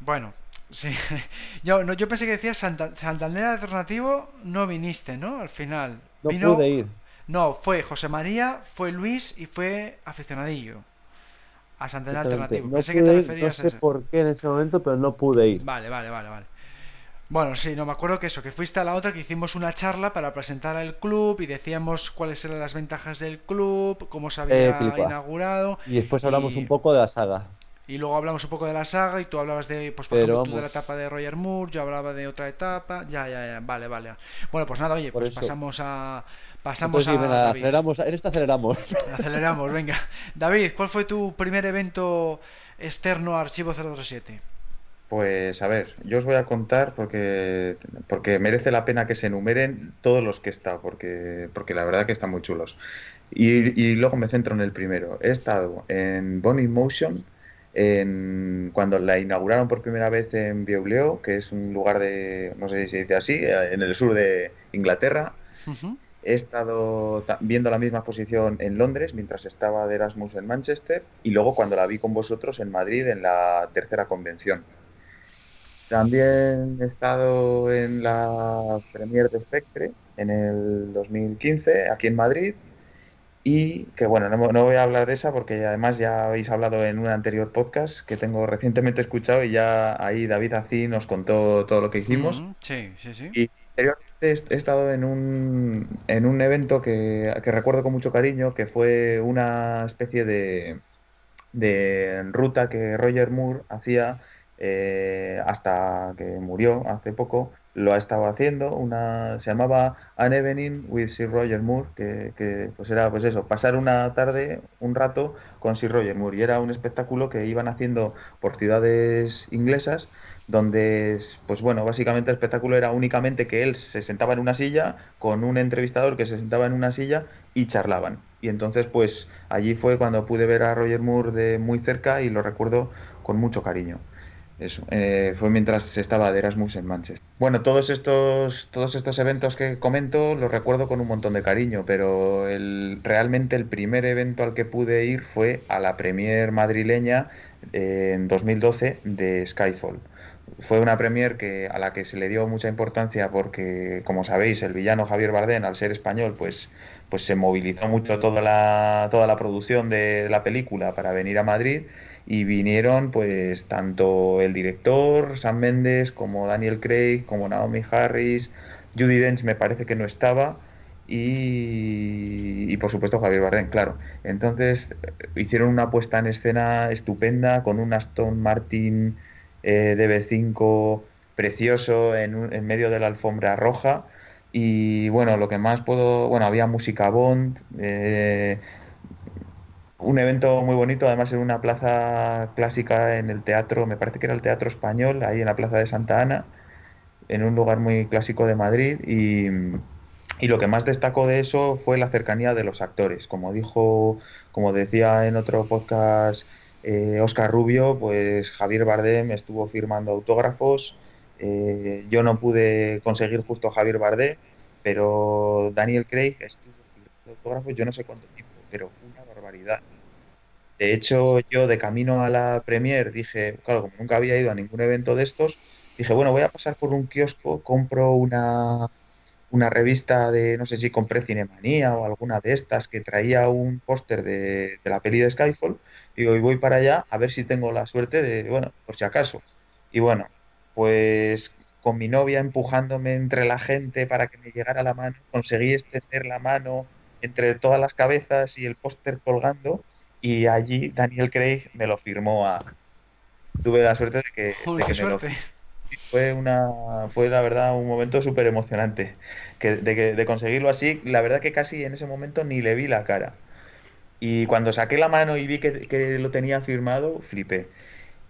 Bueno, sí. Yo, no, yo pensé que decías Santander Alternativo, no viniste, ¿no? Al final. No pude ir. No, fue José María, fue Luis y fue aficionadillo. A Santander Alternativo. No pensé que te referías no sé por qué en ese momento, pero no pude ir. Vale, vale, vale, vale. Bueno, sí, no me acuerdo que eso, que fuiste a la otra, que hicimos una charla para presentar al club y decíamos cuáles eran las ventajas del club, cómo se había eh, inaugurado. Y después hablamos un poco de la saga. Y luego hablamos un poco de la saga y tú hablabas de, pues por ejemplo, tú de la etapa de Roger Moore, yo hablaba de otra etapa. Ya, ya, ya, vale, vale. Bueno, pues nada, oye, pues pasamos a. Pasamos a. aceleramos, en esto aceleramos. Aceleramos, venga. David, ¿cuál fue tu primer evento externo a Archivo 007? Pues a ver, yo os voy a contar porque, porque merece la pena que se enumeren todos los que he estado, porque, porque la verdad que están muy chulos. Y, luego me centro en el primero. He estado en Bonnie Motion, en, cuando la inauguraron por primera vez en Beaulieu, que es un lugar de, no sé si se dice así, en el sur de Inglaterra. He estado viendo la misma exposición en Londres mientras estaba de Erasmus en Manchester y luego cuando la vi con vosotros en Madrid en la tercera convención. También he estado en la Premier de Spectre en el 2015, aquí en Madrid. Y que bueno, no, voy a hablar de esa porque además ya habéis hablado en un anterior podcast que tengo recientemente escuchado y ya ahí David Ací nos contó todo lo que hicimos. sí, sí, sí. Y anteriormente he estado en un, en un evento que, que recuerdo con mucho cariño, que fue una especie de, de ruta que Roger Moore hacía eh, hasta que murió hace poco, lo ha estado haciendo, una se llamaba An Evening with Sir Roger Moore, que, pues era pues eso, pasar una tarde, un rato con Sir Roger Moore, y era un espectáculo que iban haciendo por ciudades inglesas, donde, pues bueno, básicamente el espectáculo era únicamente que él se sentaba en una silla con un entrevistador que se sentaba en una silla y charlaban. Y entonces, pues allí fue cuando pude ver a Roger Moore de muy cerca y lo recuerdo con mucho cariño. Eso, eh, fue mientras estaba de Erasmus en Manchester. Bueno, todos estos, todos estos eventos que comento los recuerdo con un montón de cariño, pero realmente el primer evento al que pude ir fue a la premier madrileña eh, en 2012 de Skyfall. Fue una premier que, a la que se le dio mucha importancia porque, como sabéis, el villano Javier Bardem, al ser español, pues, pues se movilizó mucho toda la, toda la producción de la película para venir a Madrid y vinieron pues tanto el director Sam Mendes como Daniel Craig como Naomi Harris Judy Dench me parece que no estaba y, por supuesto Javier Bardem claro. Entonces eh, hicieron una puesta en escena estupenda con un Aston Martin eh, DB5 precioso en, en medio de la alfombra roja. Y bueno lo que más puedo bueno había música Bond eh, un evento muy bonito, además en una plaza clásica en el teatro, me parece que era el Teatro Español, ahí en la Plaza de Santa Ana, en un lugar muy clásico de Madrid. Y, lo que más destacó de eso fue la cercanía de los actores. Como dijo, como decía en otro podcast Oscar eh, Rubio, pues Javier Bardem estuvo firmando autógrafos. Eh, yo no pude conseguir justo a Javier Bardem, pero Daniel Craig estuvo firmando autógrafos, yo no sé cuánto tiempo, pero una barbaridad. De hecho, yo de camino a la premier dije, claro, como nunca había ido a ningún evento de estos, dije, bueno, voy a pasar por un kiosco, compro una, una revista de, no sé si compré Cinemanía o alguna de estas que traía un póster de, de, la peli de Skyfall. Digo, y voy para allá a ver si tengo la suerte de, bueno, por si acaso. Y bueno, pues con mi novia empujándome entre la gente para que me llegara la mano, conseguí extender la mano entre todas las cabezas y el póster colgando y allí Daniel Craig me lo firmó a... Tuve la suerte de que, Fue, una, fue la verdad un momento súper emocionante. Que, de, de conseguirlo así, la verdad que casi en ese momento ni le vi la cara. Y cuando saqué la mano y vi que, lo tenía firmado, flipé.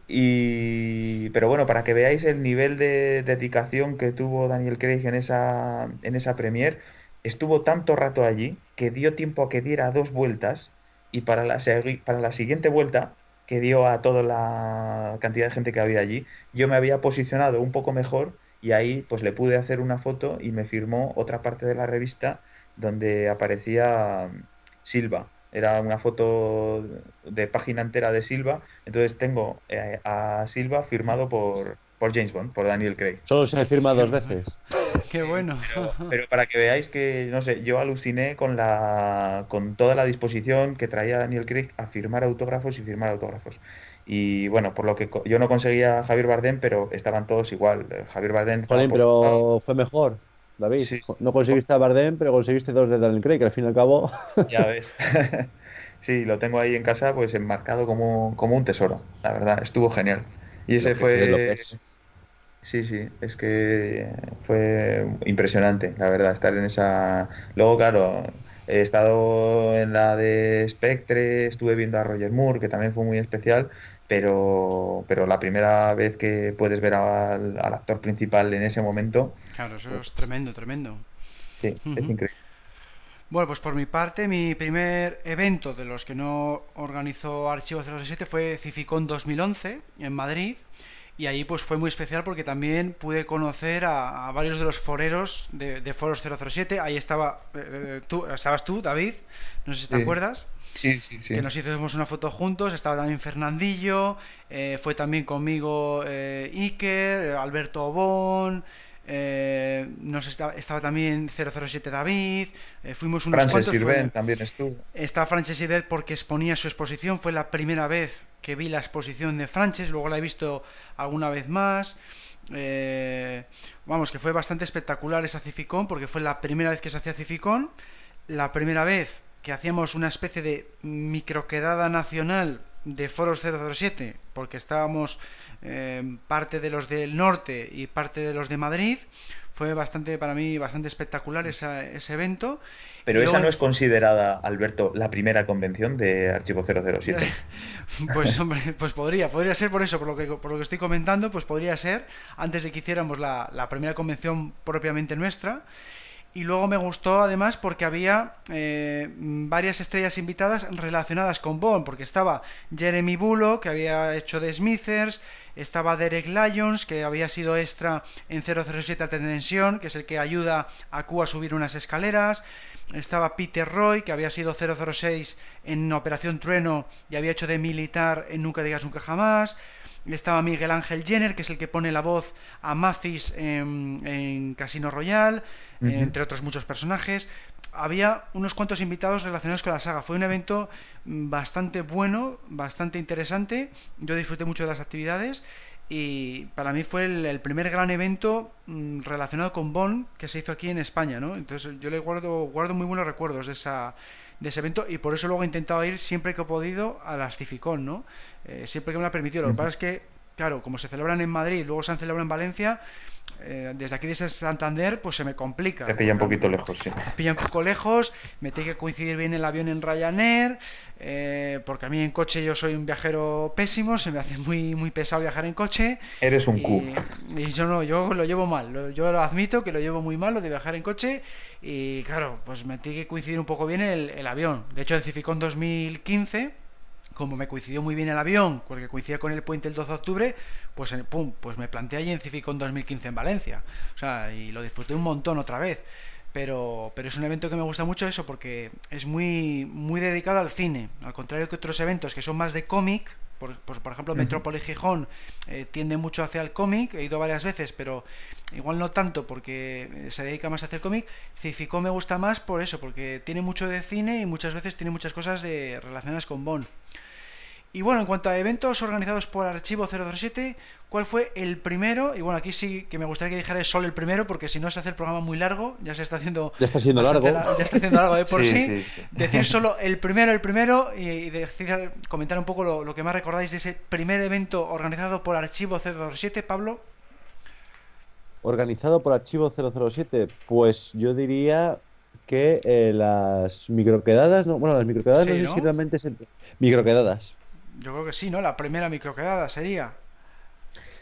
Y, pero bueno, para que veáis el nivel de dedicación que tuvo Daniel Craig en esa, en esa premier, estuvo tanto rato allí que dio tiempo a que diera dos vueltas y para la, para la siguiente vuelta, que dio a toda la cantidad de gente que había allí, yo me había posicionado un poco mejor y ahí pues le pude hacer una foto y me firmó otra parte de la revista donde aparecía Silva. Era una foto de página entera de Silva, entonces tengo eh, a Silva firmado por, por James Bond, por Daniel Craig. Solo se firma dos veces. Qué bueno. Pero, para que veáis que, no sé, yo aluciné con la con toda la disposición que traía Daniel Craig a firmar autógrafos y firmar autógrafos. Y bueno, por lo que yo no conseguía a Javier Bardem, pero estaban todos igual. Javier Bardem. pero fue mejor. David, no conseguiste a Bardem, pero conseguiste dos de Daniel Craig, que al fin y al cabo. Ya ves. sí, lo tengo ahí en casa, pues enmarcado como, como un tesoro. La verdad, estuvo genial. Y ese fue. Sí, sí, es que fue impresionante, la verdad, estar en esa. Luego, claro, he estado en la de Spectre, estuve viendo a Roger Moore, que también fue muy especial, pero, pero la primera vez que puedes ver al, actor principal en ese momento. Claro, eso es tremendo, tremendo. Sí, es increíble. Bueno, pues por mi parte, mi primer evento de los que no organizó Archivo 067 fue Cificón 2011 en Madrid. Y ahí pues fue muy especial porque también pude conocer a, varios de los foreros de, Foros 007. Ahí estaba eh, tú, estabas tú, David, no sé si te acuerdas. Sí, sí, sí. Que nos hicimos una foto juntos. Estaba también Fernandillo, eh, fue también conmigo eh, Iker, Alberto Obón. Eh, nos estaba, estaba, también 007 David, eh, fuimos unos Frances Sirven también estuvo. Estaba Frances Sirven porque exponía su exposición, fue la primera vez que vi la exposición de Frances, luego la he visto alguna vez más. Eh, vamos, que fue bastante espectacular esa Cificón porque fue la primera vez que se hacía Cificón, la primera vez que hacíamos una especie de microquedada nacional de Foros 007, porque estábamos eh, parte de los del norte y parte de los de Madrid. Fue bastante, para mí, bastante espectacular ese evento. Pero esa no es considerada, Alberto, la primera convención de Archivo 007. pues hombre, pues podría, podría ser por eso, por lo que, por lo que estoy comentando, pues podría ser, antes de que hiciéramos la, la primera convención propiamente nuestra. Y luego me gustó además porque había eh, varias estrellas invitadas relacionadas con Bond, porque estaba Jeremy Bullock, que había hecho de Smithers, estaba Derek Lyons, que había sido extra en 007 Alta Tensión, que es el que ayuda a Q a subir unas escaleras, estaba Peter Roy, que había sido 006 en Operación Trueno y había hecho de militar en Nunca digas nunca jamás, estaba Miguel Ángel Jenner, que es el que pone la voz a Mathis en, Casino Royale, entre otros muchos personajes. Había unos cuantos invitados relacionados con la saga. Fue un evento bastante bueno, bastante interesante. Yo disfruté mucho de las actividades y para mí fue el, primer gran evento mm, relacionado con Bond que se hizo aquí en España, ¿no? Entonces yo le guardo, guardo muy buenos recuerdos de esa, de ese evento y por eso luego he intentado ir siempre que he podido a las Cificón, ¿no? Eh, siempre que me lo ha permitido. Lo que pasa es que, claro, como se celebran en Madrid, luego se han celebrado en Valencia, eh, desde aquí desde Santander, pues se me complica. Te pilla un poquito lejos, sí. Me pilla un poco lejos, me tiene que coincidir bien el avión en Ryanair, eh, porque a mí en coche yo soy un viajero pésimo, se me hace muy, muy pesado viajar en coche. Eres un Q. Y yo no, yo lo llevo mal, yo lo admito que lo llevo muy mal, lo de viajar en coche, y claro, pues me tiene que coincidir un poco bien el, el avión. De hecho, en en 2015 como me coincidió muy bien el avión, porque coincidía con el puente el 12 de octubre, pues, pum, pues me planteé allí en Cificon 2015 en Valencia. O sea, y lo disfruté un montón otra vez. Pero, pero es un evento que me gusta mucho eso, porque es muy, muy dedicado al cine. Al contrario que otros eventos que son más de cómic, por, por, ejemplo, Metrópolis Gijón eh, tiende mucho hacia el cómic, he ido varias veces, pero igual no tanto porque eh, se dedica más hacia el cómic. Cificón me gusta más por eso, porque tiene mucho de cine y muchas veces tiene muchas cosas de, relacionadas con Bond. Y bueno, en cuanto a eventos organizados por Archivo 007, ¿cuál fue el primero? Y bueno, aquí sí que me gustaría que dijeras solo el primero, porque si no se hace el programa muy largo, ya se está haciendo... Ya está siendo largo. ya está haciendo largo de por sí, Decir solo el primero, el primero, y, decir, comentar un poco lo, que más recordáis de ese primer evento organizado por Archivo 007, Pablo. Organizado por Archivo 007, pues yo diría que eh, las microquedadas, no, bueno, las microquedadas no sé si realmente se... Microquedadas. Yo creo que sí, ¿no? La primera microquedada sería.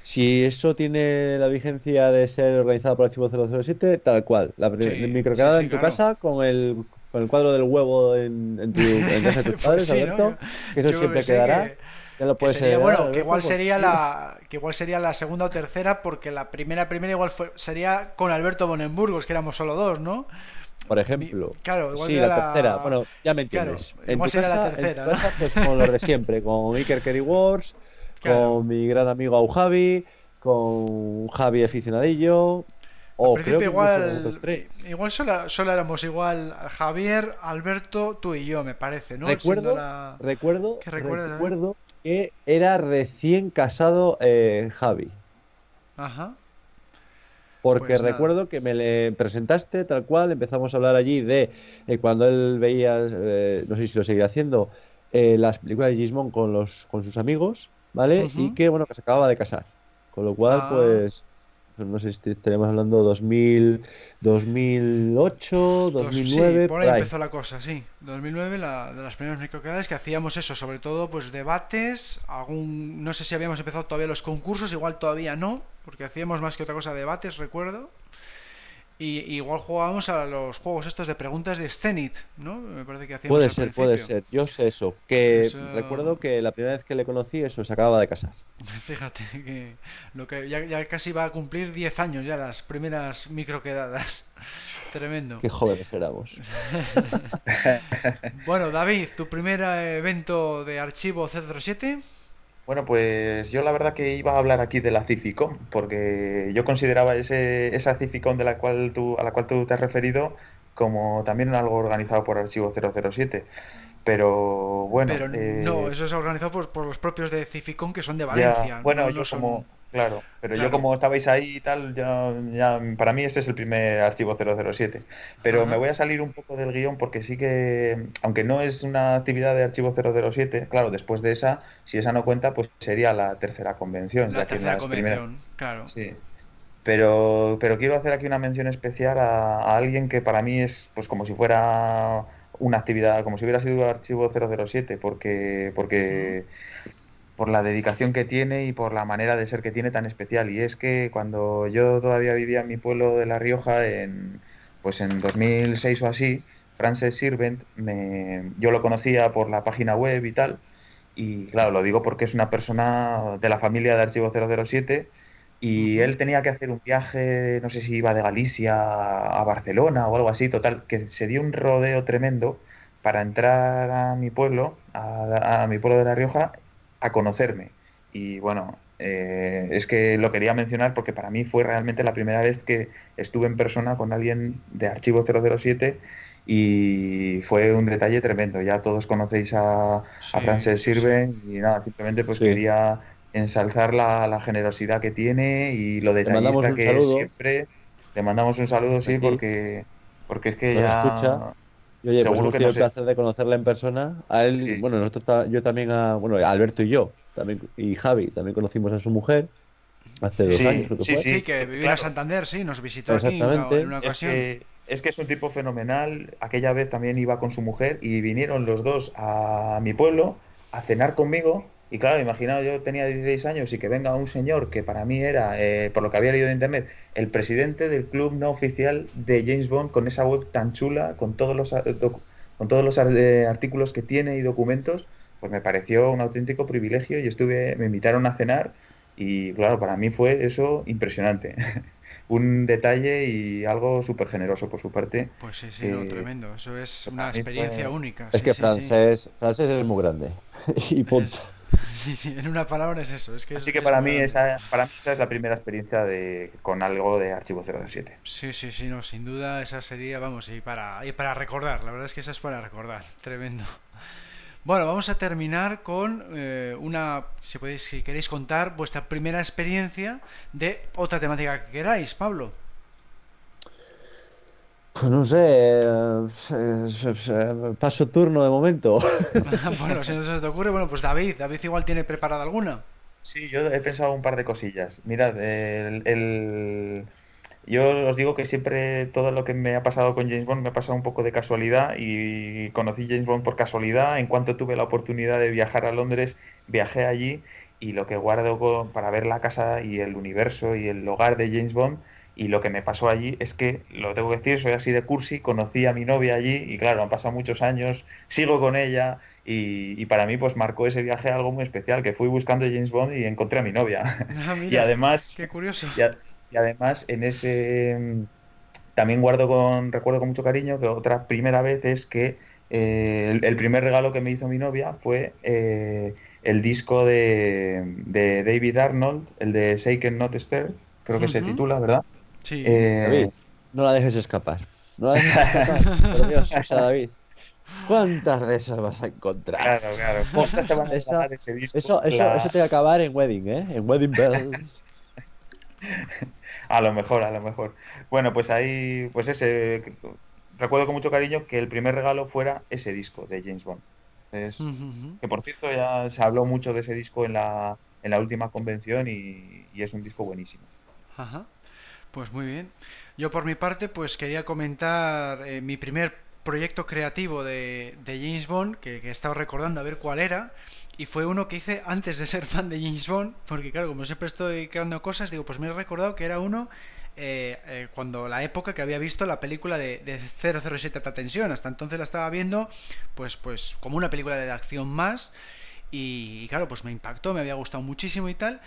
Si eso tiene la vigencia de ser organizada por Archivo 007, tal cual. La microquedada en tu casa con el, con el cuadro del huevo en, tu, en casa de tus padres, Alberto. que eso siempre quedará. ya lo puedes sería, bueno, que igual sería la que igual sería la segunda o tercera porque la primera primera igual sería con Alberto Bonenburgos, que éramos solo dos, ¿no? Por ejemplo. Claro, igual sí, la, tercera. Bueno, ya me entiendes. en igual sería la tercera. ¿no? pues con lo de siempre, con Iker Kerry Wars, con mi gran amigo Aujavi, con Javi Aficionadillo. O creo que igual, igual solo, solo, éramos igual Javier, Alberto, tú y yo, me parece, ¿no? Recuerdo, recuerdo, que recuerdo que era recién casado eh, Javi. Ajá. Porque pues recuerdo que me le presentaste tal cual, empezamos a hablar allí de eh, cuando él veía, eh, no sé si lo seguía haciendo, eh, las películas de Gismond con, los, con sus amigos, ¿vale? Y que, bueno, que se acababa de casar. Con lo cual, ah. pues, no sé si estaremos hablando 2000, 2008, 2009. Sí, por ahí, empezó la cosa, sí. 2009, la, de las primeras microquedades que hacíamos eso, sobre todo pues debates, algún, no sé si habíamos empezado todavía los concursos, igual todavía no, porque hacíamos más que otra cosa debates, recuerdo. Y igual jugábamos a los juegos estos de preguntas de Zenith, ¿no? Me parece que hacíamos Puede ser, puede ser. Yo sé eso. Que recuerdo que la primera vez que le conocí, eso, se acababa de casar. Fíjate que, lo que ya, casi va a cumplir 10 años ya las primeras microquedadas. Tremendo. Qué jóvenes éramos. bueno, David, tu primer evento de archivo 007. Bueno, pues yo la verdad que iba a hablar aquí de la Cificón, porque yo consideraba ese, esa Cificón de la cual tú, a la cual tú te has referido como también algo organizado por Archivo 007. Pero bueno. Pero no, eh, eso es organizado por, los propios de Cificón que son de Valencia. bueno, yo como, Claro, pero yo como estabais ahí y tal, ya, ya, para mí este es el primer archivo 007. Pero me voy a salir un poco del guion porque sí que, aunque no es una actividad de archivo 007, claro, después de esa, si esa no cuenta, pues sería la tercera convención. La tercera convención, claro. Sí. Pero, pero quiero hacer aquí una mención especial a, alguien que para mí es pues como si fuera una actividad, como si hubiera sido archivo 007, porque, porque por la dedicación que tiene y por la manera de ser que tiene tan especial. Y es que cuando yo todavía vivía en mi pueblo de La Rioja, en, pues en 2006 o así, Frances Sirvent, me, yo lo conocía por la página web y tal. Y claro, lo digo porque es una persona de la familia de Archivo 007 y él tenía que hacer un viaje, no sé si iba de Galicia a Barcelona o algo así, total, que se dio un rodeo tremendo para entrar a mi pueblo, a, a mi pueblo de La Rioja, a conocerme. Y bueno, eh, es que lo quería mencionar porque para mí fue realmente la primera vez que estuve en persona con alguien de Archivo 007 y fue un detalle tremendo. Ya todos conocéis a, a Frances Sirven y nada, simplemente pues quería ensalzar la, generosidad que tiene y lo detallista que es siempre. Le mandamos un saludo, sí, porque, porque es que ya... Escucha y oye, pues hemos tenido el placer de conocerla en persona. A él, bueno, nosotros, yo también, a, bueno, Alberto y yo, también, y Javi, también conocimos a su mujer hace dos años. sí, sí, que vivía en Santander, sí, nos visitó aquí en una ocasión. Es que, es que es un tipo fenomenal. Aquella vez también iba con su mujer y vinieron los dos a mi pueblo a cenar conmigo y claro, imaginaos, yo tenía 16 años y que venga un señor que para mí era, eh, por lo que había leído en internet, el presidente del club no oficial de James Bond con esa web tan chula, con todos los, eh, con todos los eh, artículos que tiene y documentos, pues me pareció un auténtico privilegio y estuve, me invitaron a cenar y claro, para mí fue eso impresionante. un detalle y algo súper generoso por su parte. Pues sí, sí, tremendo. Eso es una experiencia única. Es que francés, francés es muy grande. y punto. Sí, sí, en una palabra es eso. Es que Así que para, mí esa, para mí esa es la primera experiencia de, con algo de Archivo 027. Sí, sí, sí, no, sin duda esa sería, vamos, y para, y para recordar, la verdad es que esa es para recordar, tremendo. Bueno, vamos a terminar con eh, una, si, podéis, si queréis contar vuestra primera experiencia de otra temática que queráis, Pablo. Pues no sé, eh, eh, paso turno de momento. bueno, si no se te ocurre, bueno, pues David, David igual tiene preparada alguna. Sí, yo he pensado un par de cosillas. Mirad, el, yo os digo que siempre todo lo que me ha pasado con James Bond me ha pasado un poco de casualidad y conocí James Bond por casualidad. En cuanto tuve la oportunidad de viajar a Londres, viajé allí y lo que guardo para ver la casa y el universo y el hogar de James Bond y lo que me pasó allí es que, lo tengo que decir, soy así de cursi, conocí a mi novia allí y claro, han pasado muchos años, sigo con ella y, para mí pues marcó ese viaje algo muy especial, que fui buscando James Bond y encontré a mi novia. Ah, y además... Qué curioso. Y, además en ese... También guardo con, recuerdo con mucho cariño que otra primera vez es que eh, el, primer regalo que me hizo mi novia fue eh, el disco de, de, David Arnold, el de Shaken Not Stir, creo que se titula, ¿verdad? Sí. Eh, David, no la dejes escapar. No la dejes escapar. Por Dios, o sea, David. ¿Cuántas de esas vas a encontrar? Claro, claro. ¿Cuántas te van a eso, ese disco? Eso, eso, eso te va a acabar en Wedding, ¿eh? En Wedding Bells. a lo mejor, a lo mejor. Bueno, pues ahí, pues ese. Recuerdo con mucho cariño que el primer regalo fuera ese disco de James Bond. Es, Que por cierto, ya se habló mucho de ese disco en la, en la última convención y, y es un disco buenísimo. Ajá. Pues muy bien. Yo por mi parte, pues quería comentar eh, mi primer proyecto creativo de, James Bond, que, he estado recordando a ver cuál era, y fue uno que hice antes de ser fan de James Bond, porque claro, como siempre estoy creando cosas, digo, pues me he recordado que era uno eh, eh, cuando la época que había visto la película de, de 007 Alta Tensión, hasta entonces la estaba viendo, pues, pues como una película de acción más, y claro, pues me impactó, me había gustado muchísimo y tal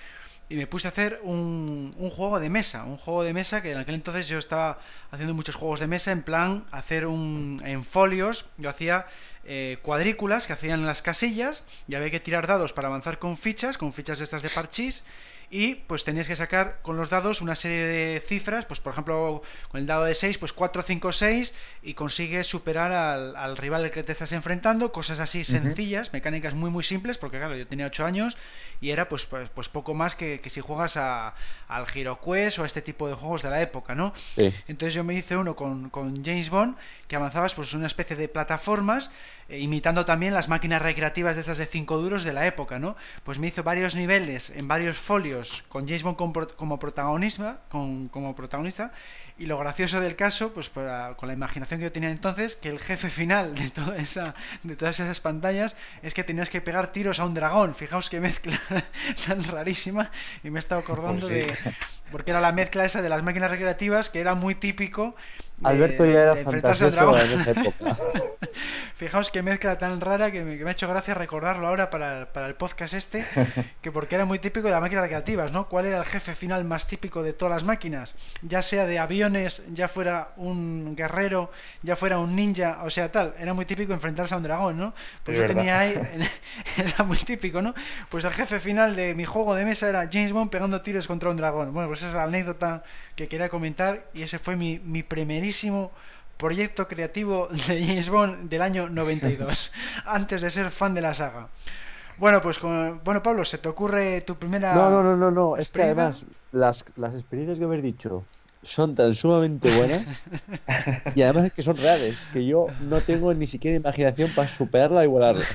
y me puse a hacer un, un, juego de mesa, un juego de mesa que en aquel entonces yo estaba haciendo muchos juegos de mesa en plan hacer un en folios, yo hacía eh, cuadrículas que hacían las casillas y había que tirar dados para avanzar con fichas, con fichas de estas de parchís y pues tenías que sacar con los dados una serie de cifras, pues por ejemplo con el dado de 6, pues 4, 5, 6 y consigues superar al, rival al que te estás enfrentando, cosas así sencillas, mecánicas muy muy simples, porque claro, yo tenía 8 años y era pues, pues, pues poco más que, si juegas a, al Quest o a este tipo de juegos de la época, ¿no? Entonces yo me hice uno con, con James Bond que avanzabas pues una especie de plataformas imitando también las máquinas recreativas de esas de 5 duros de la época, ¿no? Pues me hizo varios niveles en varios folios con James Bond como, protagonista, con, como protagonista y lo gracioso del caso, pues con la imaginación que yo tenía entonces, que el jefe final de toda esa de todas esas pantallas es que tenías que pegar tiros a un dragón. Fijaos qué mezcla tan rarísima y me he estado acordando pues de porque era la mezcla esa de las máquinas recreativas que era muy típico Alberto ya era fantasioso en esa época. Fijaos qué mezcla tan rara que me, ha hecho gracia recordarlo ahora para, para, el podcast este, que porque era muy típico de las máquinas recreativas, ¿no? ¿Cuál era el jefe final más típico de todas las máquinas? Ya sea de aviones, ya fuera un guerrero, ya fuera un ninja, o sea, tal. Era muy típico enfrentarse a un dragón, ¿no? Pues yo tenía ahí, era muy típico, ¿no? Pues el jefe final de mi juego de mesa era James Bond pegando tiros contra un dragón. Bueno, pues esa es la anécdota que quería comentar y ese fue mi, mi primerísimo proyecto creativo de James Bond del año 92, antes de ser fan de la saga. Bueno, pues bueno, Pablo, ¿se te ocurre tu primera No, no, no, no, no. es que además las, las experiencias que has dicho son tan sumamente buenas y además es que son reales, que yo no tengo ni siquiera imaginación para superarla y igualarla.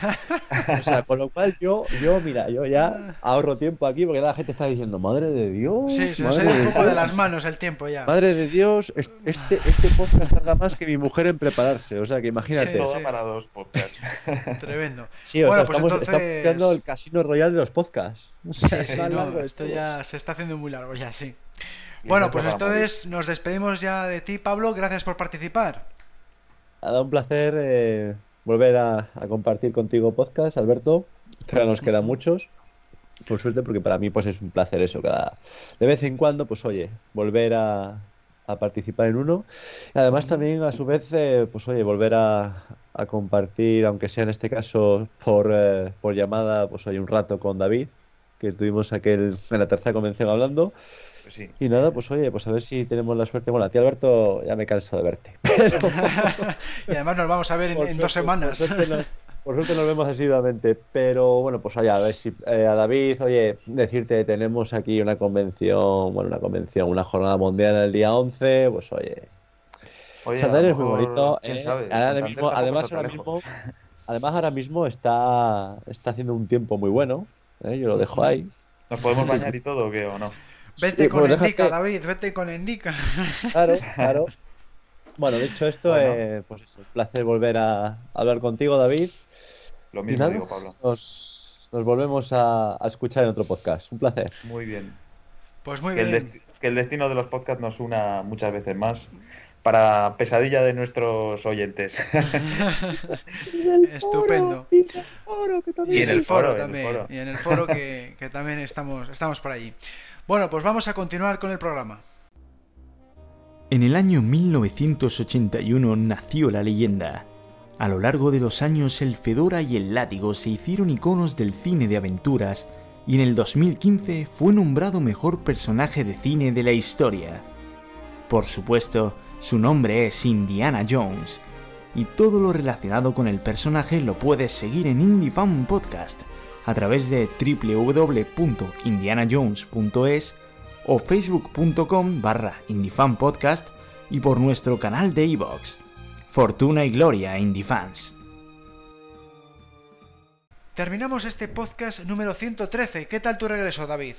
O sea, con lo cual yo, yo, mira, yo ya ahorro tiempo aquí porque la gente está diciendo, madre de Dios. Sí, se nos ha un poco de las manos el tiempo ya. Madre de Dios, este, este podcast tarda más que mi mujer en prepararse, o sea que imagínate. todo para dos podcasts. Tremendo. Sí, o bueno, sea, pues estamos, entonces... el casino royal de los podcasts. sí, sí, no, esto ya se está haciendo muy largo ya, sí. Bueno, pues entonces nos despedimos ya de ti, Pablo. Gracias por participar. Ha dado un placer eh, volver a, compartir contigo podcast, Alberto. Todavía nos quedan muchos, por suerte, porque para mí pues es un placer eso. Cada de vez en cuando, pues oye, volver a, participar en uno. Y además también a su vez, eh, pues oye, volver a, compartir, aunque sea en este caso por, eh, por llamada, pues oye, un rato con David, que tuvimos aquel en la tercera convención hablando. Y nada, pues oye, pues a ver si tenemos la suerte. Bueno, a ti Alberto ya me canso de verte. y además nos vamos a ver en, dos semanas. Por suerte, nos, vemos asiduamente. Pero bueno, pues allá, a ver si eh, a David, oye, decirte, tenemos aquí una convención, bueno, una convención, una jornada mundial el día 11, pues oye. Oye, Santander es muy bonito. Eh, además, ahora mismo, además ahora mismo está, está haciendo un tiempo muy bueno. Eh, yo lo dejo ahí. ¿Nos podemos bañar y todo o qué o no? Vete con pues Indica, David, vete con Indica. Claro, claro. Bueno, dicho esto, eh, pues es un placer volver a hablar contigo, David. Lo mismo digo, Pablo. Nos, volvemos a, escuchar en otro podcast. Un placer. Muy bien. Pues muy que bien. El que el destino de los podcasts nos una muchas veces más para pesadilla de nuestros oyentes. Estupendo. Y en el foro, también. Y en el foro que, que también estamos, estamos por allí. Bueno, pues vamos a continuar con el programa. En el año 1981 nació la leyenda. A lo largo de los años el Fedora y el Látigo se hicieron iconos del cine de aventuras y en el 2015 fue nombrado mejor personaje de cine de la historia. Por supuesto, su nombre es Indiana Jones, y todo lo relacionado con el personaje lo puedes seguir en Indie Fan Podcast, a través de www.indianajones.es o facebook.com barra indiefanpodcast y por nuestro canal de iVoox. Fortuna y gloria, Indiefans. Terminamos este podcast número 113. ¿Qué tal tu regreso, David?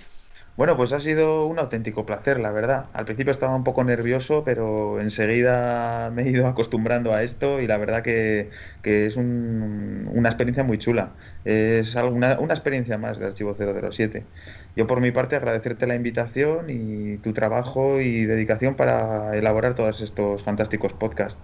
Bueno, pues ha sido un auténtico placer, la verdad. Al principio estaba un poco nervioso, pero enseguida me he ido acostumbrando a esto y la verdad que, es una experiencia muy chula. Es una, una experiencia más del Archivo 007. Yo por mi parte agradecerte la invitación y tu trabajo y dedicación para elaborar todos estos fantásticos podcasts.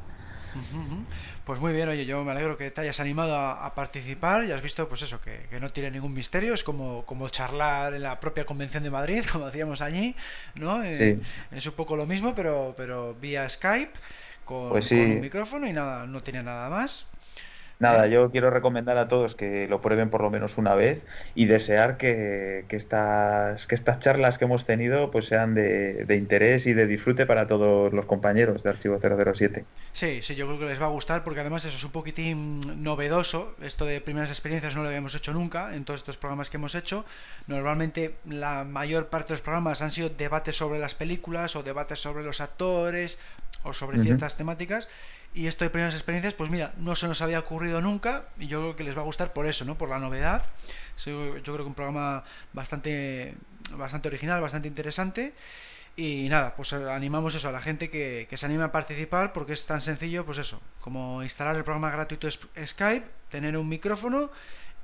Pues muy bien, oye, yo me alegro que te hayas animado a, participar y has visto, pues eso, que, no tiene ningún misterio, es como, como charlar en la propia Convención de Madrid, como hacíamos allí, ¿no? Eh, es un poco lo mismo, pero, pero vía Skype, con, pues un micrófono y nada, no tiene nada más. Nada, yo quiero recomendar a todos que lo prueben por lo menos una vez y desear que, estas, que estas charlas que hemos tenido pues sean de, interés y de disfrute para todos los compañeros de Archivo 007. Sí, sí, yo creo que les va a gustar porque además eso es un poquitín novedoso. Esto de primeras experiencias no lo habíamos hecho nunca en todos estos programas que hemos hecho. Normalmente la mayor parte de los programas han sido debates sobre las películas o debates sobre los actores o sobre ciertas temáticas y esto de primeras experiencias, pues mira, no se nos había ocurrido nunca y yo creo que les va a gustar por eso, ¿no? Por la novedad. Yo creo que un programa bastante, bastante original, bastante interesante. Y nada, pues animamos eso a la gente que, se anime a participar porque es tan sencillo, pues eso, como instalar el programa gratuito Skype, tener un micrófono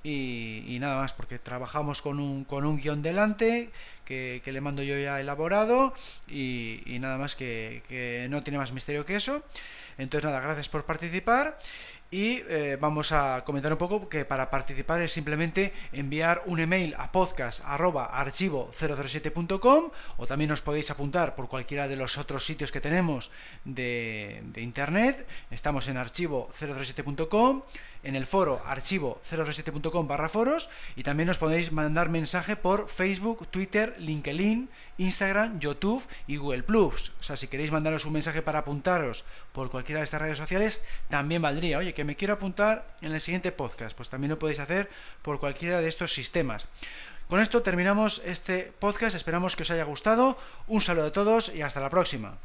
y, nada más, porque trabajamos con un, con un guion delante que, le mando yo ya elaborado y, nada más que, que no tiene más misterio que eso. Entonces nada, gracias por participar y eh, vamos a comentar un poco que para participar es simplemente enviar un email a podcast.archivo007.com o también os podéis apuntar por cualquiera de los otros sitios que tenemos de, de internet. Estamos en archivo007.com en el foro archivo037.com barra foros y también os podéis mandar mensaje por Facebook, Twitter, LinkedIn, Instagram, YouTube y Google Plus. O sea, si queréis mandaros un mensaje para apuntaros por cualquiera de estas redes sociales, también valdría. Oye, que me quiero apuntar en el siguiente podcast, pues también lo podéis hacer por cualquiera de estos sistemas. Con esto terminamos este podcast, esperamos que os haya gustado. Un saludo a todos y hasta la próxima.